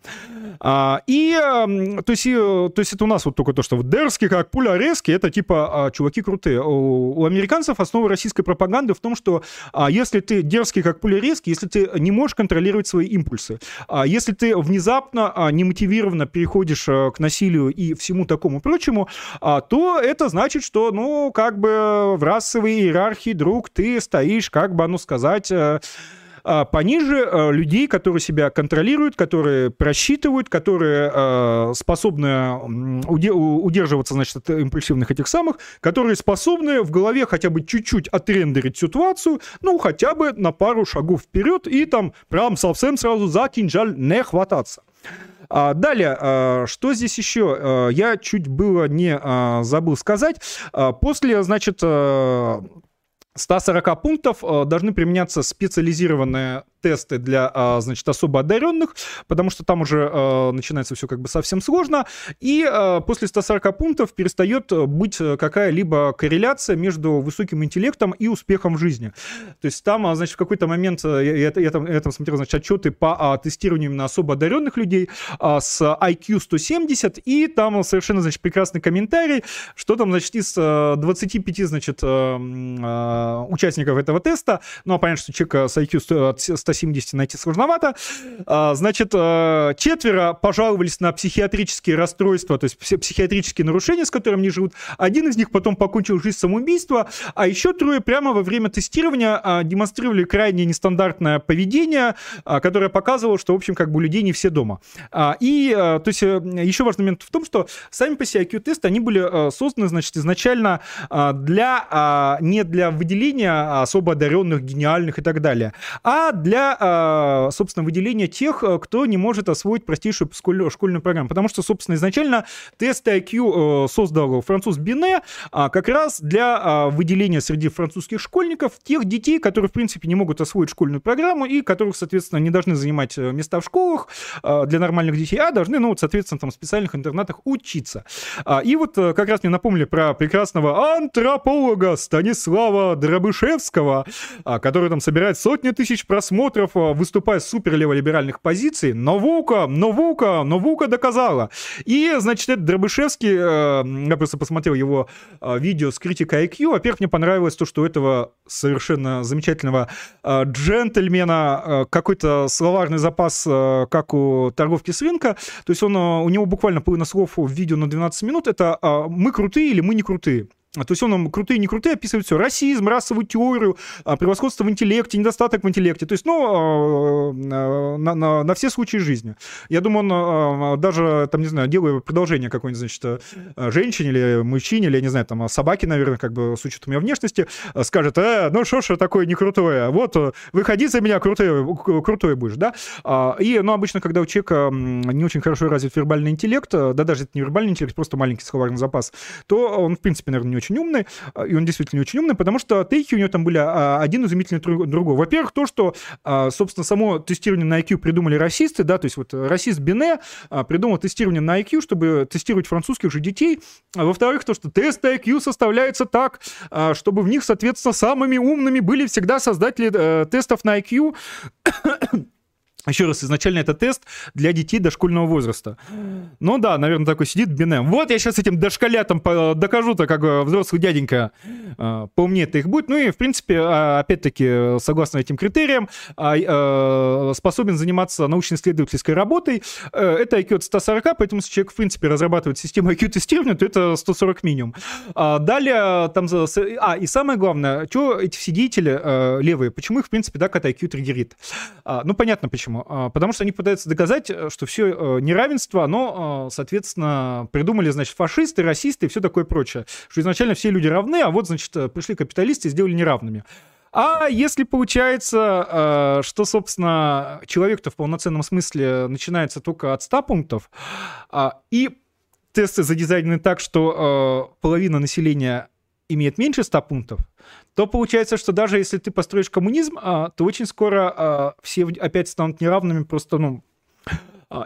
А, И, то есть, то есть это у нас вот только то, что вот дерзкий, как пуля резкий, это типа чуваки крутые. У, американцев основа российской пропаганды в том, что если ты дерзкий, как пуля резкий, если ты не можешь контролировать свои импульсы, если ты внезапно, немотивированно переходишь к насилию и всему такому прочему, то это значит, что, ну, как бы в расовой иерархии, друг, ты стоишь, как бы, ну, сказать... э, а, пониже э, людей, которые себя контролируют, которые просчитывают, которые э, способны удерживаться, значит, от импульсивных этих самых, которые способны в голове хотя бы чуть-чуть отрендерить ситуацию, ну, хотя бы на пару шагов вперед и там прям совсем сразу за кинжаль не хвататься. А, далее, что здесь еще? Я чуть было не забыл сказать. После, значит, 140 пунктов э, должны применяться специализированные тесты для, а, значит, особо одаренных, потому что там уже э, начинается все как бы совсем сложно, и э, после 140 пунктов перестает быть какая-либо корреляция между высоким интеллектом и успехом в жизни. То есть там, а, значит, в какой-то момент, я, я, я там, я там смотрел, значит, отчеты по а, тестированию именно особо одаренных людей а, с IQ 170, и там совершенно, значит, прекрасный комментарий, что там, значит, из э, 25, значит, э, м, э, участников этого теста, ну, а понятно, что человека с IQ 100 от 170 найти сложновато, а, значит, э, четверо пожаловались на психиатрические расстройства, то есть пси- психиатрические нарушения, с которыми они живут. Один из них потом покончил жизнь самоубийства, а еще трое прямо во время тестирования а, демонстрировали крайне нестандартное поведение, а, которое показывало, что, в общем, как бы у людей не все дома. И, а, то есть, э, еще важный момент в том, что сами по себе IQ-тесты, они были э, созданы, значит, изначально для, не для выделения особо одаренных, гениальных и так далее, а для, а, собственно, выделения тех, э, кто не может освоить простейшую школь- школьную программу. Потому что, собственно, изначально тесты IQ э, создал француз Бине а, как раз для а, выделения среди французских школьников тех детей, которые, в принципе, не могут освоить школьную программу и которых, соответственно, не должны занимать э, места в школах для нормальных детей, а должны, ну, вот, соответственно, там в специальных интернатах учиться. И вот как раз мне напомнили про прекрасного антрополога Станислава Дробышевского, который там собирает сотни тысяч просмотров, а, выступая с суперлеволиберальных позиций. Наука, наука, наука доказала. И, значит, этот Дробышевский, э, я просто посмотрел его э, видео с критикой IQ. Во-первых, мне понравилось то, что у этого совершенно замечательного э, джентльмена э, какой-то словарный запас, э, как у торговки с рынка. То есть он, э, у него буквально половина слов в видео на 12 минут. Это э, «мы крутые» или «мы не крутые». А, То есть он нам крутые, не крутые описывает все. Расизм, расовую теорию, а, превосходство в интеллекте, недостаток в интеллекте. То есть, ну, а, на, на- на все случаи жизни. Я думаю, он даже, там, не знаю, делая продолжение какой-нибудь, значит, а, женщине или мужчине, или, я не знаю, там, собаке, наверное, как бы с учетом ее внешности, а, скажет, э, ну, что ж такое не крутое? Вот, э, выходи за меня, крутой, крутой будешь, да? И, ну, обычно, когда у человека не очень хорошо развит вербальный интеллект, э, да даже это не вербальный интеллект, просто маленький словарный запас, то он, в принципе, наверное, не очень умный, а, и он действительно очень умный, потому что тейки у него там были а, один изумительный друг- другой. Во-первых, то, что, а, собственно, само тестирование на IQ придумали расисты, да, то есть вот расист Бине а, придумал тестирование на IQ, чтобы тестировать французских же детей. Во-вторых, то, что тесты IQ составляются так, чтобы в них, соответственно, самыми умными были всегда создатели э, тестов на IQ, еще раз, изначально это тест для детей дошкольного возраста. Ну да, наверное, такой сидит Бинем. Вот я сейчас этим дошколятам докажу-то, как э, взрослый дяденька э, поумнее-то их будет. Ну и, в принципе, а, опять-таки, согласно этим критериям, а, э, способен заниматься научно-исследовательской работой. Это IQ от 140, поэтому если человек, в принципе, разрабатывает систему IQ-тестирования, то это 140 минимум. А Далее, там... А, и самое главное, что эти все деятели левые, почему их, в принципе, так от IQ триггерит? Ну, понятно почему. А, Потому что они пытаются доказать, э, что все неравенство, оно, э, соответственно, придумали, значит, фашисты, расисты и все такое прочее. Что изначально все люди равны, а вот, значит, э, пришли капиталисты и сделали неравными. А если получается, что, собственно, человек-то в полноценном смысле начинается только от 100 пунктов, и тесты задизайнены так, что половина населения имеет меньше 100 пунктов, то получается, что даже если ты построишь коммунизм, то очень скоро все опять станут неравными, просто, ну, а,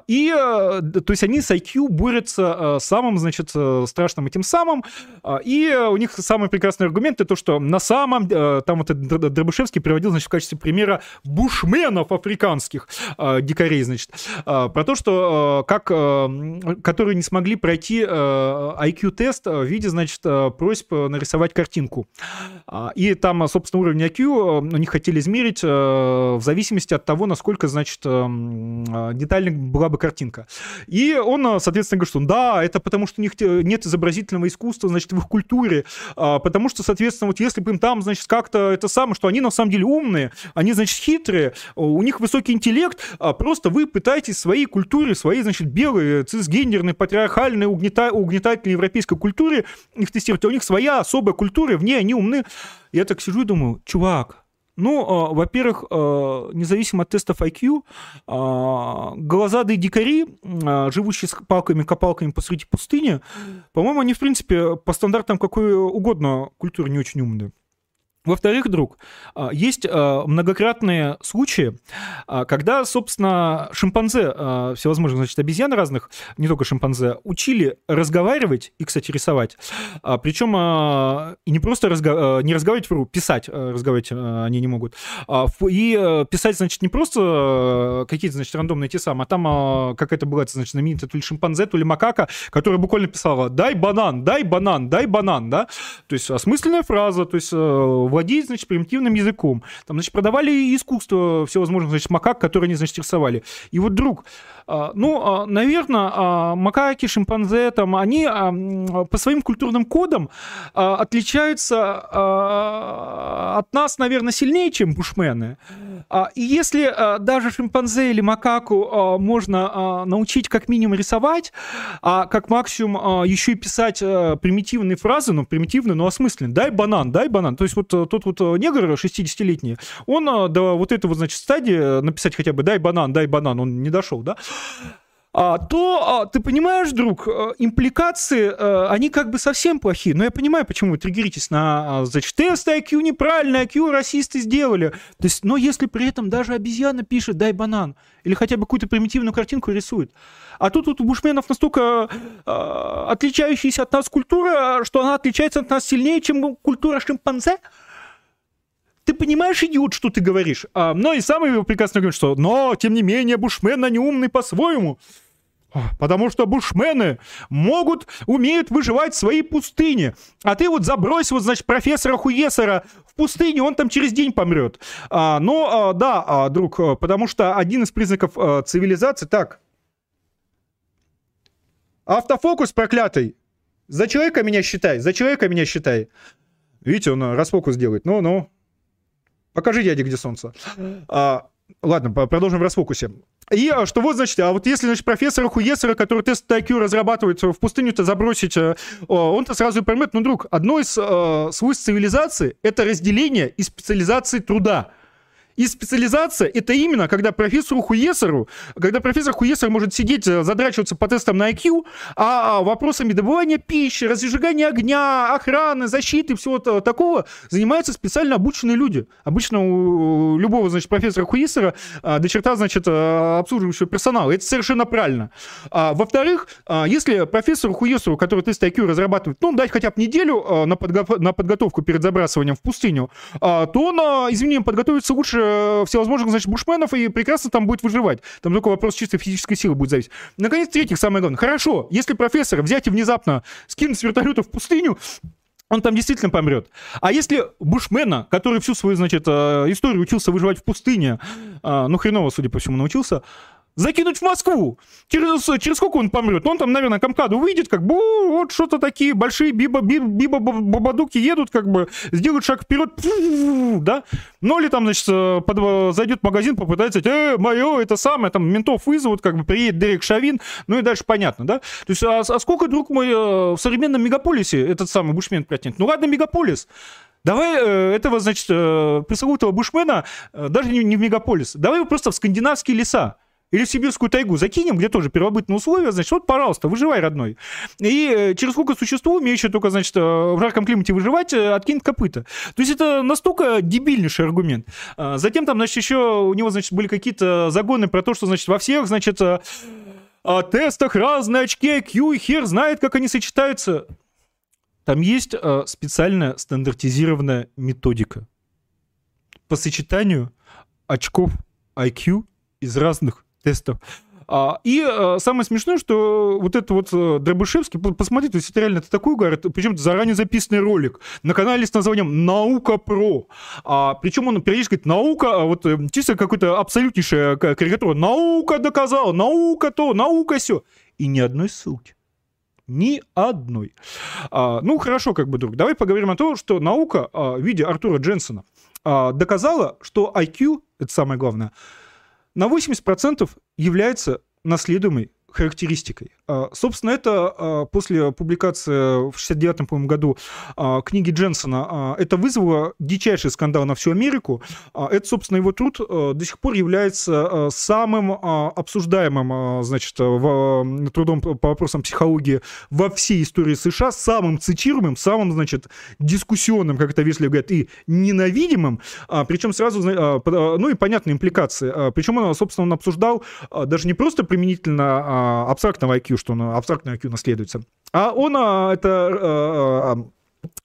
и, э, то есть они с IQ борются э, самым, значит, э, страшным этим самым, а, и у них самый прекрасный аргумент это то, что на самом, там вот Дробышевский приводил, значит, в качестве примера бушменов африканских дикарей, значит, про то, что как, которые не смогли пройти IQ-тест в виде, значит, просьб нарисовать картинку. А, и там, собственно, уровень IQ они хотели измерить в зависимости от того, насколько, значит, детальный была бы картинка. И он, а, соответственно, говорит, что да, это потому, что у них э, нет изобразительного искусства, значит, в их культуре, а, потому что, соответственно, вот если бы им там, значит, как-то это самое, что они на самом деле умные, они, значит, хитрые, у них высокий интеллект, а просто вы пытаетесь своей культуре, своей, значит, белой, цисгендерной, патриархальной, угнета... угнетательной европейской культуре их тестировать, у них своя особая культура, в ней они умны. Я так сижу и думаю, чувак, ну, э, во-первых, э, независимо от тестов IQ, э, глазадые дикари, живущие с палками-копалками посреди пустыни, по-моему, они, в принципе, по стандартам какой угодно культуры не очень умные. Во-вторых, друг, а, есть а, многократные случаи, а, когда, собственно, шимпанзе, всевозможных, значит, обезьян разных, не только шимпанзе, учили разговаривать и, кстати, рисовать. Причем и не просто разго... не разговаривать, вру, писать разговаривать они не могут. И писать, значит, не просто какие-то, значит, рандомные те самые, а там какая-то была, значит, знаменитая то ли шимпанзе, то ли макака, которая буквально писала «дай банан, дай банан, дай банан», да? То есть осмысленная фраза, то есть владеть, значит, примитивным языком. Там, значит, продавали искусство всевозможных, значит, макак, которые они, значит, рисовали. И вот, друг, а, ну, а, наверное, а, макаки, шимпанзе, там, они по своим культурным кодам отличаются от нас, наверное, сильнее, чем бушмены. И если даже шимпанзе или макаку можно научить как минимум рисовать, а как максимум еще и писать примитивные фразы, ну, примитивные, но осмысленные. Дай банан, дай банан. То есть вот тот вот негр 60-летний, он до вот этого, значит, стадии написать хотя бы дай банан, дай банан, он не дошел, да? а, то а, ты понимаешь, друг, э, импликации, а, они как бы совсем плохие. Но я понимаю, почему вы триггеритесь на, а, значит, тесты IQ неправильно, IQ расисты сделали. То есть, но если при этом даже обезьяна пишет «дай банан», или хотя бы какую-то примитивную картинку рисует. А тут вот у бушменов настолько а, отличающаяся от нас культура, что она отличается от нас сильнее, чем культура шимпанзе – ты понимаешь, идиот, что ты говоришь? А, но и самый прекрасный говорит, что но, тем не менее, бушмен, они умный по-своему. Потому что бушмены могут, умеют выживать в своей пустыне. А ты вот забрось, вот, значит, профессора Хуесера в пустыне, он там через день помрет. А, но, а, да, а, друг, а, потому что один из признаков а, цивилизации... Так. Автофокус проклятый. За человека меня считай, за человека меня считай. Видите, он расфокус делает. Ну-ну. Покажи дяде, где солнце. А, ладно, продолжим в расфокусе. И а, что вот, значит, а вот если, значит, профессора Хуесера, который тест IQ разрабатывает, в пустыню-то забросить, э, он-то сразу поймет, ну, друг, одно из э, свойств цивилизации — это разделение и специализации труда. И специализация — это именно, когда профессору Хуесеру, когда профессор Хуесер может сидеть, э, задрачиваться по тестам на IQ, а вопросами добывания пищи, разжигания огня, охраны, защиты, всего такого занимаются специально обученные люди. Обычно у любого, значит, профессора Хуесера а, до черта, значит, э, обслуживающего персонала. Это совершенно правильно. А, во-вторых, а, если профессору Хуесеру, который тест IQ разрабатывает, ну, дать хотя бы неделю э, на, подго- на подготовку перед забрасыванием в пустыню, то он, извини, подготовится лучше э, всевозможных, значит, бушменов и прекрасно там будет выживать. Там только вопрос чисто физической силы будет зависеть. Наконец, третьих, самое главное. Хорошо, если профессора взять и внезапно скинуть с вертолета в пустыню, он там действительно помрет. А если бушмена, который всю свою, значит, э, историю учился выживать в пустыне, э, ну, хреново, судя по всему, научился, закинуть в Москву. Через, через сколько он помрет? Он там, наверное, Камкаду выйдет, как бы, вот что-то такие большие биба, биба, бабадуки едут, как бы, сделают шаг вперед, да? Ну, или там, значит, э, под, зайдет в магазин, попытается, э, мое, это самое, там, ментов вызовут, как бы, приедет Дерек Шавин, ну и дальше понятно, да? То есть, а, а сколько, друг мой, э, в современном мегаполисе этот самый бушмен протянет? Ну, ладно, мегаполис, Давай э, этого, значит, э, пресловутого бушмена э, даже не, не в мегаполис. Давай его просто в скандинавские леса. Или в сибирскую тайгу закинем, где тоже первобытные условия, значит, вот, пожалуйста, выживай, родной. И э, через сколько существу, умеющее только, значит, э, в жарком климате выживать, э, откинет копыта. То есть это настолько дебильнейший аргумент. А, затем там, значит, еще у него, значит, были какие-то загоны про то, что, значит, во всех, значит, о тестах разные очки IQ, и хер знает, как они сочетаются. Там есть специальная стандартизированная методика по сочетанию очков IQ из разных тестов. А, и а, самое смешное, что вот это вот э, Дробышевский, посмотрите, то есть это реально это такой угар, причем заранее записанный ролик на канале с названием «Наука про». А, причем он периодически говорит «Наука», а вот э, чисто какой-то абсолютнейшая карикатура. «Наука доказала», «Наука то», «Наука все». И ни одной ссылки. Ни одной. А, ну, хорошо, как бы, друг. Давай поговорим о том, что наука а, в виде Артура Дженсона а, доказала, что IQ, это самое главное, на 80% является наследуемой характеристикой. А, собственно, это а, после публикации в 69 году а, книги Дженсона, это вызвало дичайший скандал на всю Америку. Это, собственно, его труд до сих пор является самым обсуждаемым, значит, трудом по вопросам психологии во всей истории США, самым цитируемым, самым, значит, дискуссионным, как это вежливо говорят, и ненавидимым, причем сразу, ну и понятные импликации. Причем, он, собственно, он обсуждал даже не просто применительно абстрактного IQ, что он абстрактный IQ наследуется. А он а, это а, а,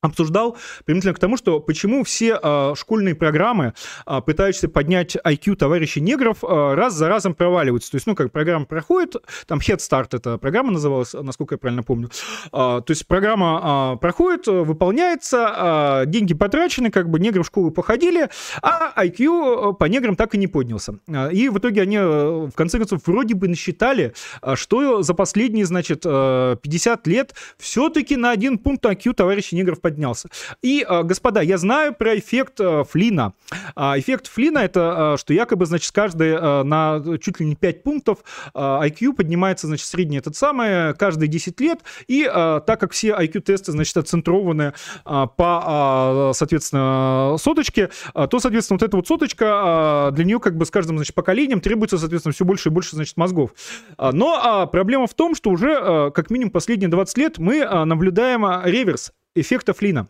обсуждал применительно к тому, что почему все э, школьные программы, э, пытающиеся поднять IQ товарищей негров, э, раз за разом проваливаются. То есть, ну, как программа проходит, там Head Start эта программа называлась, насколько я правильно помню. Э, то есть программа э, проходит, выполняется, э, деньги потрачены, как бы негры в школу походили, а IQ по неграм так и не поднялся. И в итоге они, в конце концов, вроде бы насчитали, что за последние, значит, 50 лет все-таки на один пункт IQ товарищей негров поднялся. И, а, господа, я знаю про эффект а, Флина. А, эффект Флина это, что якобы, значит, каждый на чуть ли не 5 пунктов IQ поднимается, значит, средний этот самый, каждые 10 лет. И так как все IQ-тесты, значит, оцентрованы по, соответственно, соточке, то, соответственно, вот эта вот соточка, для нее как бы с каждым, значит, поколением требуется, соответственно, все больше и больше, значит, мозгов. Но проблема в том, что уже как минимум последние 20 лет мы наблюдаем реверс эффекта Флина.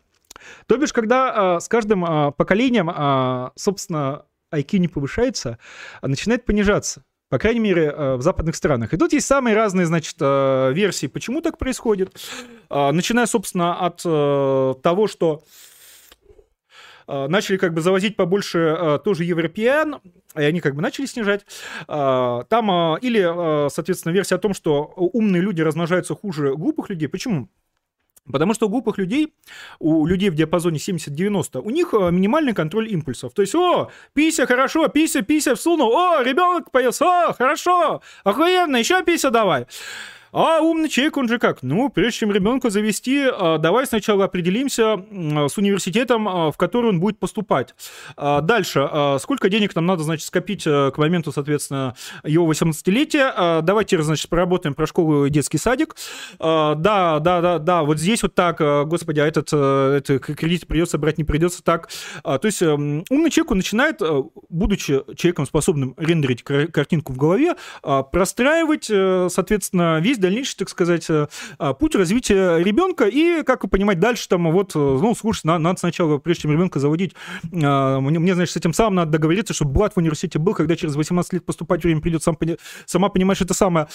То бишь, когда а, с каждым а, поколением, а, собственно, IQ не повышается, а начинает понижаться. По крайней мере, в западных странах. И тут есть самые разные, значит, версии, почему так происходит. Начиная, собственно, от того, что начали как бы завозить побольше тоже европеян, и они как бы начали снижать. Там или, соответственно, версия о том, что умные люди размножаются хуже глупых людей. Почему? Потому что у глупых людей, у людей в диапазоне 70-90, у них э, минимальный контроль импульсов. То есть, о, пися, хорошо, пися, пися всунул, о, ребенок появился, о, хорошо, охуенно, еще пися давай. А умный человек, он же как? Ну, прежде чем ребенка завести, а, давай сначала определимся с университетом, а, в который он будет поступать. А, дальше, сколько денег нам надо, значит, скопить э, к моменту, соответственно, его 18-летия. Давайте, значит, поработаем про школу и детский садик. Да, да, да, да, вот здесь вот так, господи, а этот, э, этот кредит придется брать, не придется так. То есть эм, умный человек, он начинает, э, будучи человеком, способным рендерить картинку в голове, простраивать, соответственно, весь дальнейший, так сказать, э, а, путь развития ребенка. И, как вы понимаете, дальше там вот, э, ну, слушай, надо, надо сначала, прежде чем ребенка заводить, а, мне, мне, значит, с этим самым надо договориться, чтобы Блад в университете был, когда через 18 лет поступать время придет, сам, сама понимаешь, это самое.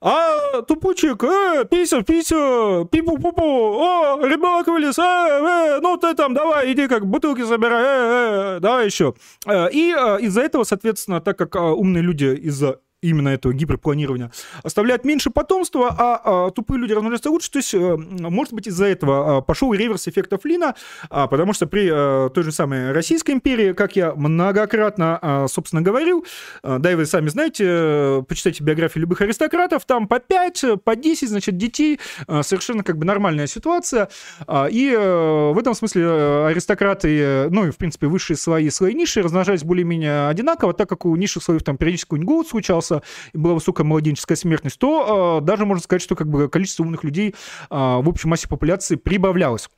А, тупучек, э, пися, пися, пипу-пупу, о, ребенок вылез, э, э, ну ты там, давай, иди как бутылки собирай, э, э, давай еще. И из-за этого, соответственно, так как умные люди из-за именно этого гиперпланирования, оставляют меньше потомства, а, а тупые люди размножаются лучше. То есть, э, может быть, из-за этого а, пошел реверс эффекта Флина, а, потому что при а, той же самой Российской империи, как я многократно, а, собственно, говорил, а, да и вы сами знаете, почитайте биографии любых аристократов, там по 5, по 10, значит, детей, а, совершенно как бы нормальная ситуация. А, и а, в этом смысле аристократы, ну и, в принципе, высшие слои и слои низшие размножались более-менее одинаково, так как у низших слоев там периодически голод случался, развивался, и была высокая младенческая смертность, то э, даже можно сказать, что как бы количество умных людей э, в общей массе популяции прибавлялось.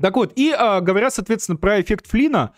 Так вот, и а, говоря, соответственно, про эффект Флина,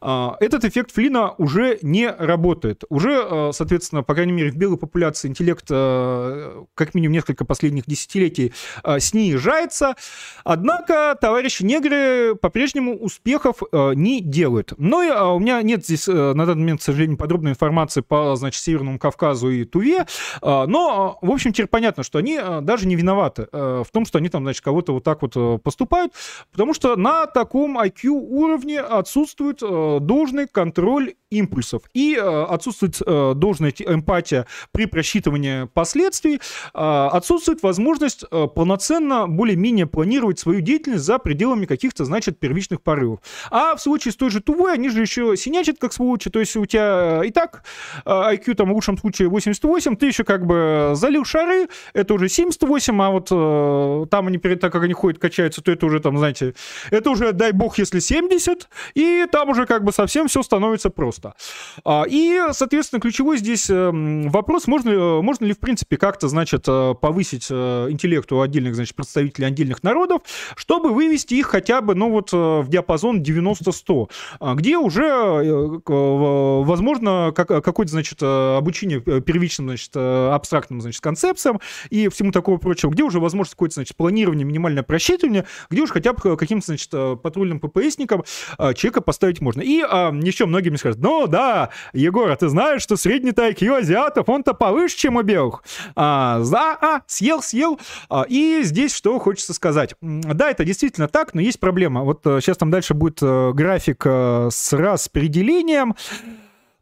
а, этот эффект Флина уже не работает. Уже, а, соответственно, по крайней мере, в белой популяции интеллект, а, как минимум несколько последних десятилетий, а, снижается. Однако товарищи негры по-прежнему успехов а, не делают. Но и, а, у меня нет здесь а, на данный момент, к сожалению, подробной информации по, значит, Северному Кавказу и Туве. А, но, а, в общем, теперь понятно, что они а, даже не виноваты а, в том, что они там, значит, кого-то вот так вот а, поступают, потому что на таком IQ уровне отсутствует э, должный контроль импульсов и э, отсутствует э, должная эмпатия при просчитывании последствий, э, отсутствует возможность э, полноценно более-менее планировать свою деятельность за пределами каких-то, значит, первичных порывов. А в случае с той же Тувой, они же еще синячат как сволочи, то есть у тебя и так э, IQ там в лучшем случае 88, ты еще как бы залил шары, это уже 78, а вот э, там они перед так как они ходят, качаются, то это уже там, знаете, это уже, дай бог, если 70, и там уже как бы совсем все становится просто. А, и, соответственно, ключевой здесь эм, вопрос, можно, э, можно ли, в принципе, как-то, значит, э, повысить э, интеллект у отдельных, значит, представителей отдельных народов, чтобы вывести их хотя бы, ну вот, в диапазон 90-100, а, где уже, возможно, какое-то, значит, обучение первичным, значит, абстрактным, значит, концепциям и всему такого прочего, где уже возможно какое-то, значит, планирование, минимальное просчитывание, где уж хотя бы каким-то, значит, патрульным ППСникам человека поставить можно. И еще многие мне скажут, ну да, Егор, а ты знаешь, что средний IQ азиатов, он-то повыше, чем у белых. А, за, а, съел, съел. А, и здесь что хочется сказать. Да, это действительно так, но есть проблема. Вот сейчас э, там дальше будет э, график э, с распределением.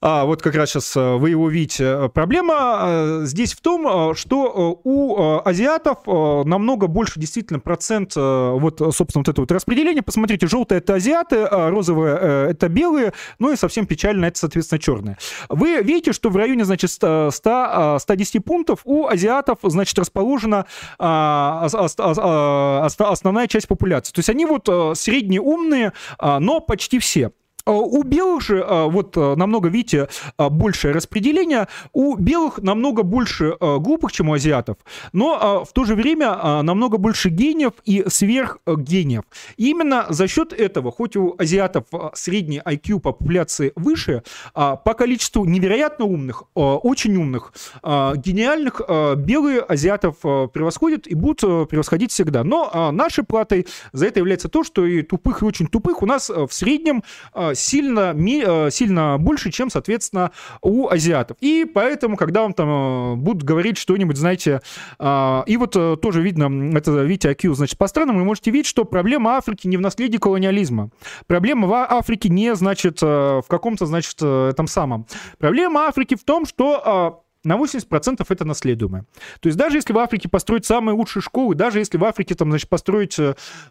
А, вот как раз сейчас э, вы его видите. Проблема э, здесь в том, э, что у азиатов намного больше действительно процент вот, собственно, вот это вот распределение. Посмотрите, желтое это азиаты, розовое это белые, ну и совсем печально это, соответственно, черное. Вы видите, что в районе, значит, 100, 110 пунктов у азиатов, значит, расположена основная часть популяции. То есть они вот среднеумные, умные, но почти все. А у белых же, а, вот а, намного, видите, большее распределение. У белых намного больше глупых, чем у азиатов, но в то же время намного больше гениев и сверхгениев. И именно за счет этого, хоть у азиатов средний IQ по популяции выше, по количеству невероятно умных, очень умных, гениальных, белые азиатов превосходят и будут превосходить всегда. Но нашей платой за это является то, что и тупых, и очень тупых у нас в среднем сильно, э, сильно больше, чем, соответственно, у азиатов. И поэтому, когда вам там э, будут говорить что-нибудь, знаете, а, и вот э, тоже видно, это, видите, IQ, значит, по странам, вы можете видеть, что проблема Африки не в наследии колониализма. Проблема в Африке не, значит, в каком-то, значит, этом самом. Проблема Африки в том, что а, на 80% это наследуемое. То есть даже если в Африке построить самые лучшие школы, даже если в Африке там, значит, построить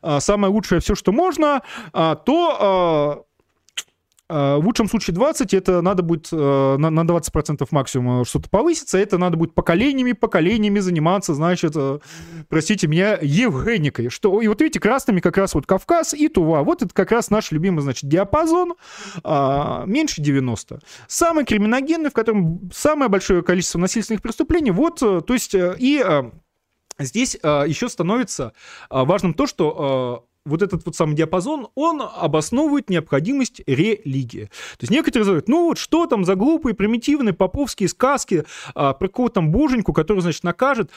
а, самое лучшее все, что можно, то в лучшем случае 20, это надо будет э, на 20% максимум что-то повыситься, это надо будет поколениями, поколениями заниматься, значит, э, простите меня, Евгеникой. Что, и вот видите, красными как раз вот Кавказ и Тува. Вот это как раз наш любимый, значит, диапазон, а, меньше 90. Самый криминогенный, в котором самое большое количество насильственных преступлений, вот, то есть, и здесь еще становится важным то, что вот этот вот самый диапазон, он обосновывает необходимость религии. То есть некоторые говорят, ну вот что там за глупые, примитивные поповские сказки а, про кого-то там боженьку, который, значит, накажет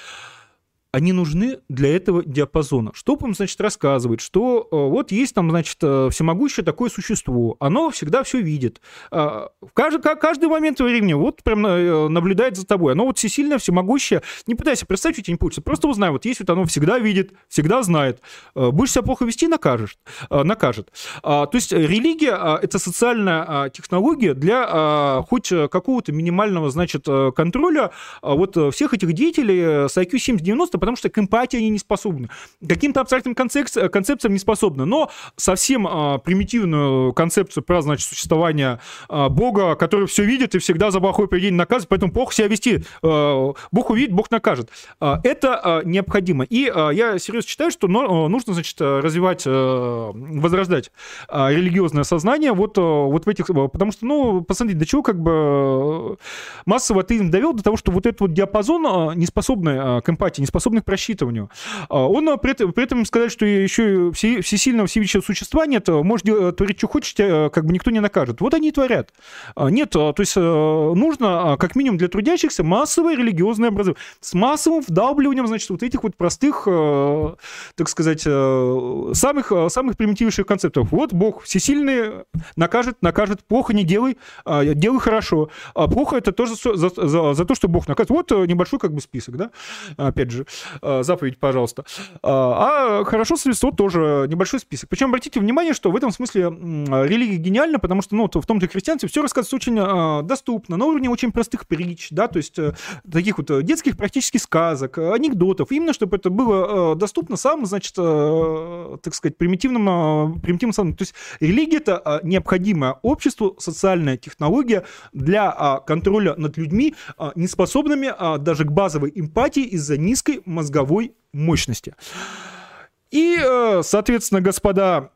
они нужны для этого диапазона. Что им, значит, рассказывать, что э, вот есть там, значит, э, всемогущее такое существо, оно всегда все видит. А, в каждый, каждый момент времени вот прям э, наблюдает за тобой. Оно вот всесильное, всемогущее. Не пытайся представить, что тебе не получится. Просто узнай, вот есть вот оно всегда видит, всегда знает. Будешь себя плохо вести, накажет. накажет. А, то есть религия а, — это социальная технология для хоть какого-то минимального, значит, контроля вот всех этих деятелей с IQ 70-90, потому что к эмпатии они не способны. Каким-то абстрактным концеп- концепциям не способны. Но совсем а, примитивную концепцию про, значит, существование а, Бога, который все видит и всегда за плохое поведение наказывает, поэтому плохо себя вести. А, Бог увидит, Бог накажет. А, это а, необходимо. И а, я серьезно считаю, что но, нужно, значит, развивать, а, возрождать а, религиозное сознание вот, а, вот в этих... Потому что, ну, посмотрите, до чего как бы массово атеизм довел до того, что вот этот вот диапазон а, неспособный а, к эмпатии, неспособный способных к просчитыванию. Он при этом, при этом сказать, что еще все, всесильного всевидящего существа нет, может творить, что хочешь, как бы никто не накажет. Вот они и творят. Нет, то есть нужно, как минимум для трудящихся, массовое религиозное образование с массовым вдавливанием, значит, вот этих вот простых, так сказать, самых, самых примитивнейших концептов. Вот Бог всесильный накажет, накажет, плохо не делай, делай хорошо. А плохо это тоже за, за, за то, что Бог наказывает. Вот небольшой как бы список, да, опять же, заповедь, пожалуйста. А, а хорошо средство тоже небольшой список. Причем обратите внимание, что в этом смысле религия гениальна, потому что, ну, в том-то христианстве все рассказывается очень а, доступно, на уровне очень простых притч, да, то есть э, таких вот детских практически сказок, анекдотов, именно чтобы это было доступно самым, значит, так сказать, примитивным, примитивным, то есть религия это необходимое обществу, социальная технология для контроля над людьми, неспособными даже к базовой эмпатии из-за низкой мозговой мощности. И, э, соответственно, господа,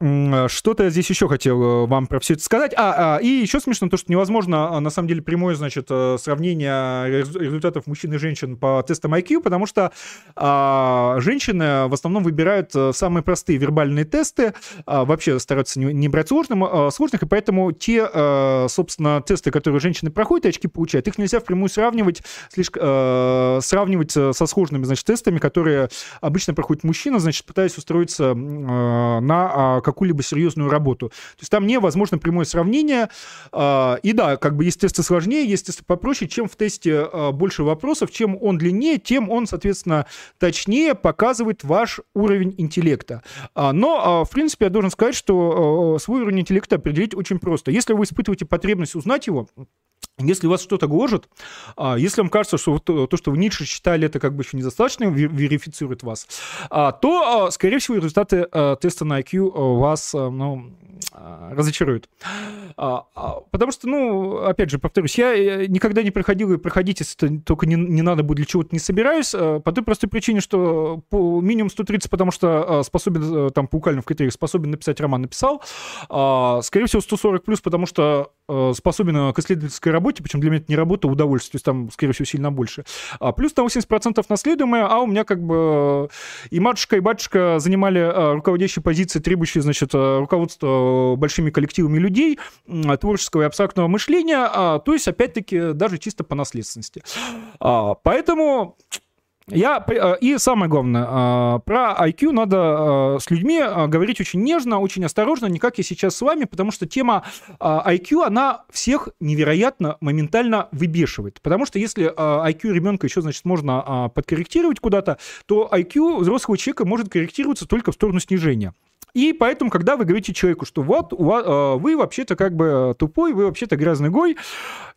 что-то я здесь еще хотел э, вам про все это сказать. А, а и еще смешно то, что невозможно, а, на самом деле, прямое, значит, э, сравнение результатов мужчин и женщин по тестам IQ, потому что а, женщины в основном выбирают самые простые вербальные тесты, а, вообще стараются не, не брать сложным, а, сложных, и поэтому те, а, собственно, тесты, которые женщины проходят, очки получают, их нельзя впрямую сравнивать, слишком, а, сравнивать со сложными, значит, тестами, которые обычно проходят мужчины, значит, пытаясь устроиться э, на а, какую-либо серьезную работу. То есть там невозможно прямое сравнение. А, и да, как бы тесты сложнее, тесты попроще. Чем в тесте а, больше вопросов, чем он длиннее, тем он, соответственно, точнее показывает ваш уровень интеллекта. Но, в принципе, я должен сказать, что свой уровень интеллекта определить очень просто. Если вы испытываете потребность узнать его, если вас что-то гложет, а, если вам кажется, что то, что вы Ницше считали, это как бы еще недостаточно верифицирует вас, а, то, а, скорее всего, результаты теста на IQ вас ну, разочаруют. Потому что, ну, опять же, повторюсь, я никогда не проходил и проходить, если только не, не надо будет для чего-то не собираюсь, по той простой причине, что по минимум 130, потому что способен, э, там, по укальным критериям, способен написать роман, написал. Скорее всего, 140 плюс, потому что э, способен к исследовательской работе причем для меня это не работа, а удовольствие, то есть там, скорее всего, сильно больше. А плюс там 80% наследуемое, а у меня как бы и матушка, и батюшка занимали а, руководящие позиции, требующие, значит, а, руководства большими коллективами людей, творческого и абстрактного мышления, а, то есть, опять-таки, даже чисто по наследственности. Поэтому я, э, и самое главное, э, про IQ надо э, с людьми говорить очень нежно, очень осторожно, не как я сейчас с вами, потому что тема IQ, она всех невероятно моментально выбешивает. Потому что если IQ ребенка еще, значит, можно подкорректировать куда-то, то IQ взрослого человека может корректироваться только в сторону снижения. И поэтому, когда вы говорите человеку, что вот вас, вы вообще-то как бы тупой, вы вообще-то грязный гой,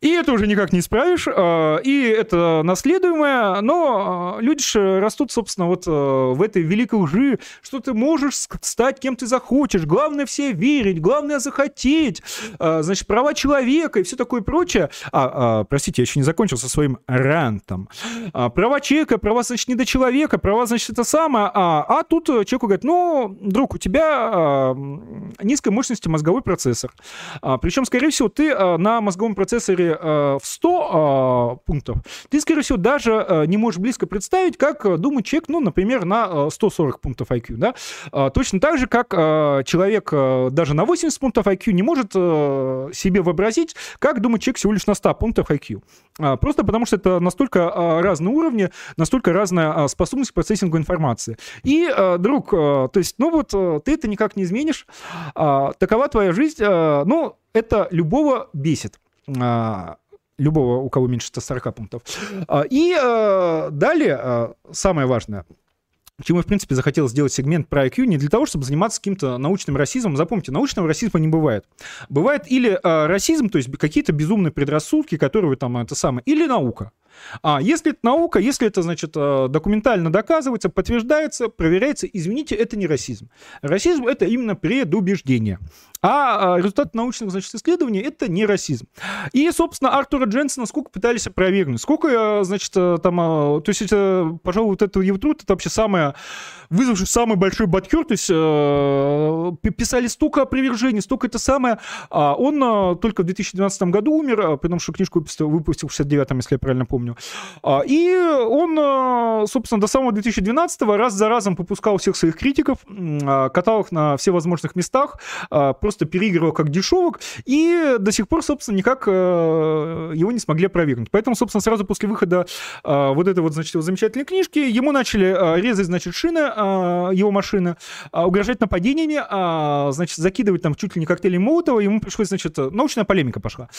и это уже никак не исправишь, а, и это наследуемое, но люди же растут, собственно, вот в этой великой лжи, что ты можешь стать кем ты захочешь, главное все верить, главное захотеть, значит, права человека и все такое прочее. А, а простите, я еще не закончил со своим рантом. А, права человека, права, значит, не до человека, права, значит, это самое, а, а тут человеку говорят, ну, друг, у тебя а, низкой мощности мозговой процессор. А, причем, скорее всего, ты а, на мозговом процессоре в 100 э, пунктов, ты, скорее всего, даже не можешь близко представить, как думает человек, ну, например, на 140 пунктов IQ, да? Точно так же, как человек даже на 80 пунктов IQ не может себе вообразить, как думает человек всего лишь на 100 пунктов IQ. Просто потому что это настолько разные уровни, настолько разная способность к процессингу информации. И, друг, то есть, ну вот, ты это никак не изменишь, такова твоя жизнь, ну, это любого бесит. А, любого, у кого меньше 140 пунктов. А, и э, далее, э, самое важное, Почему я, в принципе, захотел сделать сегмент про IQ не для того, чтобы заниматься каким-то научным расизмом. Запомните, научного расизма не бывает. Бывает или э, расизм, то есть какие-то безумные предрассудки, которые там это самое, или наука. А если это наука, если это, значит, э, документально доказывается, подтверждается, проверяется, извините, это не расизм. Расизм — это именно предубеждение. А, а результат научных, значит, исследований — это не расизм. И, собственно, Артура Дженсона сколько пытались опровергнуть, сколько, э, значит, э, там, то есть, это, пожалуй, вот это его труд, это вообще самое, вызвавший самый большой баткер, то есть, писали столько опровержений, столько это самое. А он только в 2012 году умер, потому что книжку выпустил в 69-м, если я правильно помню, помню. А, и он, собственно, до самого 2012 раз за разом попускал всех своих критиков, катал их на все возможных местах, просто переигрывал как дешевок, и до сих пор, собственно, никак его не смогли опровергнуть. Поэтому, собственно, сразу после выхода вот этой вот, значит, его замечательной книжки, ему начали резать, значит, шины его машины, угрожать нападениями, значит, закидывать там чуть ли не коктейли Молотова, ему пришлось, значит, научная полемика пошла.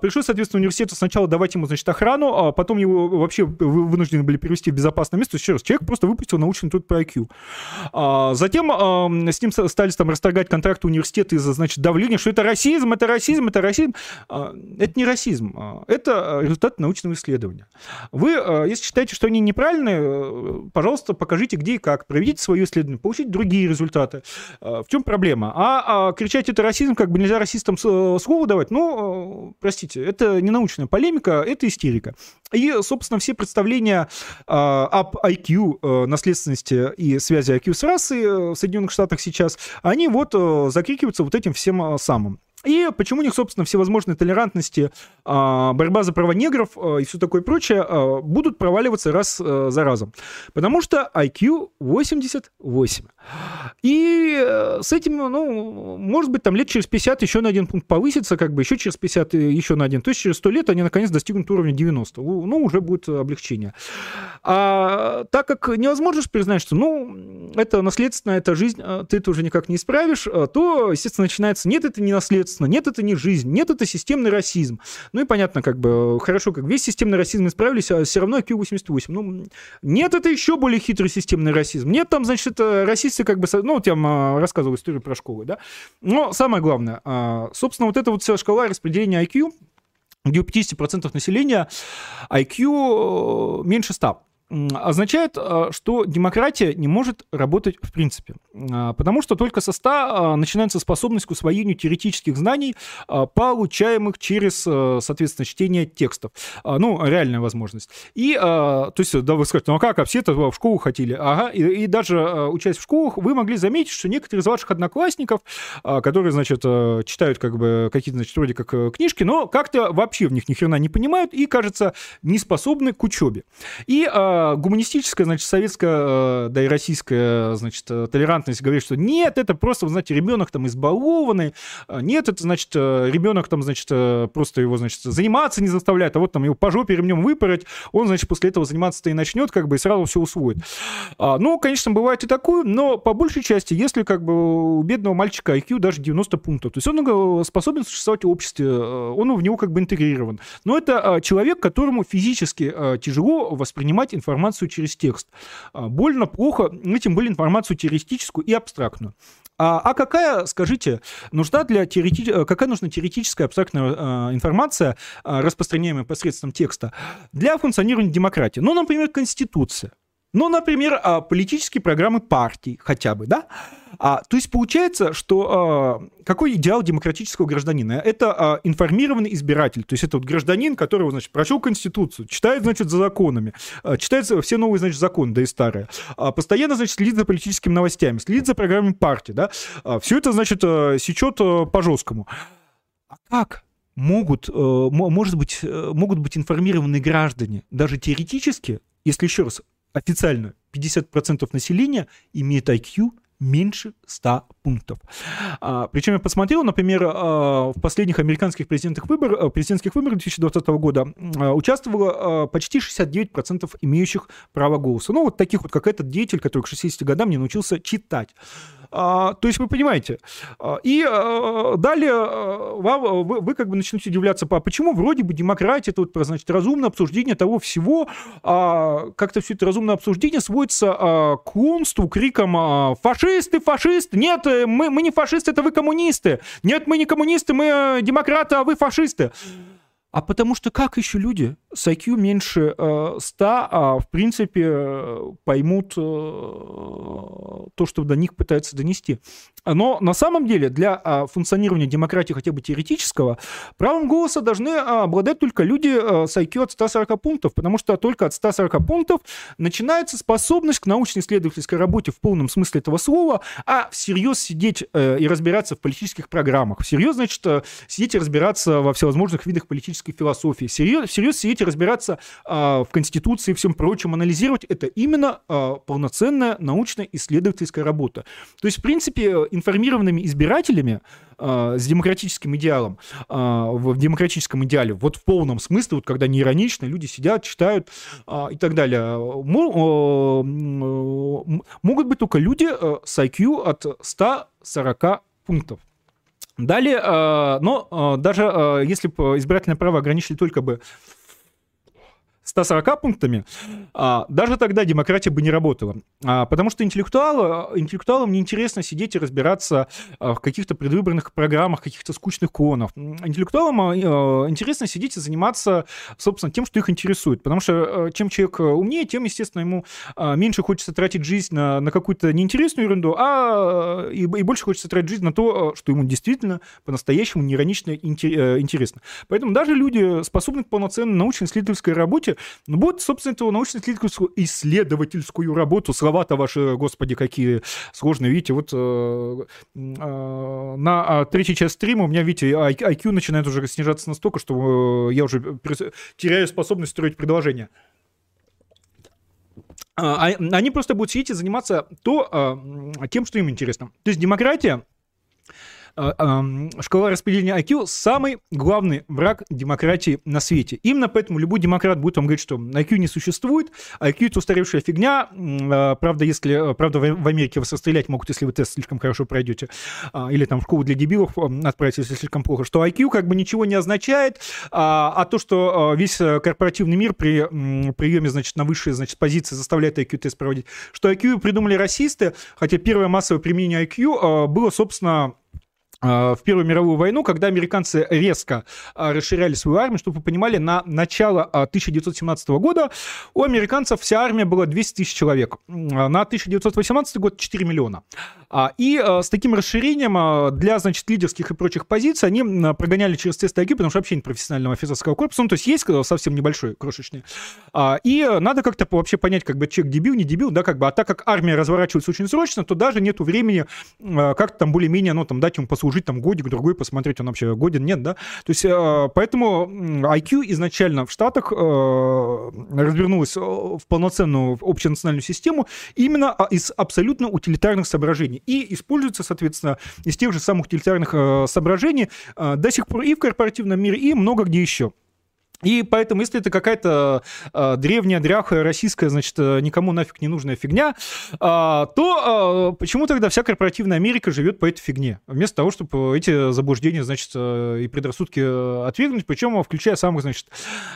Пришлось, соответственно, университету сначала давать ему, значит, охрану, а потом его вообще вынуждены были перевести в безопасное место. Еще раз, человек просто выпустил научный труд по IQ. Затем с ним стали там расторгать контракт университета из-за, значит, давления, что это расизм, это расизм, это расизм. Это не расизм, это результат научного исследования. Вы, если считаете, что они неправильные, э, пожалуйста, покажите, где и как, проведите свое исследование, получите другие результаты. В чем проблема? А, а кричать это расизм, как бы нельзя расистам слово давать, ну, э, простите, это не научная полемика, это истерика. И, собственно, все представления об IQ, э, наследственности и связи IQ с расой в Соединенных Штатах сейчас, они вот закрикиваются вот этим всем самым. И почему у них, собственно, всевозможные толерантности, а, борьба за права негров а, и все такое прочее будут проваливаться раз за разом? Потому что IQ 88. И э, с этим, ну, может быть, там лет через 50 еще на один пункт повысится, как бы еще через 50 еще на один. То есть через 100 лет они наконец достигнут уровня 90. Ну, уже будет облегчение. А так как невозможно признать, что, ну, это наследственно, это жизнь, ты это уже никак не исправишь, то, естественно, начинается, нет, это не наследство, соответственно, нет, это не жизнь, нет, это системный расизм. Ну и понятно, как бы, хорошо, как весь системный расизм исправились, а все равно IQ-88. Ну, нет, это еще более хитрый системный расизм. Нет, там, значит, это расисты как бы, ну, вот я вам а, рассказывал историю про школы, да. Но самое главное, а, собственно, вот эта вот вся шкала распределения IQ, где у 50% населения IQ э, меньше 100 означает, э, что демократия не может работать в принципе. Э, потому что только со 100 э, начинается способность к усвоению теоретических знаний, получаемых через, соответственно, чтение текстов. Ну, реальная возможность. И, то есть, да, вы скажете, ну а как, а все-то в школу хотели? Ага, и, и даже учась в школах, вы могли заметить, что некоторые из ваших одноклассников, которые, значит, читают как бы какие-то, значит, вроде как книжки, но как-то вообще в них ни хрена не понимают и, кажется, не способны к учебе. И гуманистическая, значит, советская, э, да и российская, значит, э, толерантность говорит, что нет, это просто, вы знаете, ребенок там избалованный, э, нет, это, значит, ребенок там, значит, просто его, значит, заниматься не заставляет, а вот там его по жопе ремнем выпороть, он, значит, после этого заниматься-то и начнет, как бы, и сразу все усвоит. А, ну, конечно, бывает и такое, но по большей части, если, как бы, у бедного мальчика IQ даже 90 пунктов, то есть он способен существовать в обществе, он в него как бы интегрирован. Но это человек, которому физически тяжело воспринимать информацию информацию через текст. А, больно, плохо этим были информацию теоретическую и абстрактную. А, а какая, скажите, нужна для теорети... Э, какая нужна теоретическая абстрактная а, информация, а, распространяемая посредством текста, для функционирования демократии? Ну, например, Конституция. Ну, например, а, политические программы партий хотя бы, да? А, то есть получается, что а, какой идеал демократического гражданина? Это а, информированный избиратель, то есть это вот гражданин, который, значит, прочел Конституцию, читает, значит, за законами, а, читает все новые, значит, законы, да и старые, а, постоянно, значит, следит за политическими новостями, следит за программами партии, да? А, все это, значит, а, сечет а, по-жесткому. А как? могут, может быть, э, могут быть информированные граждане даже теоретически, если еще раз официально 50% населения имеет IQ меньше 100 пунктов. А, причем я посмотрел, например, а, в последних американских президентских выборах, а, президентских выборах 2020 года а, участвовало а, почти 69% имеющих право голоса. Ну, вот таких вот, как этот деятель, который к 60 годам не научился читать. А, то есть вы понимаете. А, и а, далее вам, вы, вы как бы начнете удивляться, почему вроде бы демократия, это вот, значит, разумное обсуждение того всего, как-то все это разумное обсуждение сводится к клонству, крикам «фашисты, фашисты!» Нет, мы, мы не фашисты, это вы коммунисты! Нет, мы не коммунисты, мы э, демократы, а вы фашисты! А потому что как еще люди с IQ меньше э, 100, а, в принципе, поймут э, то, что до них пытаются донести? Но на самом деле для э, функционирования демократии хотя бы теоретического правом голоса должны э, обладать только люди э, с IQ от 140 пунктов, потому что только от 140 пунктов начинается способность к научно-исследовательской работе в полном смысле этого слова, а всерьез сидеть э, и разбираться в политических программах, всерьез, значит, э, сидеть и разбираться во всевозможных видах политической философии, всерьез, всерьез сидеть и разбираться а, в Конституции и всем прочем, анализировать. Это именно а, полноценная научно-исследовательская работа. То есть, в принципе, информированными избирателями а, с демократическим идеалом, в демократическом идеале, вот в полном смысле, вот когда не иронично, люди сидят, читают и так далее, могут быть только люди с IQ от 140 пунктов. Далее, но даже если бы избирательное право ограничили только бы 140 пунктами, а, даже тогда демократия бы не работала. А, потому что интеллектуалы, интеллектуалам неинтересно сидеть и разбираться а, в каких-то предвыборных программах, каких-то скучных клонов. Интеллектуалам а, интересно сидеть и заниматься, собственно, тем, что их интересует. Потому что а, чем человек умнее, тем, естественно, ему а, меньше хочется тратить жизнь на, на какую-то неинтересную ерунду, а и, и больше хочется тратить жизнь на то, что ему действительно по-настоящему неиронично интересно. Поэтому даже люди, способные к полноценной научно-исследовательской работе, будет, собственно, эту научно-исследовательскую исследовательскую работу. Слова-то ваши, господи, какие сложные. Видите, вот э, э, на а, третьей части стрима у меня, видите, IQ начинает уже снижаться настолько, что э, я уже теряю способность строить предложения. А, а, они просто будут сидеть и заниматься то, а, тем, что им интересно. То есть демократия а, шкала распределения IQ самый главный враг демократии на свете. Именно поэтому любой демократ будет вам говорить, что IQ не существует, IQ это устаревшая фигня. А, правда, если, правда, в Америке вас расстрелять могут, если вы тест слишком хорошо пройдете, а, или там в школу для дебилов отправить, если слишком плохо, что IQ как бы ничего не означает, а то, что весь корпоративный мир при приеме, значит, на высшие, значит, позиции заставляет IQ-тест проводить, что IQ придумали расисты, хотя первое массовое применение IQ было, собственно, а, в Первую мировую войну, когда американцы резко а, расширяли свою армию, чтобы вы понимали, на начало 1917 а, года у американцев вся армия была 200 тысяч человек. На 1918 год 4 миллиона. И с таким расширением для, значит, лидерских и прочих позиций они прогоняли через тест IQ, потому что вообще нет профессионального офицерского корпуса, ну, то есть есть совсем небольшой, крошечный. И надо как-то вообще понять, как бы человек дебил, не дебил, да, как бы, а так как армия разворачивается очень срочно, то даже нету времени как-то там более-менее, ну, там, дать ему послужить жить там годик, другой, посмотреть, он вообще годен, нет, да? То есть, э, поэтому IQ изначально в Штатах э, развернулась э, в полноценную общенациональную систему именно а, из абсолютно утилитарных соображений. И используется, соответственно, из тех же самых утилитарных соображений до сих пор и в корпоративном мире, и много где еще. И поэтому, если это какая-то э, древняя, дряхая, российская, значит, э, никому нафиг не нужная фигня, э, то э, почему тогда вся корпоративная Америка живет по этой фигне? Вместо того, чтобы эти заблуждения, значит, э, и предрассудки э, отвергнуть, причем включая самых, значит,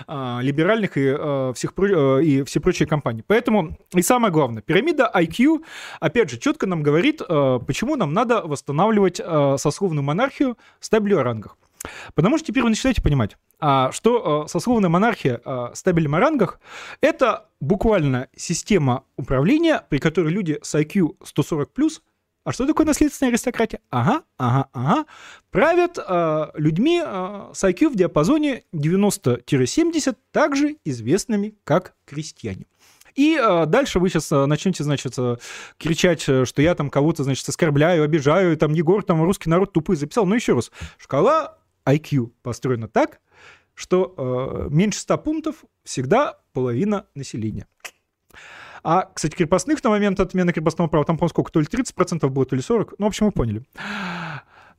э, либеральных и, э, всех, э, и все прочие компании. Поэтому, и самое главное, пирамида IQ, опять же, четко нам говорит, э, почему нам надо восстанавливать э, сословную монархию в стабиле о рангах. Потому что теперь вы начинаете понимать, а, что а, сословная монархия а, стабилем о рангах — это буквально система управления, при которой люди с IQ 140+, а что такое наследственная аристократия? Ага, ага, ага. Правят э, людьми э, с IQ в диапазоне 90-70, также известными как крестьяне. И э, дальше вы сейчас э, начнете, значит, э, кричать, что я там кого-то, значит, оскорбляю, обижаю, там Егор, там русский народ тупый записал. Но еще раз, шкала IQ построена так, что э, меньше 100 пунктов всегда половина населения. А, кстати, крепостных на момент отмены крепостного права, там, по-моему, сколько, то ли 30% было, то ли 40%. Ну, в общем, вы поняли.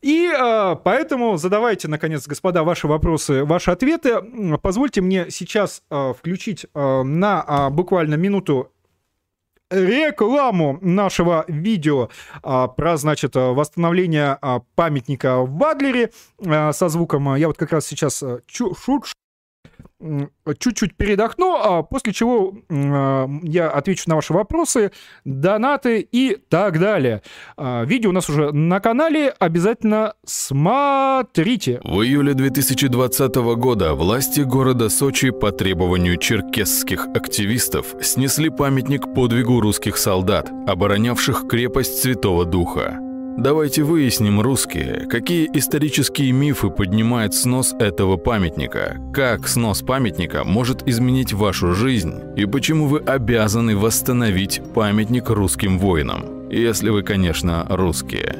И э, поэтому задавайте, наконец, господа, ваши вопросы, ваши ответы. Позвольте мне сейчас э, включить э, на э, буквально минуту рекламу нашего видео а, про, значит, восстановление а, памятника в Бадлере а, со звуком. Я вот как раз сейчас а, чу, шут, чуть-чуть передохну, а после чего а, я отвечу на ваши вопросы, донаты и так далее. А, видео у нас уже на канале, обязательно смотрите. В июле 2020 года власти города Сочи по требованию черкесских активистов снесли памятник подвигу русских солдат, оборонявших крепость Святого Духа. Давайте выясним, русские, какие исторические мифы поднимает снос этого памятника, как снос памятника может изменить вашу жизнь и почему вы обязаны восстановить памятник русским воинам, если вы, конечно, русские.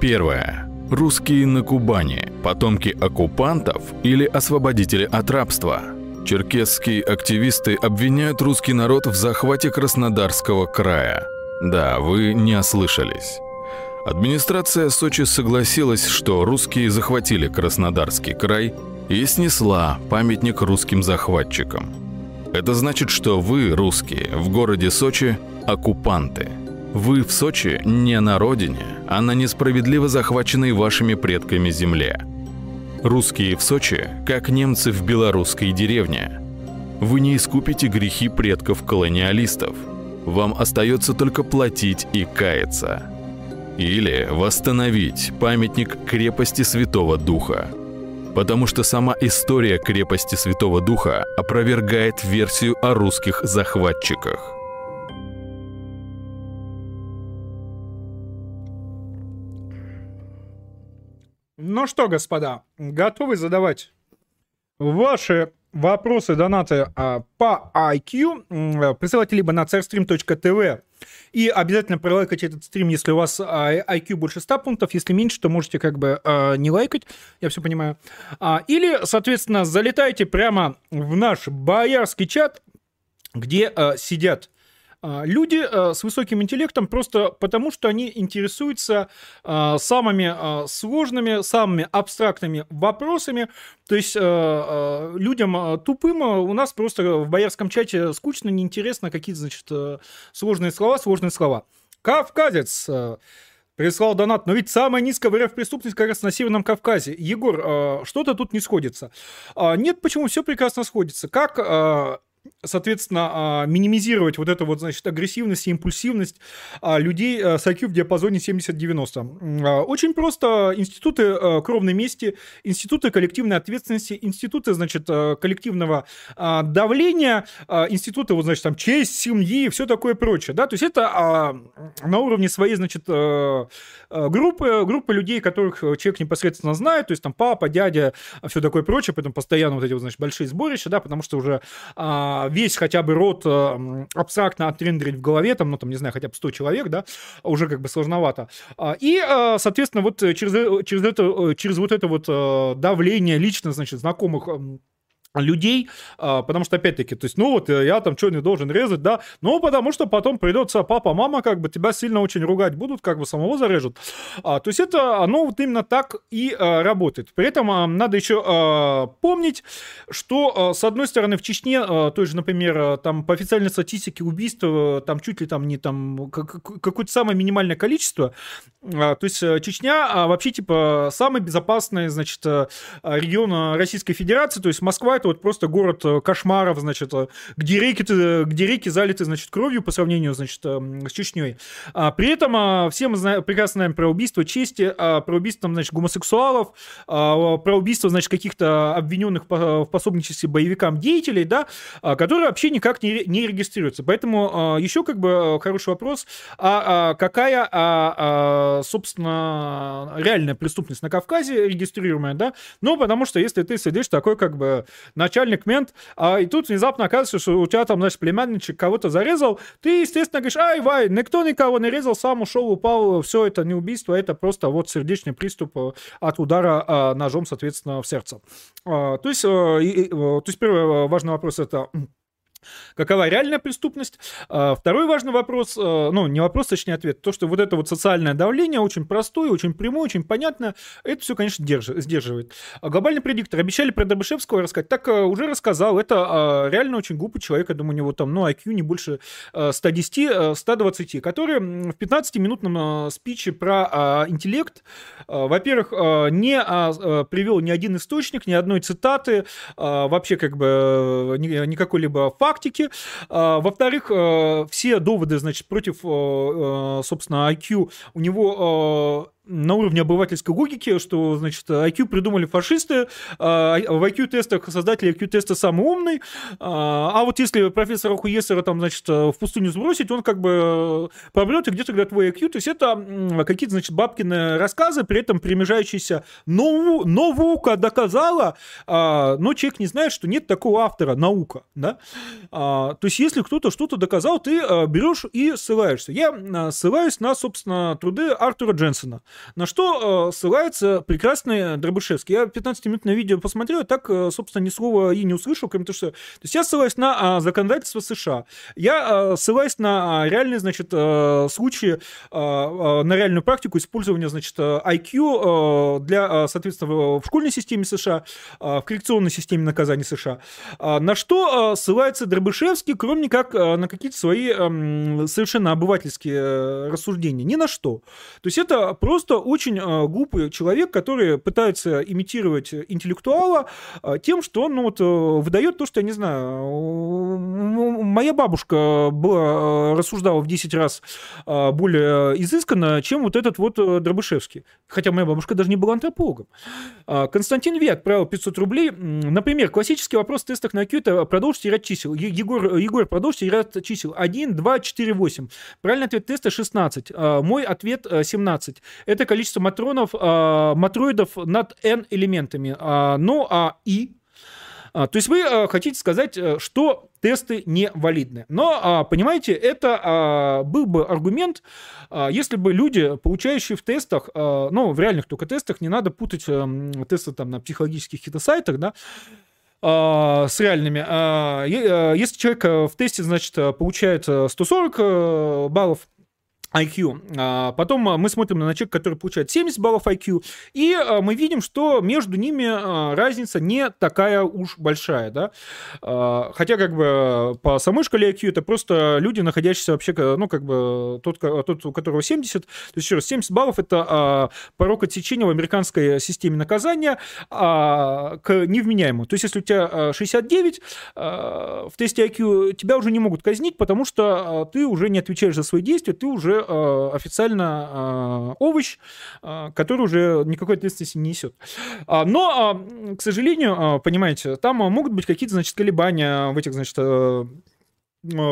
Первое. Русские на Кубани, потомки оккупантов или освободители от рабства – Черкесские активисты обвиняют русский народ в захвате Краснодарского края. Да, вы не ослышались. Администрация Сочи согласилась, что русские захватили Краснодарский край и снесла памятник русским захватчикам. Это значит, что вы, русские, в городе Сочи – оккупанты. Вы в Сочи не на родине, а на несправедливо захваченной вашими предками земле. Русские в Сочи, как немцы в белорусской деревне. Вы не искупите грехи предков-колониалистов. Вам остается только платить и каяться – или восстановить памятник крепости Святого Духа. Потому что сама история крепости Святого Духа опровергает версию о русских захватчиках. Ну что, господа, готовы задавать ваши вопросы, донаты а, по IQ? Присылайте либо на царстрим.тв и обязательно пролайкать этот стрим, если у вас IQ а, больше 100 пунктов. Если меньше, то можете как бы а, не лайкать, я все понимаю. А, или, соответственно, залетайте прямо в наш боярский чат, где сидят а, люди а, с высоким интеллектом просто потому, что они интересуются а, самыми сложными, самыми абстрактными вопросами. То есть людям тупым у нас просто в боярском чате скучно, неинтересно какие-то, значит, сложные слова, сложные слова. Кавказец прислал донат, но ведь самая низкая в преступность как раз на Северном Кавказе. Егор, что-то тут не сходится. Нет, почему? Все прекрасно сходится. Как соответственно, а, минимизировать вот эту вот, значит, агрессивность и импульсивность а, людей а, с IQ в диапазоне 70-90. Очень просто институты кровной мести, институты коллективной ответственности, институты, значит, коллективного давления, институты, вот, значит, там, честь, семьи и все такое прочее, да, то есть это на уровне своей, значит, группы, группы людей, которых человек непосредственно знает, то есть там папа, дядя, все такое прочее, поэтому постоянно вот эти вот, значит, большие сборища, да, потому что уже весь хотя бы род э, абстрактно отрендерить в голове, там, ну, там, не знаю, хотя бы 100 человек, да, уже как бы сложновато. А, и, э, соответственно, вот через, э, через, это, через вот это вот давление лично, значит, знакомых людей, а, потому что, опять-таки, то есть, ну вот, я там что не должен резать, да, ну, потому что потом придется папа, мама, как бы, тебя сильно очень ругать будут, как бы, самого зарежут. А, то есть, это, оно вот именно так и а, работает. При этом надо еще помнить, что, с одной стороны, в Чечне, той же, например, там, по официальной статистике убийств, а, там, чуть ли там не там, какое-то самое минимальное количество, то есть, Чечня а, вообще, типа, самый безопасный, значит, регион Российской Федерации, то есть, Москва это вот просто город э, кошмаров, значит, э, где реки, где реки залиты, значит, кровью по сравнению, значит, э, с Чечней. А при этом а, все мы знаем, прекрасно знаем про убийство чести, а, про убийство, значит, гомосексуалов, а, про убийство, значит, каких-то обвиненных в пособничестве боевикам деятелей, да, которые вообще никак не, не регистрируются. Поэтому еще как бы хороший вопрос, а какая, собственно, реальная преступность на Кавказе регистрируемая, да? Ну, потому что если ты сидишь такой как бы начальник мент, а, и тут внезапно оказывается, что у тебя там, значит, племянничек кого-то зарезал, ты, естественно, говоришь, ай, вай, никто никого не резал, сам ушел, упал, все это не убийство, это просто вот сердечный приступ э, от удара а, ножом, соответственно, в сердце. А, то есть, а, и, то есть первый важный вопрос это Какова реальная преступность? А, второй важный вопрос, а, ну, не вопрос, точнее ответ, то, что вот это вот социальное давление очень простое, очень прямое, очень понятно, это все, конечно, держит, сдерживает. А глобальный предиктор. Обещали про Добышевского рассказать. Так уже рассказал. Это реально очень глупый человек. Я думаю, у него там, ну, IQ не больше 110-120, который в 15-минутном спиче про интеллект, во-первых, не привел ни один источник, ни одной цитаты, вообще как бы никакой либо факт, практики. А, во-вторых, э, все доводы, значит, против, э, э, собственно, IQ у него на уровне обывательской логики, что, значит, IQ придумали фашисты, а в IQ-тестах создатели IQ-теста самый умный, а, а вот если профессора Хуесера там, значит, в пустыню сбросить, он как бы пробрет и где-то говорит твой IQ, то есть это какие-то, значит, бабкины рассказы, при этом примежающиеся но, наука доказала, а, но человек не знает, что нет такого автора, наука, да, то есть если кто-то что-то доказал, ты берешь и ссылаешься. Я ссылаюсь на, собственно, труды Артура Дженсона. На что э, ссылается прекрасный Дробышевский. Я 15-минутное видео посмотрел, и так, э, собственно, ни слова и не услышал, кроме того, что... То есть я ссылаюсь на э, законодательство США. Я э, ссылаюсь на реальные, значит, э, случаи, э, э, на реальную практику использования, значит, IQ э, для, э, соответственно, в школьной системе США, э, в коррекционной системе наказаний США. Э, на что э, ссылается Дробышевский, кроме как э, на какие-то свои э, совершенно обывательские э, рассуждения? Ни на что. То есть это просто очень э, глупый человек, который пытается имитировать интеллектуала э, тем, что он ну, вот, э, выдает то, что, я не знаю, моя бабушка была, рассуждала в 10 раз более изысканно, чем вот этот вот Дробышевский. Хотя моя бабушка даже не была антропологом. Константин Ви отправил 500 рублей. Например, классический вопрос в тестах на IQ – это продолжите ряд чисел. Егор, Егор, продолжите ряд чисел. 1, 2, 4, 8. Правильный ответ теста 16. Мой ответ 17. Это количество матронов, а, матроидов над n элементами. А, ну, а и а, то есть вы хотите сказать, э, что тесты не валидны. Но, понимаете, это был бы аргумент, если бы люди, получающие в тестах, ну, в реальных только тестах, не надо путать эм, тесты там на психологических каких-то сайтах, да, с реальными. Э, если человек э, в тесте, значит, получает 140 баллов, IQ. А, потом мы смотрим на человека, который получает 70 баллов IQ, и а, мы видим, что между ними а, разница не такая уж большая, да. Хотя, как бы, по самой шкале IQ это просто люди, находящиеся вообще, ну, как бы, тот, тот у которого 70, то есть, еще раз, 70 баллов — это порог отсечения в американской системе наказания к невменяемому. То есть, если у тебя 69 в тесте IQ, тебя уже не могут казнить, потому что ты уже не отвечаешь за свои действия, ты уже Э, официально э, овощ, э, который уже никакой ответственности не несет. А, но, к сожалению, понимаете, там могут быть какие-то, значит, колебания в этих, значит,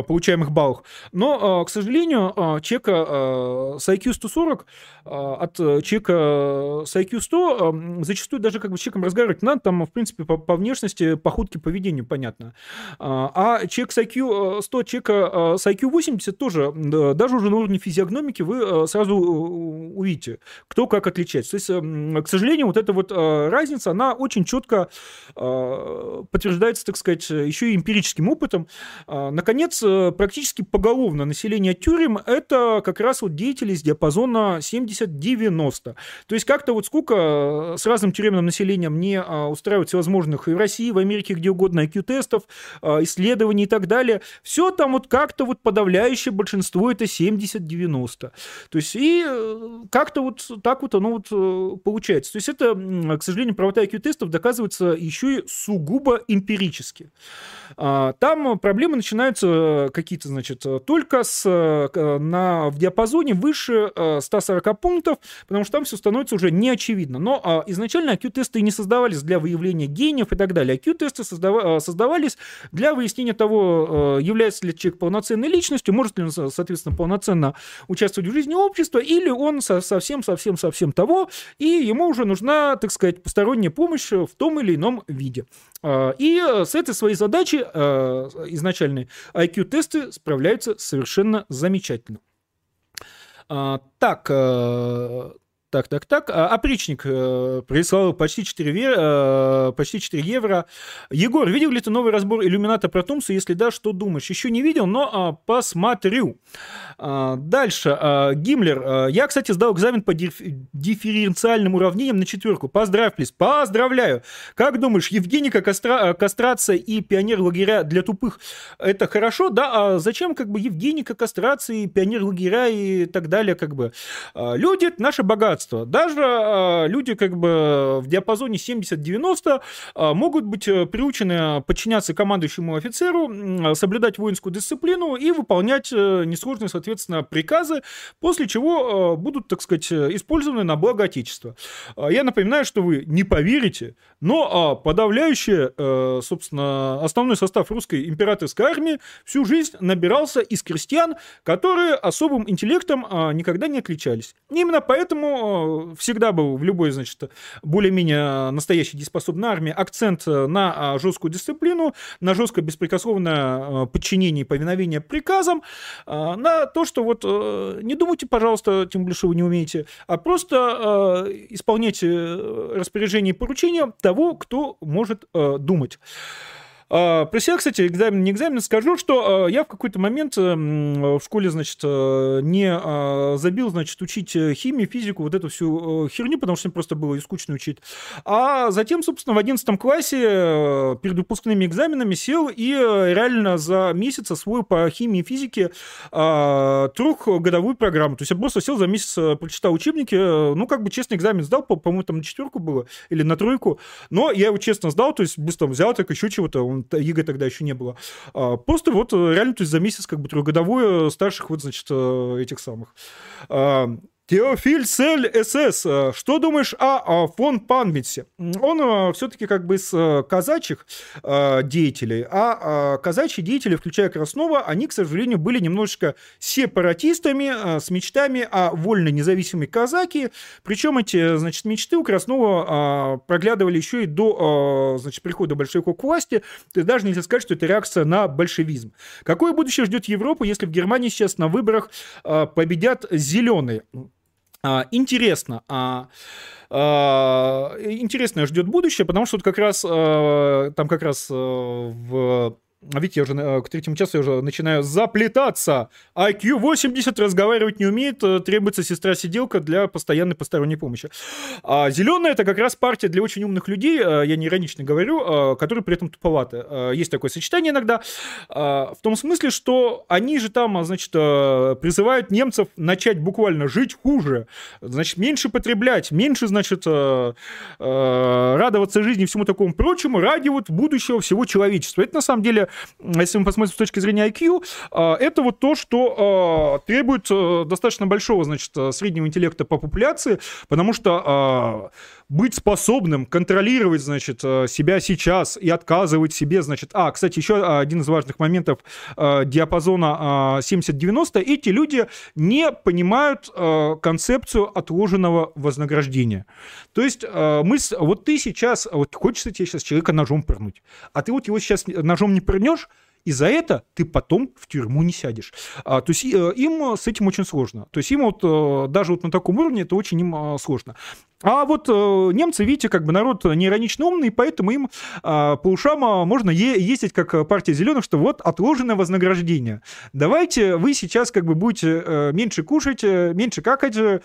получаемых баллах. Но, э, к сожалению, э, чека с IQ 140 от чека с IQ 100 зачастую даже как бы с чеком разговаривать надо, там, в принципе, по, по внешности, походке, поведению понятно. А чек с IQ 100, чека с IQ 80 тоже, даже уже на уровне физиогномики вы сразу увидите, кто как отличается. То есть, к сожалению, вот эта вот разница, она очень четко подтверждается, так сказать, еще и эмпирическим опытом. Наконец, наконец, э, практически поголовно население тюрем – это как раз вот деятели из диапазона 70-90. То есть как-то вот сколько э, с разным тюремным населением не а, устраивать всевозможных и в России, и в Америке, где угодно, IQ-тестов, а, исследований и так далее, все там вот как-то вот подавляющее большинство – это 70-90. То есть и э, как-то вот так вот оно вот получается. То есть это, к сожалению, правота IQ-тестов доказывается еще и сугубо эмпирически. А, там проблемы начинаются какие-то, значит, только с, э, на, в диапазоне выше 140 э, пунктов, потому что там все становится уже неочевидно. Но а, изначально IQ-тесты не создавались для выявления гениев и так далее. IQ-тесты создава, создавались для выяснения того, э, является ли человек полноценной личностью, может ли он, соответственно, полноценно участвовать в жизни общества, или он совсем-совсем-совсем того, и ему уже нужна, так сказать, посторонняя помощь в том или ином виде. А, и с этой своей задачей э, изначальные IQ-тесты справляются совершенно замечательно. А, так, э, так, так, так. А, опричник э, прислал почти 4, э, почти 4 евро. Егор, видел ли ты новый разбор иллюмината про Томсу? Если да, что думаешь? Еще не видел, но а, посмотрю. А, дальше. Гиммлер. Я, кстати, сдал экзамен по диф- дифференциальным уравнениям на четверку. Поздравь, плиз. Поздравляю. Как думаешь, Евгеника, кастра... кастрация и пионер лагеря для тупых это хорошо? Да, а зачем как бы Евгеника, кастрация, пионер лагеря и так далее? Как бы? Люди — наше богатство богатства. Даже э, люди как бы в диапазоне 70-90 э, могут быть э, приучены подчиняться командующему офицеру, соблюдать воинскую дисциплину и выполнять несложные, соответственно, приказы, после чего будут, так сказать, использованы на благо Отечества. Я напоминаю, что вы не поверите, но подавляющий, собственно, основной состав русской императорской армии всю жизнь набирался из крестьян, которые особым интеллектом никогда не отличались. Именно поэтому но всегда был в любой, значит, более-менее настоящей дееспособной армии акцент на жесткую дисциплину, на жесткое беспрекословное подчинение и повиновение приказам, на то, что вот не думайте, пожалуйста, тем что вы не умеете, а просто исполняйте распоряжения и поручения кто может думать. А, про себя, кстати, экзамен, не экзамен, скажу, что а, я в какой-то момент эм, в школе, значит, э, не а, забил, значит, учить э, химию, физику, вот эту всю э, херню, потому что мне просто было и скучно учить. А затем, собственно, в 11 классе перед выпускными экзаменами сел и реально за месяц освоил по химии и физике трехгодовую программу. То есть я просто сел за месяц, прочитал учебники, ну, как бы честно экзамен сдал, по-моему, там на четверку было или на тройку, но я его честно сдал, то есть быстро взял, так еще чего-то, он ЕГЭ тогда еще не было. А, просто вот э, реально, то есть за месяц как бы трехгодовое старших вот, значит, э, этих самых а, Теофиль Сель СС, э, что думаешь о фон Панвице? Он э, все-таки как бы из э, казачьих деятелей, а казачьи деятели, включая Краснова, они, к сожалению, были немножечко сепаратистами с мечтами о вольной независимой казаке, причем эти, значит, мечты у Краснова проглядывали еще и до, значит, прихода большевиков к власти, то есть даже нельзя сказать, что это реакция на большевизм. Какое будущее ждет Европу, если в Германии сейчас на выборах победят зеленые? А, интересно, а, а, интересное ждет будущее, потому что вот как раз а, там как раз а, в видите, я уже к третьему часу я уже начинаю заплетаться. IQ 80 разговаривать не умеет, э, требуется сестра-сиделка для постоянной посторонней помощи. А зеленая это как раз партия для очень умных людей, э, я не иронично говорю, э, которые при этом туповаты. Есть такое сочетание иногда, в том смысле, что они же там, значит, призывают немцев начать буквально жить хуже, значит, меньше потреблять, меньше, значит, радоваться жизни и всему такому прочему ради вот будущего всего человечества. Это на самом деле если мы посмотрим с точки зрения IQ, а, это вот то, что а, требует э, достаточно большого, значит, среднего интеллекта по популяции, потому что а, быть способным контролировать, значит, э, себя сейчас и отказывать себе, значит... А, кстати, еще один из важных моментов э, диапазона 70-90. Эти люди не понимают концепцию отложенного вознаграждения. То есть мы... Вот ты сейчас... Вот хочется тебе сейчас человека ножом пырнуть, а ты вот его сейчас ножом не пырнешь, и за это ты потом в тюрьму не сядешь. А, то есть э, им с этим очень сложно. То есть им вот э, даже вот на таком уровне это очень им а, сложно. А вот э, немцы, видите, как бы народ неиронично умный, поэтому им э, по ушам а, можно е- ездить как партия зеленых, что вот отложенное вознаграждение. Давайте вы сейчас как бы будете э, меньше кушать, э, меньше какать, э,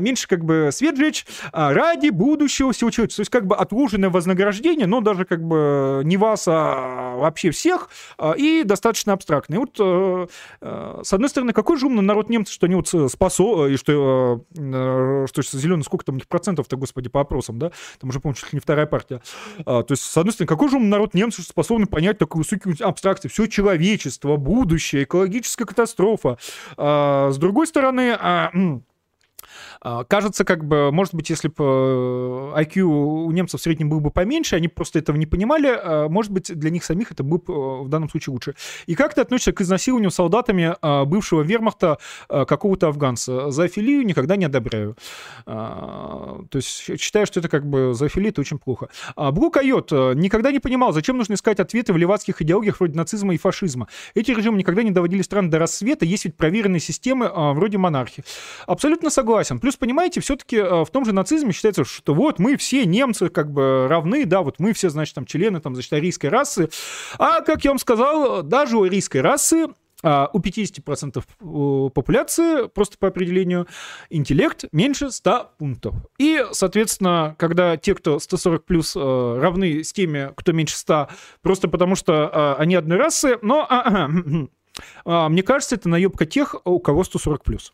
меньше как бы свет жечь э, ради будущего всего человечества. То есть как бы отложенное вознаграждение, но даже как бы не вас, а вообще всех, э, и достаточно абстрактное. Вот э, э, с одной стороны, какой же умный народ немцы, что они вот спасо, и что, э, что зеленый, сколько там процентов то господи, по опросам, да, там уже, по-моему, чуть ли не вторая партия. А, то есть, с одной стороны, какой же народ немцев способны понять такую высокую абстракцию? Все человечество, будущее, экологическая катастрофа. А, с другой стороны, а, кажется, как бы, может быть, если бы э, IQ у немцев в среднем был бы поменьше, они просто этого не понимали, а, может быть, для них самих это было бы э, в данном случае лучше. И как ты относишься к изнасилованию солдатами а, бывшего вермахта какого-то афганца? Зоофилию никогда не одобряю. То есть считаю, что это как бы зоофилия, это очень плохо. Блу Койот никогда не понимал, зачем нужно искать ответы в левацких идеологиях вроде нацизма и фашизма. Эти режимы никогда не доводили стран до рассвета, есть ведь проверенные системы вроде монархии. Абсолютно согласен. Плюс Плюс, понимаете, все-таки э, в том же нацизме считается, что вот мы все немцы как бы равны, да, вот мы все, значит, там члены, там, значит, арийской расы. А, как я вам сказал, даже у арийской расы а, у 50% э, популяции, просто по определению, интеллект меньше 100 пунктов. И, соответственно, когда те, кто 140 плюс, э, равны с теми, кто меньше 100, просто потому что они одной расы, но а, <clears throat> мне кажется, это наебка тех, у кого 140 плюс.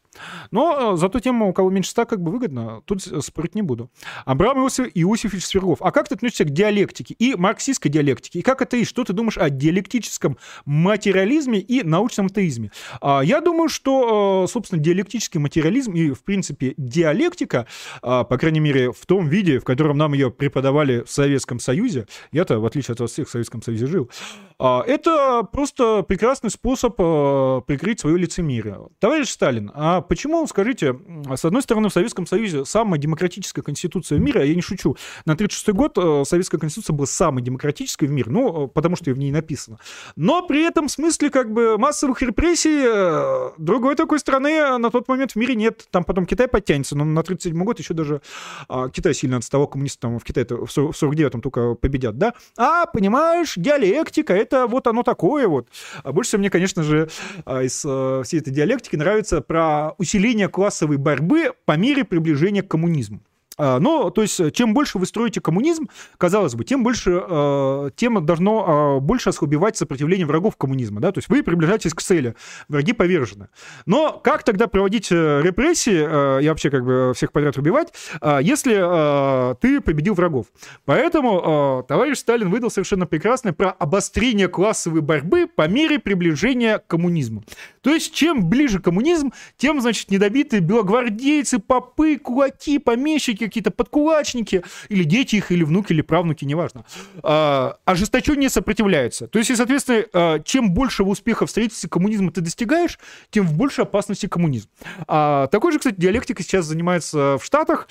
Но а, зато тем, у кого меньше 100, как бы выгодно. Тут спорить не буду. Абрам Иосиф, Иосифович Свергов. А как ты относишься к диалектике и марксистской диалектике? И как это и что ты думаешь о диалектическом материализме и научном атеизме? А, я думаю, что, собственно, диалектический материализм и, в принципе, диалектика, по крайней мере, в том виде, в котором нам ее преподавали в Советском Союзе, я-то, в отличие от вас всех, в Советском Союзе жил, это просто прекрасный способ способ э, прикрыть свое лицемерие. Товарищ Сталин, а почему, скажите, с одной стороны, в Советском Союзе самая демократическая конституция в мире, а я не шучу, на 36 год э, Советская конституция была самой демократической в мире, ну, э, потому что в ней написано. Но при этом в смысле как бы массовых репрессий другой такой страны на тот момент в мире нет. Там потом Китай подтянется, но на 37 год еще даже э, Китай сильно отставал, коммунисты там в Китае в 49-м только победят, да? А, понимаешь, диалектика, это вот оно такое вот. А больше всего мне, конечно же, а, из а, всей этой диалектики нравится про усиление классовой борьбы по мере приближения к коммунизму. А, но, то есть, чем больше вы строите коммунизм, казалось бы, тем больше, э, тем должно э, больше ослабевать сопротивление врагов коммунизма, да, то есть вы приближаетесь к цели, враги повержены. Но как тогда проводить э, репрессии и вообще как бы всех подряд убивать, если ты победил врагов? Поэтому товарищ Сталин выдал совершенно прекрасное про обострение классовой борьбы по мере приближения к коммунизму. То есть, чем ближе коммунизм, тем, значит, недобитые белогвардейцы, попы, кулаки, помещики, какие-то подкулачники, или дети их, или внуки, или правнуки, неважно, а, ожесточеннее сопротивляются. То есть, и, соответственно, а, чем больше успехов в строительстве коммунизма ты достигаешь, тем в большей опасности коммунизм. А, такой же, кстати, диалектика сейчас занимается в Штатах,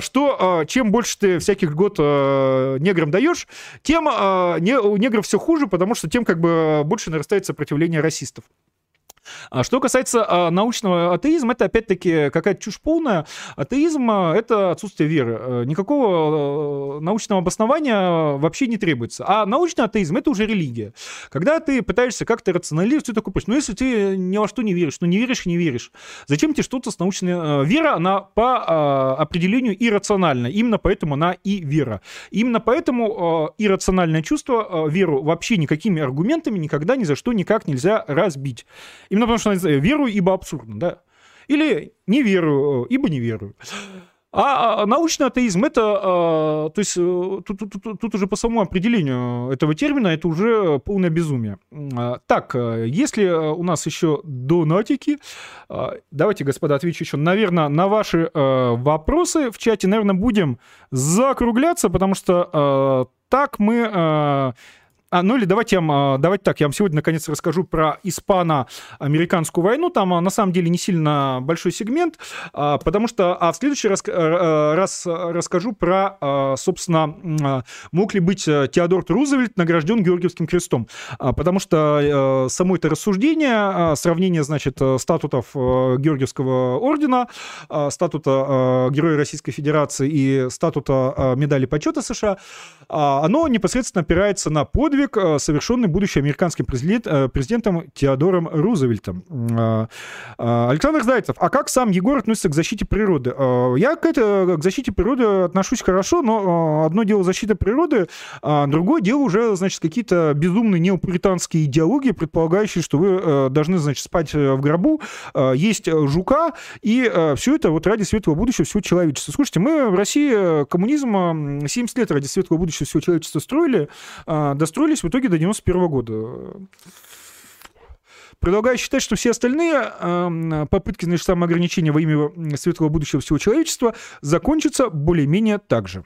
что чем больше ты всяких год неграм даешь, тем у негров все хуже, потому что тем как бы больше нарастает сопротивление расистов. А что касается а, научного атеизма, это опять-таки какая-то чушь полная. Атеизм а, — это отсутствие веры. Э, никакого э, научного обоснования вообще не требуется. А научный атеизм — это уже религия. Когда ты пытаешься как-то рационализировать, ты такой, ну если ты ни во что не веришь, ну не веришь и не веришь, зачем тебе что-то с научной... Э, вера, она по определению иррациональна. Именно поэтому она и вера. Именно поэтому иррациональное чувство, веру вообще никакими аргументами никогда ни за что никак нельзя разбить. Именно потому что она верую, ибо абсурдно, да. Или не верую, ибо не верую. А, а научный атеизм это, а, то есть э, тут, тут, тут, уже по самому определению этого термина это уже полное безумие. А, так, э, если у нас еще донатики, давайте, господа, отвечу еще, наверное, на ваши вопросы в чате, наверное, будем закругляться, потому что так мы а, ну или давайте, я, а, давайте так, я вам сегодня наконец расскажу про испано-американскую войну. Там а, на самом деле не сильно большой сегмент, а, потому что а в следующий раз, э, раз расскажу про, собственно, мог ли быть э, Теодор Рузвельт награжден Георгиевским крестом. Потому что э, само это рассуждение, сравнение, значит, статутов Георгиевского ордена, статута Героя Российской Федерации и статута медали почета США, оно непосредственно опирается на подвиг э, совершенный будущим американским э, президентом Теодором Рузвельтом. Э, Александр Зайцев, а как сам Егор относится к защите природы? Я к, это, к защите природы отношусь хорошо, но одно дело защита природы, а другое дело уже, значит, какие-то безумные неопуританские идеологии, предполагающие, что вы должны, значит, спать в гробу, есть жука, и все это вот ради светлого будущего всего человечества. Слушайте, мы в России коммунизм 70 лет ради светлого будущего всего человечества строили, достроили строились в итоге до 91 года. Предлагаю считать, что все остальные э, попытки, значит, самоограничения во имя светлого будущего всего человечества закончатся более-менее так же.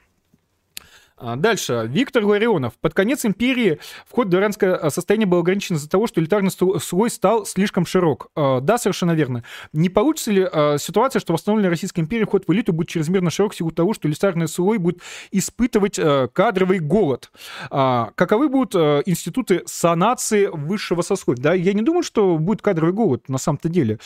А, дальше. Виктор Ларионов. Под конец империи вход в дворянское а, состояние был ограничен из-за того, что элитарный слой стал слишком широк. А, да, совершенно верно. Не получится ли ситуация, что восстановленная Российской империи вход в элиту будет чрезмерно широк в силу того, что элитарный слой будет испытывать кадровый голод? Каковы будут институты санации высшего сословия? Да, я не думаю, что будет кадровый голод на самом-то деле.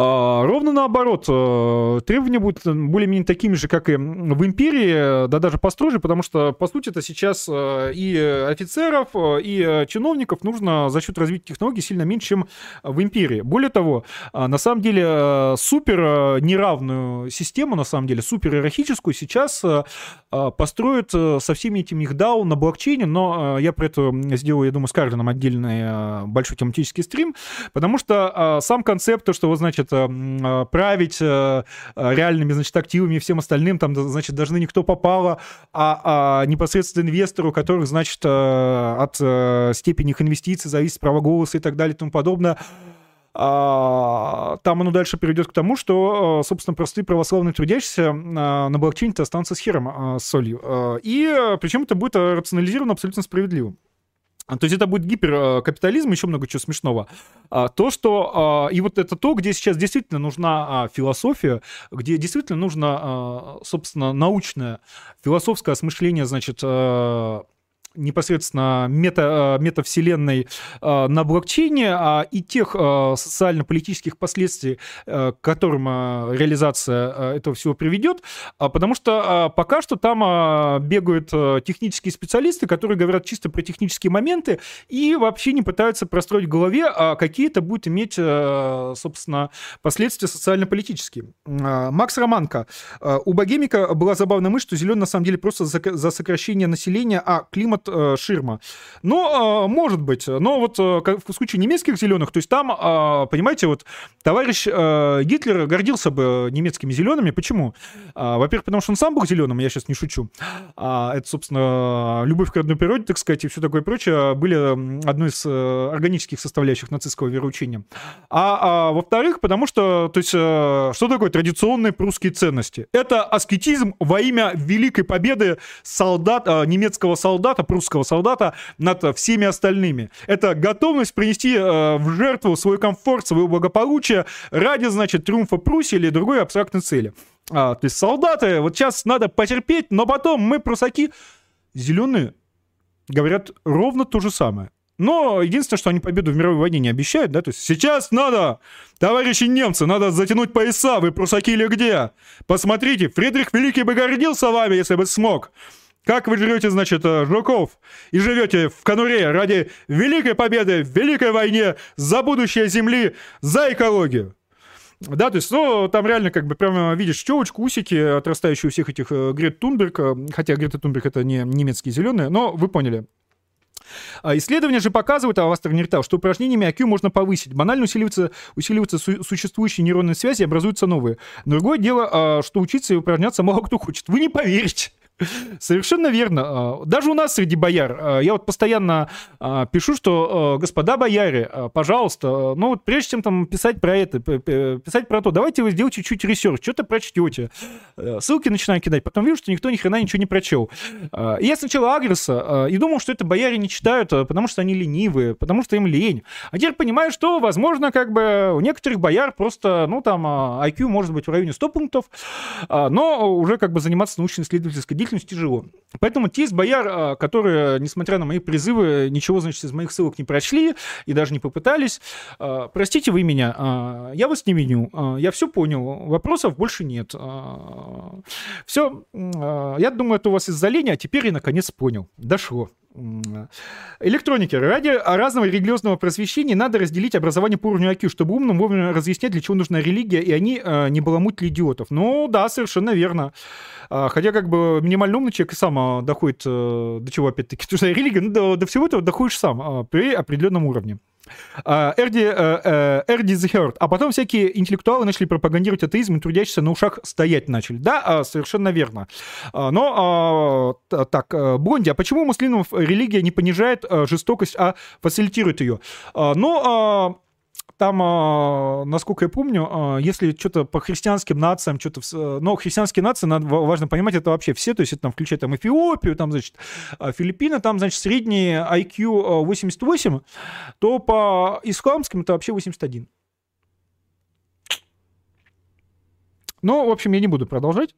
А, ровно наоборот, э, требования будут более-менее такими же, как и в империи, да даже построже, потому что, по сути, это сейчас э, и офицеров, э, и чиновников нужно за счет развития технологий сильно меньше, чем в империи. Более того, на самом деле, супер неравную систему, на самом деле, супер иерархическую сейчас построят со всеми этими их DAO на блокчейне, но я про это сделаю, я думаю, с Карлином отдельный большой тематический стрим, потому что сам концепт, то, что, вот, значит, значит, а, править э, реальными, значит, активами и всем остальным, там, значит, должны никто попало, а, а непосредственно инвестору, которых, значит, э, от э, степени их инвестиций зависит право голоса и так далее и тому подобное, а, там оно дальше приведет к тому, что, собственно, простые православные трудящиеся на блокчейне-то останутся с хером, с солью. И причем это будет рационализировано абсолютно справедливо. То есть это будет гиперкапитализм, еще много чего смешного. А, то, что... А, и вот это то, где сейчас действительно нужна а, философия, где действительно нужно, собственно, научное, философское осмысление, значит, непосредственно мета, э, метавселенной э, на блокчейне а, и тех э, социально-политических последствий, к которым реализация этого всего приведет, а, потому что пока что там бегают технические специалисты, которые говорят чисто про технические моменты и вообще не пытаются простроить в голове, какие это будет иметь, собственно, последствия социально-политические. Макс Романко. У Богемика была забавная мысль, что зеленый на самом деле просто за сокращение населения, а климат э, ширма. Но, э, может быть, но вот э, в случае немецких зеленых, то есть там, э, понимаете, вот товарищ э, Гитлер гордился бы немецкими зелеными. Почему? Э, во-первых, потому что он сам был зеленым, я сейчас не шучу. А, это, собственно, любовь к родной природе, так сказать, и все такое прочее были одной из э, органических составляющих нацистского вероучения. А, а во-вторых, потому что, то есть, э, что такое традиционные прусские ценности? Это аскетизм во имя великой победы солдат, э, немецкого солдата, русского солдата над всеми остальными. Это готовность принести э, в жертву свой комфорт, свое благополучие ради, значит, триумфа Пруссии или другой абстрактной цели. А, то есть солдаты, вот сейчас надо потерпеть, но потом мы прусаки зеленые говорят ровно то же самое. Но единственное, что они победу в мировой войне не обещают, да, то есть сейчас надо, товарищи немцы, надо затянуть пояса, вы прусаки или где? Посмотрите, Фридрих Великий бы гордился вами, если бы смог. Как вы жрете, значит, э, жуков и живете в конуре ради великой победы великой войне за будущее Земли, за экологию. Да, то есть, ну, там реально как бы прямо видишь челочку, усики, отрастающие у всех этих э, Грет Тунберг, э, хотя Грета Тунберг это не немецкие зеленые, но вы поняли. А исследования же показывают, а Астер Нертал, что упражнениями IQ можно повысить. Банально усиливаются, усиливаются су- существующие нейронные связи, образуются новые. Другое дело, а, что учиться и упражняться мало кто хочет. Вы не поверите. <laughs> Совершенно верно. А, даже у нас среди бояр, а, я вот постоянно а, пишу, что, господа бояре, пожалуйста, ну вот прежде чем там писать про это, писать про то, давайте вы сделайте чуть-чуть ресерч, что-то прочтете. Ссылки начинаю кидать, потом вижу, что никто ни хрена ничего не прочел. И я сначала агрился и думал, что это бояре не читают, потому что они ленивые, потому что им лень. А теперь понимаю, что, возможно, как бы у некоторых бояр просто, ну там, IQ может быть в районе 100 пунктов, но уже как бы заниматься научно-исследовательской деятельностью деятельность тяжело. Поэтому те из бояр, а, которые, несмотря на мои призывы, ничего, значит, из моих ссылок не прочли и даже не попытались, а, простите вы меня, а, я вас не виню, я все понял, вопросов больше нет. Все, я думаю, это у вас из-за лени, а теперь я наконец понял, дошло. Электроники. Ради разного религиозного просвещения надо разделить образование по уровню IQ, чтобы умным вовремя разъяснять, для чего нужна религия, и они э, не баламутили идиотов. Ну да, совершенно верно. А, хотя как бы минимально умный человек и сам а, доходит э, до чего опять-таки, <laughs> религия, ну, до, до всего этого доходишь сам а, при определенном уровне. Эрди, э, Эрди the Heart. А потом всякие интеллектуалы начали пропагандировать атеизм и трудящиеся на ушах стоять начали. Да, совершенно верно. Но так, Бонди, а почему муслимов религия не понижает жестокость, а фасилитирует ее? Ну, там, а, насколько я помню, а, если что-то по христианским нациям, что-то... Э, но христианские нации, надо, важно понимать, это вообще все, то есть это там включает там Эфиопию, там, значит, а, Филиппины, там, значит, средний IQ 88, то по исламским это вообще 81. Ну, в общем, я не буду продолжать.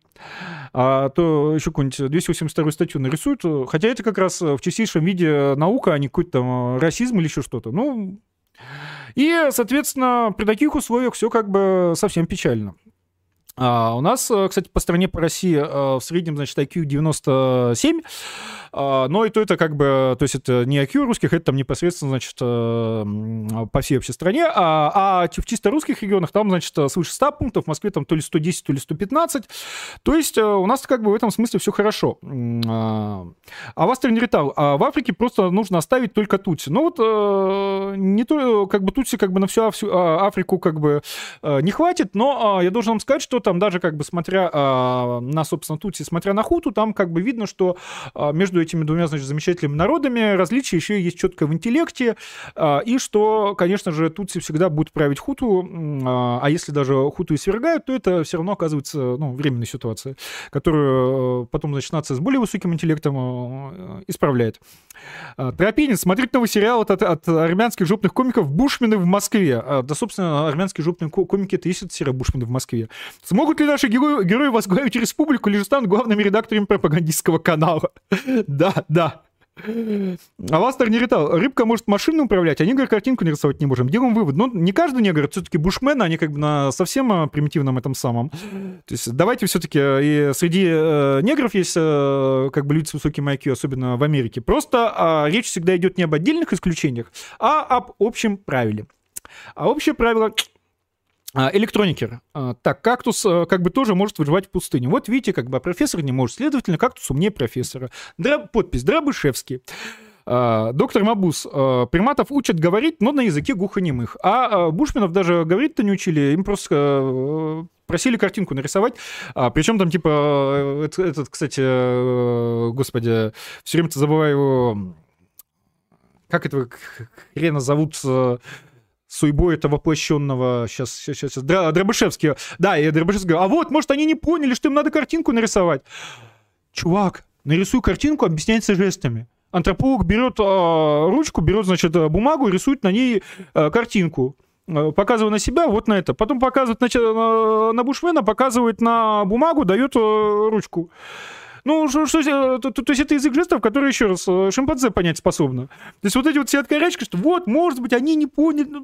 А то еще какую-нибудь 282 статью нарисуют. Хотя это как раз в чистейшем виде наука, а не какой-то там расизм или еще что-то. Ну, и, соответственно, при таких условиях все как бы совсем печально. А у нас, э, кстати, по стране, по России э, в среднем, значит, IQ 97, а, но и то это как бы, то есть это не IQ русских, это там непосредственно, значит, э, по всей вообще стране, а, а в чисто русских регионах там, значит, свыше 100 пунктов, в Москве там то ли 110, то ли 115, то есть у нас как бы в этом смысле все хорошо. А, а в Астренритал, а в Африке просто нужно оставить только Тутси. Ну вот не то, как бы Тутси как бы на всю Африку как бы не хватит, но я должен вам сказать, что там даже как бы смотря а, на, собственно, Тутси, смотря на Хуту, там как бы видно, что а, между этими двумя, значит, замечательными народами различия еще есть четко в интеллекте, а, и что, конечно же, Тутси всегда будет править Хуту, а, а если даже Хуту и свергают, то это все равно оказывается, ну, временной ситуацией, которую потом, значит, нация с более высоким интеллектом исправляет. Тропинин, смотреть новый сериал от, от армянских жопных комиков «Бушмены в Москве». Да, собственно, армянские жопные комики — это и есть серия «Бушмены в Москве». Смогут ли наши герои, герои возглавить республику, или же станут главными редакторами пропагандистского канала? <laughs> Да, да. А вас не летал. Рыбка может машину управлять, а негр картинку нарисовать не можем. Делаем вывод. Ну, не каждый негр, все-таки бушмены, они как бы на совсем а, примитивном этом самом. То есть давайте все-таки, и среди э, негров есть э, как бы люди с высоким IQ, особенно в Америке. Просто э, речь всегда идет не об отдельных исключениях, а об общем правиле. А общее правило Электроникер. А, так, кактус а, как бы тоже может выживать в пустыне. Вот видите, как бы профессор не может, следовательно, кактус умнее профессора. Дра... Подпись Драбышевский. Доктор Мабус, приматов учат говорить, но на языке глухонемых. А Бушменов даже говорить-то не учили, им просто просили картинку нарисовать. Причем там типа, этот, кстати, господи, все время забываю его, как этого хрена зовут, судьбой этого воплощенного, сейчас, сейчас, сейчас, Дробышевский, да, и Дробышевский говорит, а вот, может, они не поняли, что им надо картинку нарисовать. Чувак, нарисуй картинку, объясняется жестами. Антрополог берет э, ручку, берет, значит, бумагу и рисует на ней э, картинку показывая на себя, вот на это. Потом показывает на, на Бушвена, показывает на бумагу, дает э, ручку. Ну, что, что, то, то, то есть это язык жестов, который, еще раз, шимпанзе понять способно. То есть вот эти вот все откорячки, что вот, может быть, они не поняли.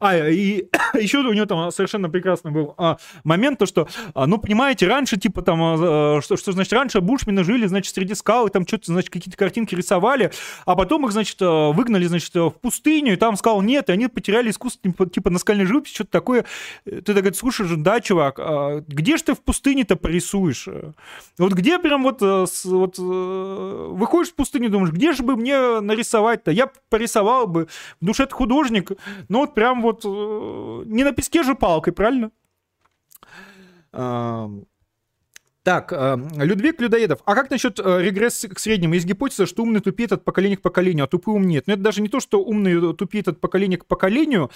Ну, а, и <coughs> еще у него там совершенно прекрасный был а, момент, то, что, а, ну, понимаете, раньше, типа, там, а, что, что, значит, раньше бушмены жили, значит, среди скал, и там что-то, значит, какие-то картинки рисовали, а потом их, значит, а, выгнали, значит, в пустыню, и там скал нет, и они потеряли искусство, типа, типа наскальной живописи, что-то такое. Ты так говоришь, слушай, да, чувак, а где же ты в пустыне-то порисуешь? Вот где прям вот, э, вот э, выходишь в пустыню, думаешь, где же бы мне нарисовать-то? Я порисовал бы, в душе художник, но вот прям вот вот э, не на песке же палкой, правильно? Так, э, Людвиг Людоедов. А как насчет э, регресс к среднему? Есть гипотеза, что умный тупеет от поколения к поколению, а тупый умнеет. Но это даже не то, что умный тупеет от поколения к поколению,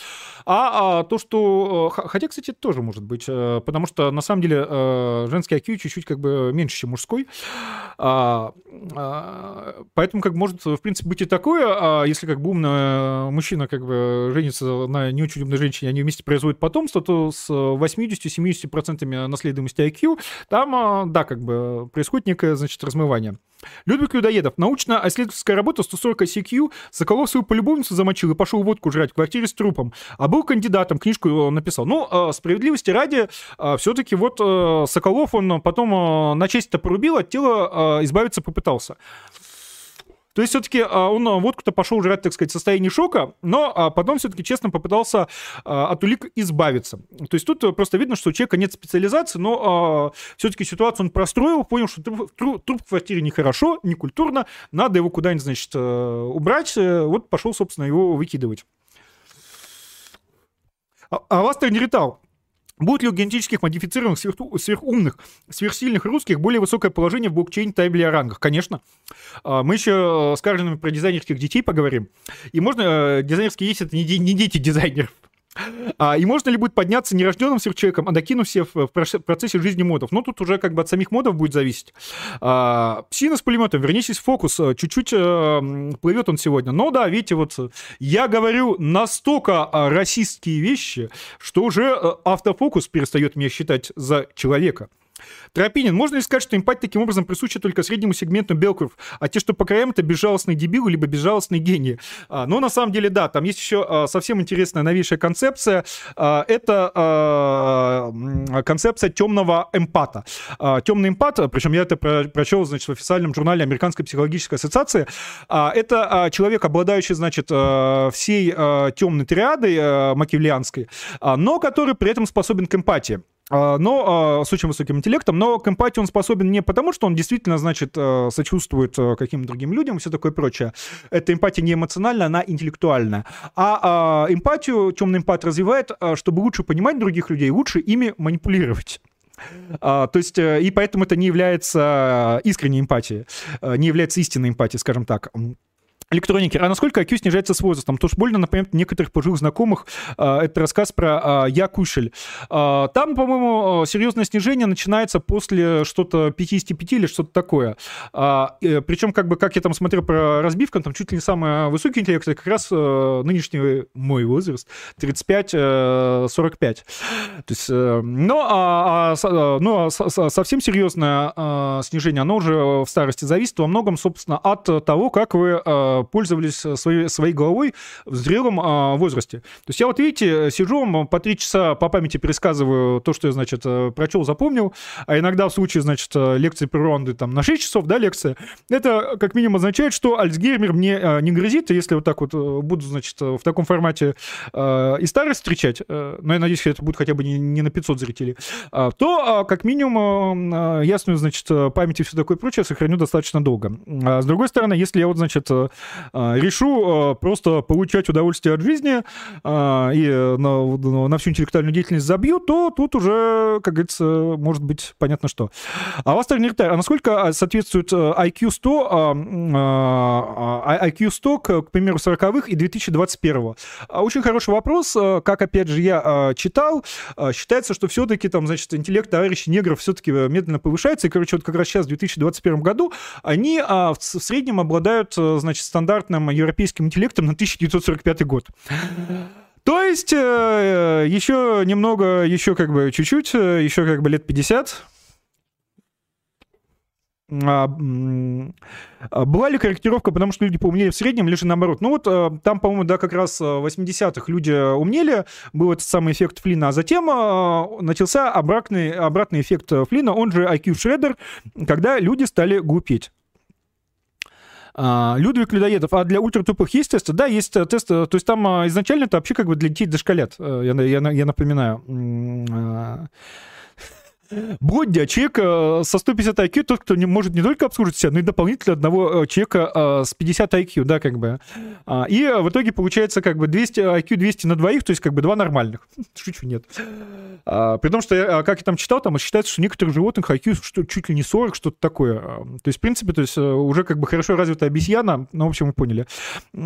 а, а то, что... Э, хотя, кстати, это тоже может быть, потому что, на самом деле, женский IQ чуть-чуть как бы меньше, чем мужской. А, а, поэтому как может, в принципе, быть и такое, а если как бы умный мужчина как бы женится на не очень умной женщине, они вместе производят потомство, то с 80-70% наследуемости IQ там да, как бы происходит некое, значит, размывание. Людвиг Людоедов. Научно-исследовательская работа 140 ICQ. Соколов свою полюбовницу замочил и пошел водку жрать в квартире с трупом. А был кандидатом, книжку написал. Ну, а, справедливости ради, а, все-таки вот а, Соколов, он потом на честь-то порубил, от тела избавиться попытался. То есть все-таки а, он а, водку-то пошел жрать, так сказать, в состоянии шока, но а, потом все-таки честно попытался от улик избавиться. То есть тут просто видно, что у человека нет специализации, но все-таки ситуацию он простроил, понял, что труп, труп в квартире нехорошо, некультурно, надо его куда-нибудь, значит, убрать. Вот пошел, собственно, его выкидывать. А вас не летал. Будет ли у генетических модифицированных сверху, сверхумных, сверхсильных русских более высокое положение в блокчейне табели о рангах? Конечно. А, мы еще с Карлином про дизайнерских детей поговорим. И можно, э, дизайнерские есть, это не, не дети дизайнеров. А, и можно ли будет подняться нерожденным сверхчеловеком, а докинув все в, процессе жизни модов? Ну, тут уже как бы от самих модов будет зависеть. А, псина с пулеметом, вернитесь в фокус. Чуть-чуть а, плывет он сегодня. Но да, видите, вот я говорю настолько расистские вещи, что уже э, автофокус перестает меня считать за человека. Тропинин, можно ли сказать, что эмпатия таким образом присуща только среднему сегменту белков, а те, что по краям, это безжалостные дебилы, либо безжалостные гении? А, но на самом деле, да, там есть еще а, совсем интересная новейшая концепция. А, это а, концепция темного эмпата. А, темный эмпат, причем я это про прочел, значит, в официальном журнале Американской психологической ассоциации, а, это а, человек, обладающий, значит, а, всей а, темной триадой а, макевлианской, а, но который при этом способен к эмпатии. А, но а, с очень высоким интеллектом, но к эмпатии он способен не потому, что он действительно, значит, а, сочувствует каким-то другим людям и все такое прочее. Эта эмпатия не эмоциональная, она интеллектуальная. А эмпатию темный эмпат развивает, чтобы лучше понимать других людей, лучше ими манипулировать. А, то есть, э, и поэтому это не является искренней эмпатией, не является истинной эмпатией, скажем так электроники. А насколько IQ снижается с возрастом? То, что больно, например, некоторых пожилых знакомых, э, это рассказ про э, Я Кушель. Э, там, по-моему, серьезное снижение начинается после что-то 55 или что-то такое. Причем, как бы, как я там смотрел про разбивку, там чуть ли не самый высокий интеллект, как раз нынешний мой возраст, 35-45. То есть, но, а, а, но совсем серьезное снижение, оно уже в старости зависит во многом, собственно, от того, как вы пользовались э, своей, своей головой в зрелом а, возрасте. То есть я вот, видите, сижу, по три часа по памяти пересказываю то, что я, значит, э, прочел, запомнил, а иногда в случае, значит, э, лекции природы там на 6 часов, да, лекция, это как минимум означает, что Альцгеймер мне не грозит, если вот так вот буду, значит, в таком формате и старость встречать, но я надеюсь, это будет хотя бы не, не на 500 зрителей, а, то как минимум ясную, значит, память и все такое прочее сохраню достаточно долго. А с другой стороны, если я вот, значит, а, решу а, просто получать удовольствие от жизни а, и на, на всю интеллектуальную деятельность забью, то тут уже, как говорится, может быть понятно что. А вас, Нертарь, а насколько соответствует IQ 100, IQ 100 к, к примеру, 40-х и 2021? Очень хороший вопрос. Как, опять же, я читал, считается, что все-таки там, значит, интеллект товарищей негров все-таки медленно повышается, и, короче, вот как раз сейчас, в 2021 году, они в среднем обладают, значит, стандартным европейским интеллектом на 1945 год. То есть э, еще немного, еще как бы чуть-чуть, э, еще как бы лет 50. А, а, была ли корректировка, потому что люди поумнели в среднем, или же наоборот? Ну вот э, там, по-моему, да, как раз в 80-х люди умнели, был этот самый эффект Флина, а затем начался обратный, обратный эффект Флина, он же IQ Shredder, когда люди стали глупеть. А, Людвиг Людоедов, а для ультратупых есть тесты? Да, есть э, тесты. То есть там а, изначально это вообще как бы для детей дошколят, э, я, я, я напоминаю. А, Бродя, человек э, со 150 IQ, тот, кто не может не только обслужить себя, но и дополнительно одного человека с 50 IQ, да, как бы. И в итоге получается как бы 200, IQ 200 на двоих, то есть как бы два нормальных. <laughs> Шучу, нет. А, при том, что, я, а, как я там читал, там считается, что некоторых животных IQ что, чуть ли не 40, что-то такое. А, то есть, в принципе, то есть, э, уже как бы хорошо развитая обезьяна, ну, в общем, вы поняли.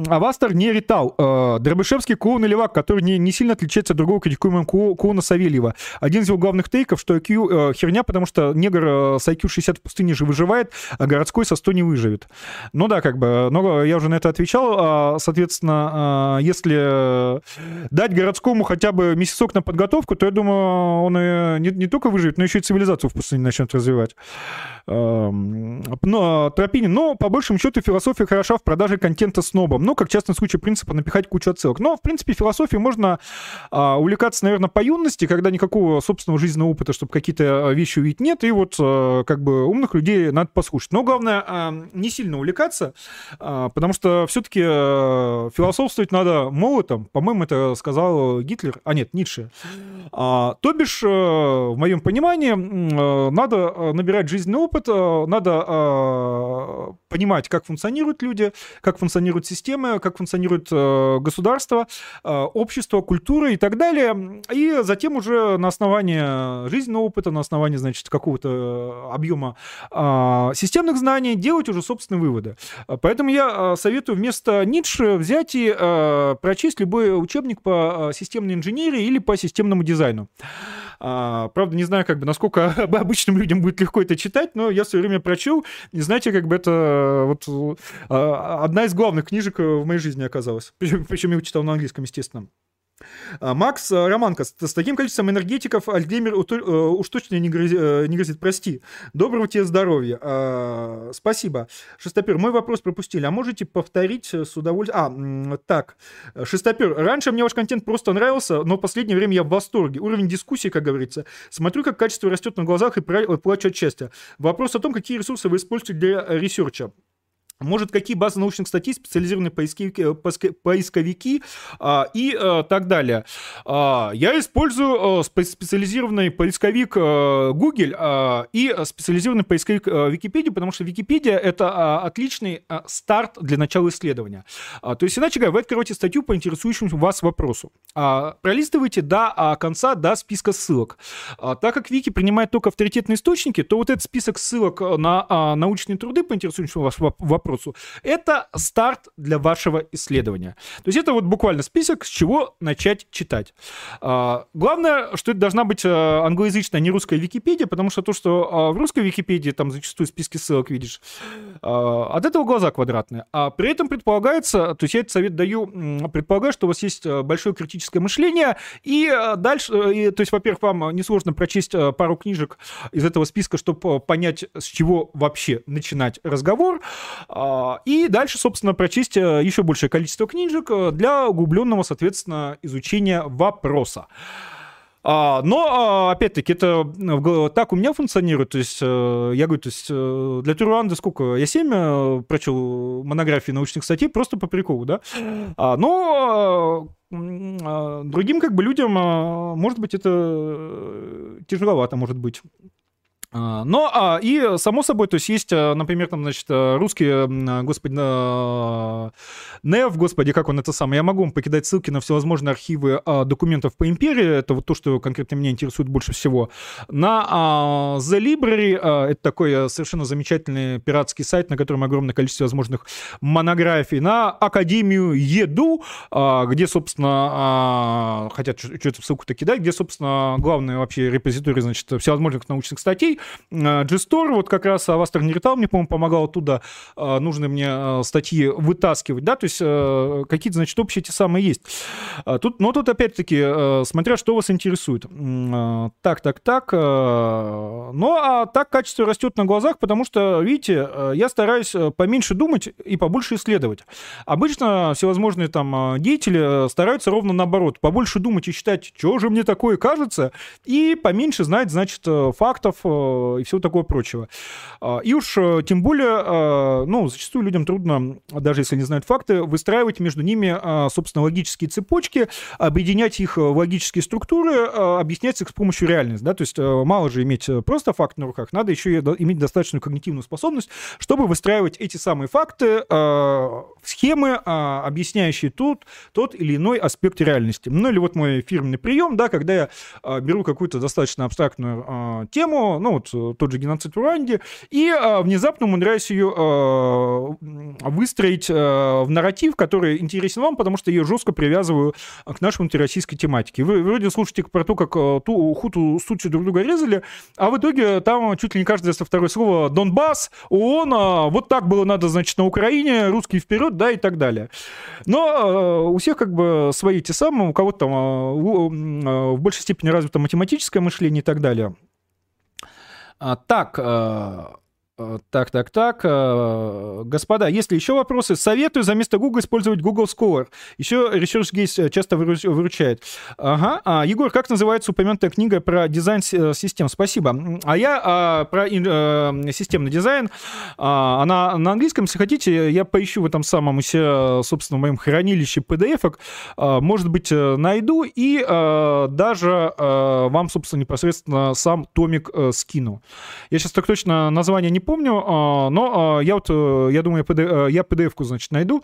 Авастар не Ритал. А, Дробышевский клоун и левак, который не, не сильно отличается от другого критикуемого клоуна Савельева. Один из его главных тейков, что IQ э, херня, потому что негр э, с IQ 60 в пустыне же выживает, а городской со 100 не выживет. Ну да, как бы, но я уже на это отвечал. Соответственно, если дать городскому хотя бы месяцок на подготовку, то я думаю, он и не, не только выживет, но еще и цивилизацию в пустыне начнет развивать. Эм, но, Тропинин, но по большему счету философия хороша в продаже контента снобом. Ну, как частный случай принципа напихать кучу отсылок. Но, в принципе, философией можно а, увлекаться, наверное, по юности, когда никакого собственного жизненного опыта, чтобы какие-то вещи увидеть, нет. И вот а, как бы умных людей надо послушать. Но главное, а, не сильно увлекаться, потому что все-таки философствовать надо молотом. По-моему, это сказал Гитлер. А нет, Ницше. А, то бишь, э, в моем понимании, э, надо э, набирать жизненный опыт, надо понимать, как функционируют люди, как функционируют системы, как функционирует государство, общество, культура и так далее. И затем уже на основании жизненного опыта, на основании, значит, какого-то объема системных знаний делать уже собственные выводы. Поэтому я советую вместо Ницше взять и прочесть любой учебник по системной инженерии или по системному дизайну. А, правда, не знаю, как бы, насколько <laughs> обычным людям будет легко это читать, но я в свое время прочел, и знаете, как бы это вот а, одна из главных книжек в моей жизни оказалась. <laughs> Причем, причем я его читал на английском, естественно. А, Макс э, Романко, с таким количеством энергетиков Альцгеймер э, уж точно не грозит, э, не грозит, прости. Доброго тебе здоровья. А, спасибо. Шестопер, мой вопрос пропустили. А можете повторить с удовольствием? А, так. Шестопер, раньше мне ваш контент просто нравился, но в последнее время я в восторге. Уровень дискуссии, как говорится. Смотрю, как качество растет на глазах и плачу от счастья. Вопрос о том, какие ресурсы вы используете для research а. Может, какие базы научных статей, специализированные поисковики, э, поисковики а, и а, так далее. А, я использую а, специализированный поисковик Google а, и специализированный поисковик а, Википедия, потому что Википедия — это а, отличный а, старт для начала исследования. А, то есть, иначе говоря, вы откроете статью по интересующему вас вопросу. А, пролистывайте до а, конца, до списка ссылок. А, так как Вики принимает только авторитетные источники, то вот этот список ссылок на а, научные труды по интересующему вас вопросу вопросу. Это старт для вашего исследования. То есть это вот буквально список, с чего начать читать. А, главное, что это должна быть а, англоязычная, а не русская Википедия, потому что то, что а, в русской Википедии там зачастую списки ссылок видишь, от этого глаза квадратные. А при этом предполагается, то есть я этот совет даю, предполагаю, что у вас есть большое критическое мышление, и дальше, и, то есть, во-первых, вам несложно прочесть пару книжек из этого списка, чтобы понять, с чего вообще начинать разговор. А, и дальше, собственно, прочесть э, еще большее количество книжек э, для углубленного, соответственно, изучения вопроса. А, но, а, опять-таки, это так у меня функционирует. То есть, э, я говорю, то есть, для Туруанды сколько? Я 7 прочел монографии научных статей просто по приколу, да? Но другим как бы людям, может быть, это тяжеловато, может быть. А, но а, и само собой, то есть есть, а, например, там, значит, русские, господи, НЕВ, господи, как он это самое, я могу вам покидать ссылки на всевозможные архивы документов по империи, это вот то, что конкретно меня интересует больше всего. На The Library, это такой совершенно замечательный пиратский сайт, на котором огромное количество возможных монографий, на Академию Еду, где, собственно, хотят что-то ссылку-то кидать, где, собственно, главный вообще репозиторий, значит, всевозможных научных статей, G-Store, вот как раз Авастер Неритал мне, по-моему, помогал туда а, нужные мне статьи вытаскивать, да, то есть э, какие-то, значит, общие те самые есть. Тут, но тут опять-таки, э, смотря что вас интересует. Так, так, так. Ну, а так качество растет на глазах, потому что, видите, э, я стараюсь поменьше думать и побольше исследовать. Обычно всевозможные там деятели стараются ровно наоборот, побольше думать и считать, что же мне такое кажется, и поменьше знать, значит, фактов, и всего такого прочего. А, и уж э, тем более, а, ну, зачастую людям трудно, даже если не знают факты, выстраивать между ними, а, собственно, логические цепочки, объединять их в логические структуры, объяснять их с помощью реальности, да, то есть э, мало же иметь просто факт на руках, надо еще и иметь достаточную когнитивную способность, чтобы выстраивать эти самые факты в схемы, объясняющие тут тот или иной аспект реальности. Ну или вот мой фирменный прием, да, когда я беру какую-то достаточно абстрактную тему, ну вот э, тот же геноцид в Руанде, и а, внезапно умудряюсь ее а, выстроить в нарратив, который интересен вам, потому что ее жестко привязываю к нашей антироссийской тематике. Вы вроде слушаете про то, как ту хуту сучи друг друга резали, а в итоге там чуть ли не каждое второе слово Донбасс, ООН, а, вот так было надо, значит, на Украине, русские вперед, да, и так далее. Но у всех как бы свои те самые, у кого-то там в большей степени развито математическое мышление и так далее. А, так, э, так, так, так. Э, господа, если еще вопросы, советую за место Google использовать Google Scholar. Еще ResearchGate часто выручает. Ага. А, Егор, как называется упомянутая книга про дизайн э, систем? Спасибо. А я а, про э, системный дизайн. А, она на английском, если хотите, я поищу в этом самом у собственно, в моем хранилище PDF-ок. А, может быть, найду и а, даже а, вам, собственно, непосредственно сам томик а, скину. Я сейчас так точно название не помню, а, но а, я вот, э, я думаю, э, я PDF-ку, значит, найду.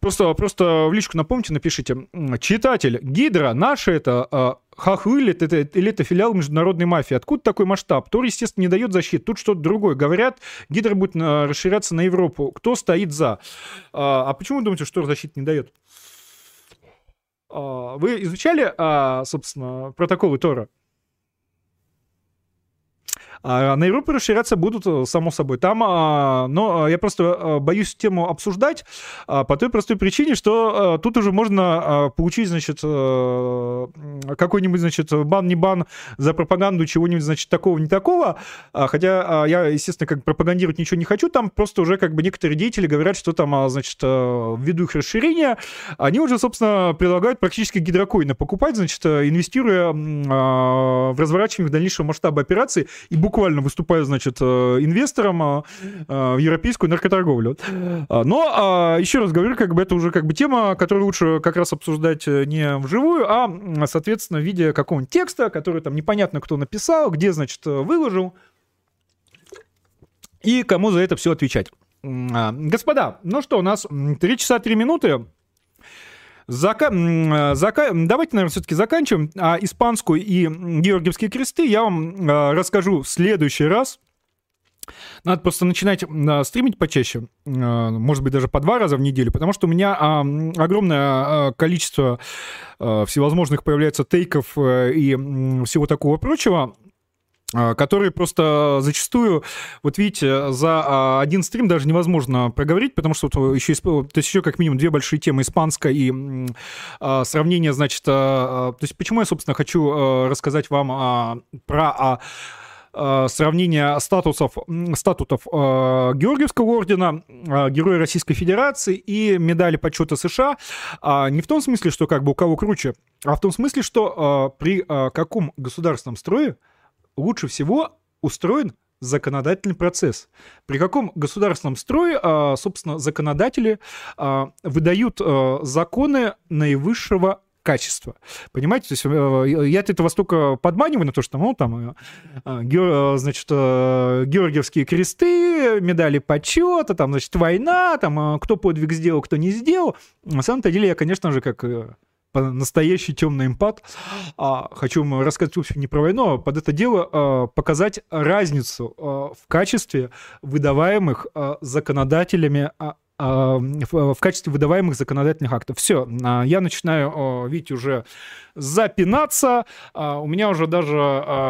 Просто, просто в личку напомните, напишите. Читатель, Гидра, наши это а, хаху или это, или это филиал международной мафии? Откуда такой масштаб? Тор, естественно, не дает защиты. Тут что-то другое. Говорят, Гидра будет расширяться на Европу. Кто стоит за? А почему вы думаете, что Тор защиты не дает? Вы изучали, собственно, протоколы Тора? А на Европу расширяться будут, э, само собой. Там, а, но а, я просто а, боюсь тему обсуждать по той простой причине, что тут уже можно получить, значит, э, какой-нибудь, значит, бан, не бан за пропаганду чего-нибудь, значит, такого, не такого. Хотя я, естественно, как пропагандировать ничего не хочу, там просто уже как бы некоторые деятели говорят, что там, значит, ввиду их расширения, они уже, собственно, предлагают практически гидрокоины покупать, значит, инвестируя в разворачивание дальнейшего масштаба операции и буквально буквально выступаю, значит, инвестором в европейскую наркоторговлю. Но, еще раз говорю, как бы это уже как бы тема, которую лучше как раз обсуждать не вживую, а, соответственно, в виде какого-нибудь текста, который там непонятно кто написал, где, значит, выложил, и кому за это все отвечать. А, господа, ну что, у нас 3 часа 3 минуты. Зака... Зака... Давайте, наверное, все-таки заканчиваем. А испанскую и георгиевские кресты я вам а, расскажу в следующий раз. Надо просто начинать а, стримить почаще, может быть, даже по два раза в неделю, потому что у меня а, огромное а, количество всевозможных появляется тейков и всего такого прочего. А, которые просто зачастую, вот видите, за а, один стрим даже невозможно проговорить, потому что вот еще, то есть еще как минимум две большие темы, испанская и а, сравнение, значит, то есть почему я, собственно, хочу рассказать вам про сравнение статусов, статутов Георгиевского ордена, Героя Российской Федерации и медали почета США. Не в том смысле, что как бы у кого круче, а в том смысле, что при каком государственном строе лучше всего устроен законодательный процесс. При каком государственном строе, а, собственно, законодатели а, выдают а, законы наивысшего качества. Понимаете? То есть э, я это только подманиваю на то, что, ну, там, э, значит, э, георгиевские кресты, медали почета, там, значит, война, там, кто подвиг сделал, кто не сделал. На самом-то деле я, конечно же, как настоящий темный импат. А, хочу рассказать вообще не про войну, а под это дело а, показать разницу а, в качестве выдаваемых а, законодателями а, а в, в качестве выдаваемых законодательных актов. Все, а, я начинаю, видите, уже запинаться. У меня уже даже,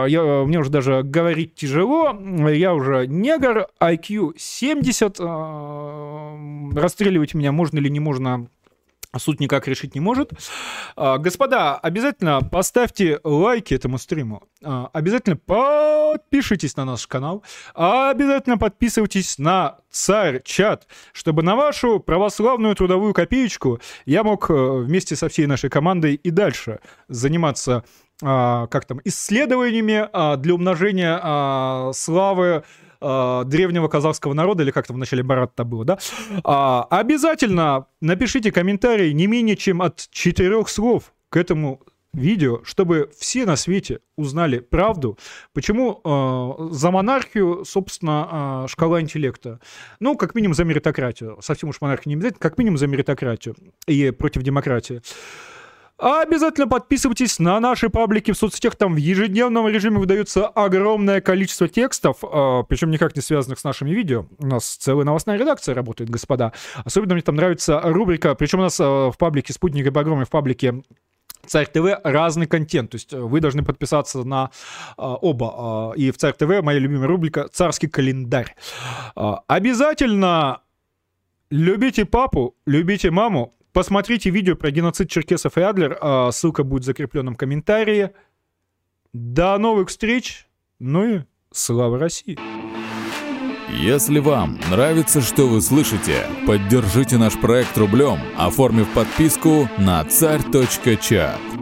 я, у меня уже даже говорить тяжело. Я уже негр, IQ 70. Расстреливать меня можно или не можно суд никак решить не может. А, господа, обязательно поставьте лайки этому стриму. А, обязательно подпишитесь на наш канал. Обязательно подписывайтесь на царь чат, чтобы на вашу православную трудовую копеечку я мог э, вместе со всей нашей командой и дальше заниматься а, как там, исследованиями для умножения славы э, древнего казахского народа, или как там в начале Барата было, да, а, обязательно напишите комментарий не менее чем от четырех слов к этому видео, чтобы все на свете узнали правду, почему э, за монархию, собственно, э, шкала интеллекта. Ну, как минимум за меритократию. Совсем уж монархия не обязательно, как минимум за меритократию и против демократии. А обязательно подписывайтесь на наши паблики в соцсетях. Там в ежедневном режиме выдается огромное количество текстов, а, причем никак не связанных с нашими видео. У нас целая новостная редакция работает, господа. Особенно мне там нравится рубрика, причем у нас а, в паблике «Спутник и Багром» в паблике Царь ТВ разный контент, то есть вы должны подписаться на а, оба. А, и в Царь ТВ моя любимая рубрика «Царский календарь». А, обязательно любите папу, любите маму, Посмотрите видео про геноцид черкесов и Адлер, а, ссылка будет в закрепленном комментарии. До новых встреч, ну и слава России! Если вам нравится, что вы слышите, поддержите наш проект рублем, оформив подписку на царь.чат.